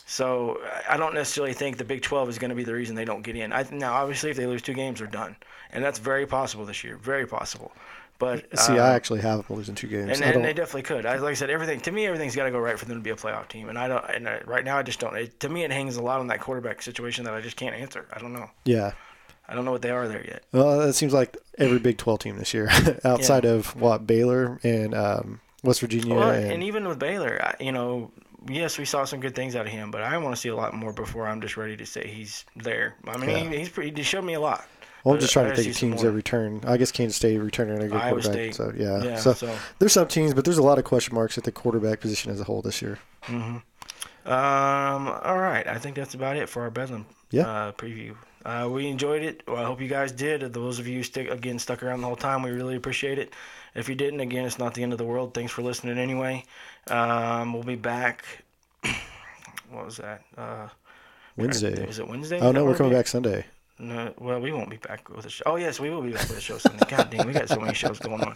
so I don't necessarily think the Big 12 is going to be the reason they don't get in. I, now, obviously, if they lose two games, they're done, and that's very possible this year. Very possible. But See, uh, I actually have them losing two games. and, and they definitely could. I, like I said, everything to me, everything's got to go right for them to be a playoff team. And I don't. And I, right now, I just don't. It, to me, it hangs a lot on that quarterback situation that I just can't answer. I don't know. yeah. I don't know what they are there yet. Well, it seems like every Big 12 team this year, outside of what Baylor and um, West Virginia. Well, and, and even with Baylor, I, you know, yes, we saw some good things out of him, but I want to see a lot more before I'm just ready to say he's there. I mean, Yeah. he, he's pretty. He showed me a lot. well, I'm just trying to think of teams that return. I guess Kansas State returning a good Iowa quarterback. State. So yeah. Yeah. so, So, there's some teams, but there's a lot of question marks at the quarterback position as a whole this year. um, all right. I think that's about it for our Bedlam Yeah. uh, preview. Uh, we enjoyed it. Well, I hope you guys did. Those of you who stick again stuck around the whole time, we really appreciate it. If you didn't, again, it's not the end of the world. Thanks for listening anyway. Um, we'll be back. what was that? Uh, Wednesday. Is it Wednesday? Oh no, we're coming back Sunday. No, well, we won't be back with a show. Oh yes, we will be back with a show Sunday. God damn, we got so many shows going on.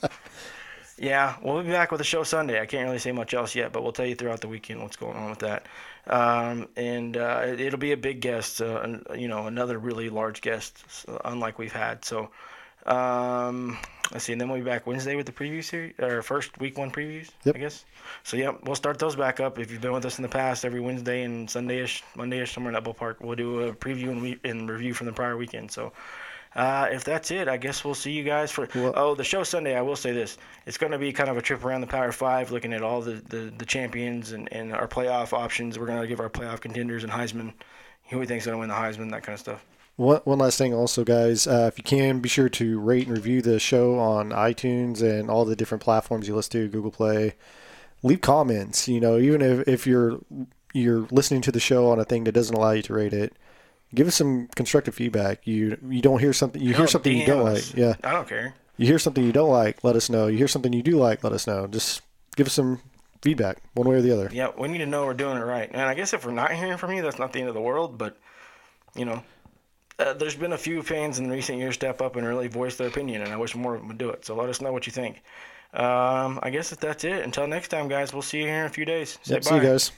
Yeah, we'll be back with a show Sunday. I can't really say much else yet, but we'll tell you throughout the weekend what's going on with that. Um, and uh, it- it'll be a big guest, uh, you know, another really large guest, unlike we've had. So um, let's see, and then we'll be back Wednesday with the preview series, or first week one previews, Yep. I guess. So yeah, we'll start those back up. If you've been with us in the past, every Wednesday and Sundayish, Mondayish, somewhere in that ballpark, we'll do a preview and, we- and review from the prior weekend. So. Uh, if that's it, I guess we'll see you guys for. Well- oh, the show Sunday. I will say this: it's going to be kind of a trip around the Power Five, looking at all the, the, the champions and, and our playoff options. We're going to give our playoff contenders and Heisman, who we think's going to win the Heisman, that kind of stuff. One, one last thing, also, guys, uh, if you can, be sure to rate and review the show on iTunes and all the different platforms you listen to, Google Play. Leave comments. You know, even if, if you're you're listening to the show on a thing that doesn't allow you to rate it, give us some constructive feedback. You you don't hear something, you hear No, something you don't us. like. Yeah, I don't care. you hear something you don't like, let us know. You hear something you do like, let us know. Just give us some feedback, one way or the other. Yeah, we need to know we're doing it right. And I guess if we're not hearing from you, that's not the end of the world. But you know, uh, there's been a few fans in recent years step up and really voice their opinion, and I wish more of them would do it. So let us know what you think. Um, I guess if that's it. Until next time, guys, we'll see you here in a few days. Say Yep, see bye. you guys.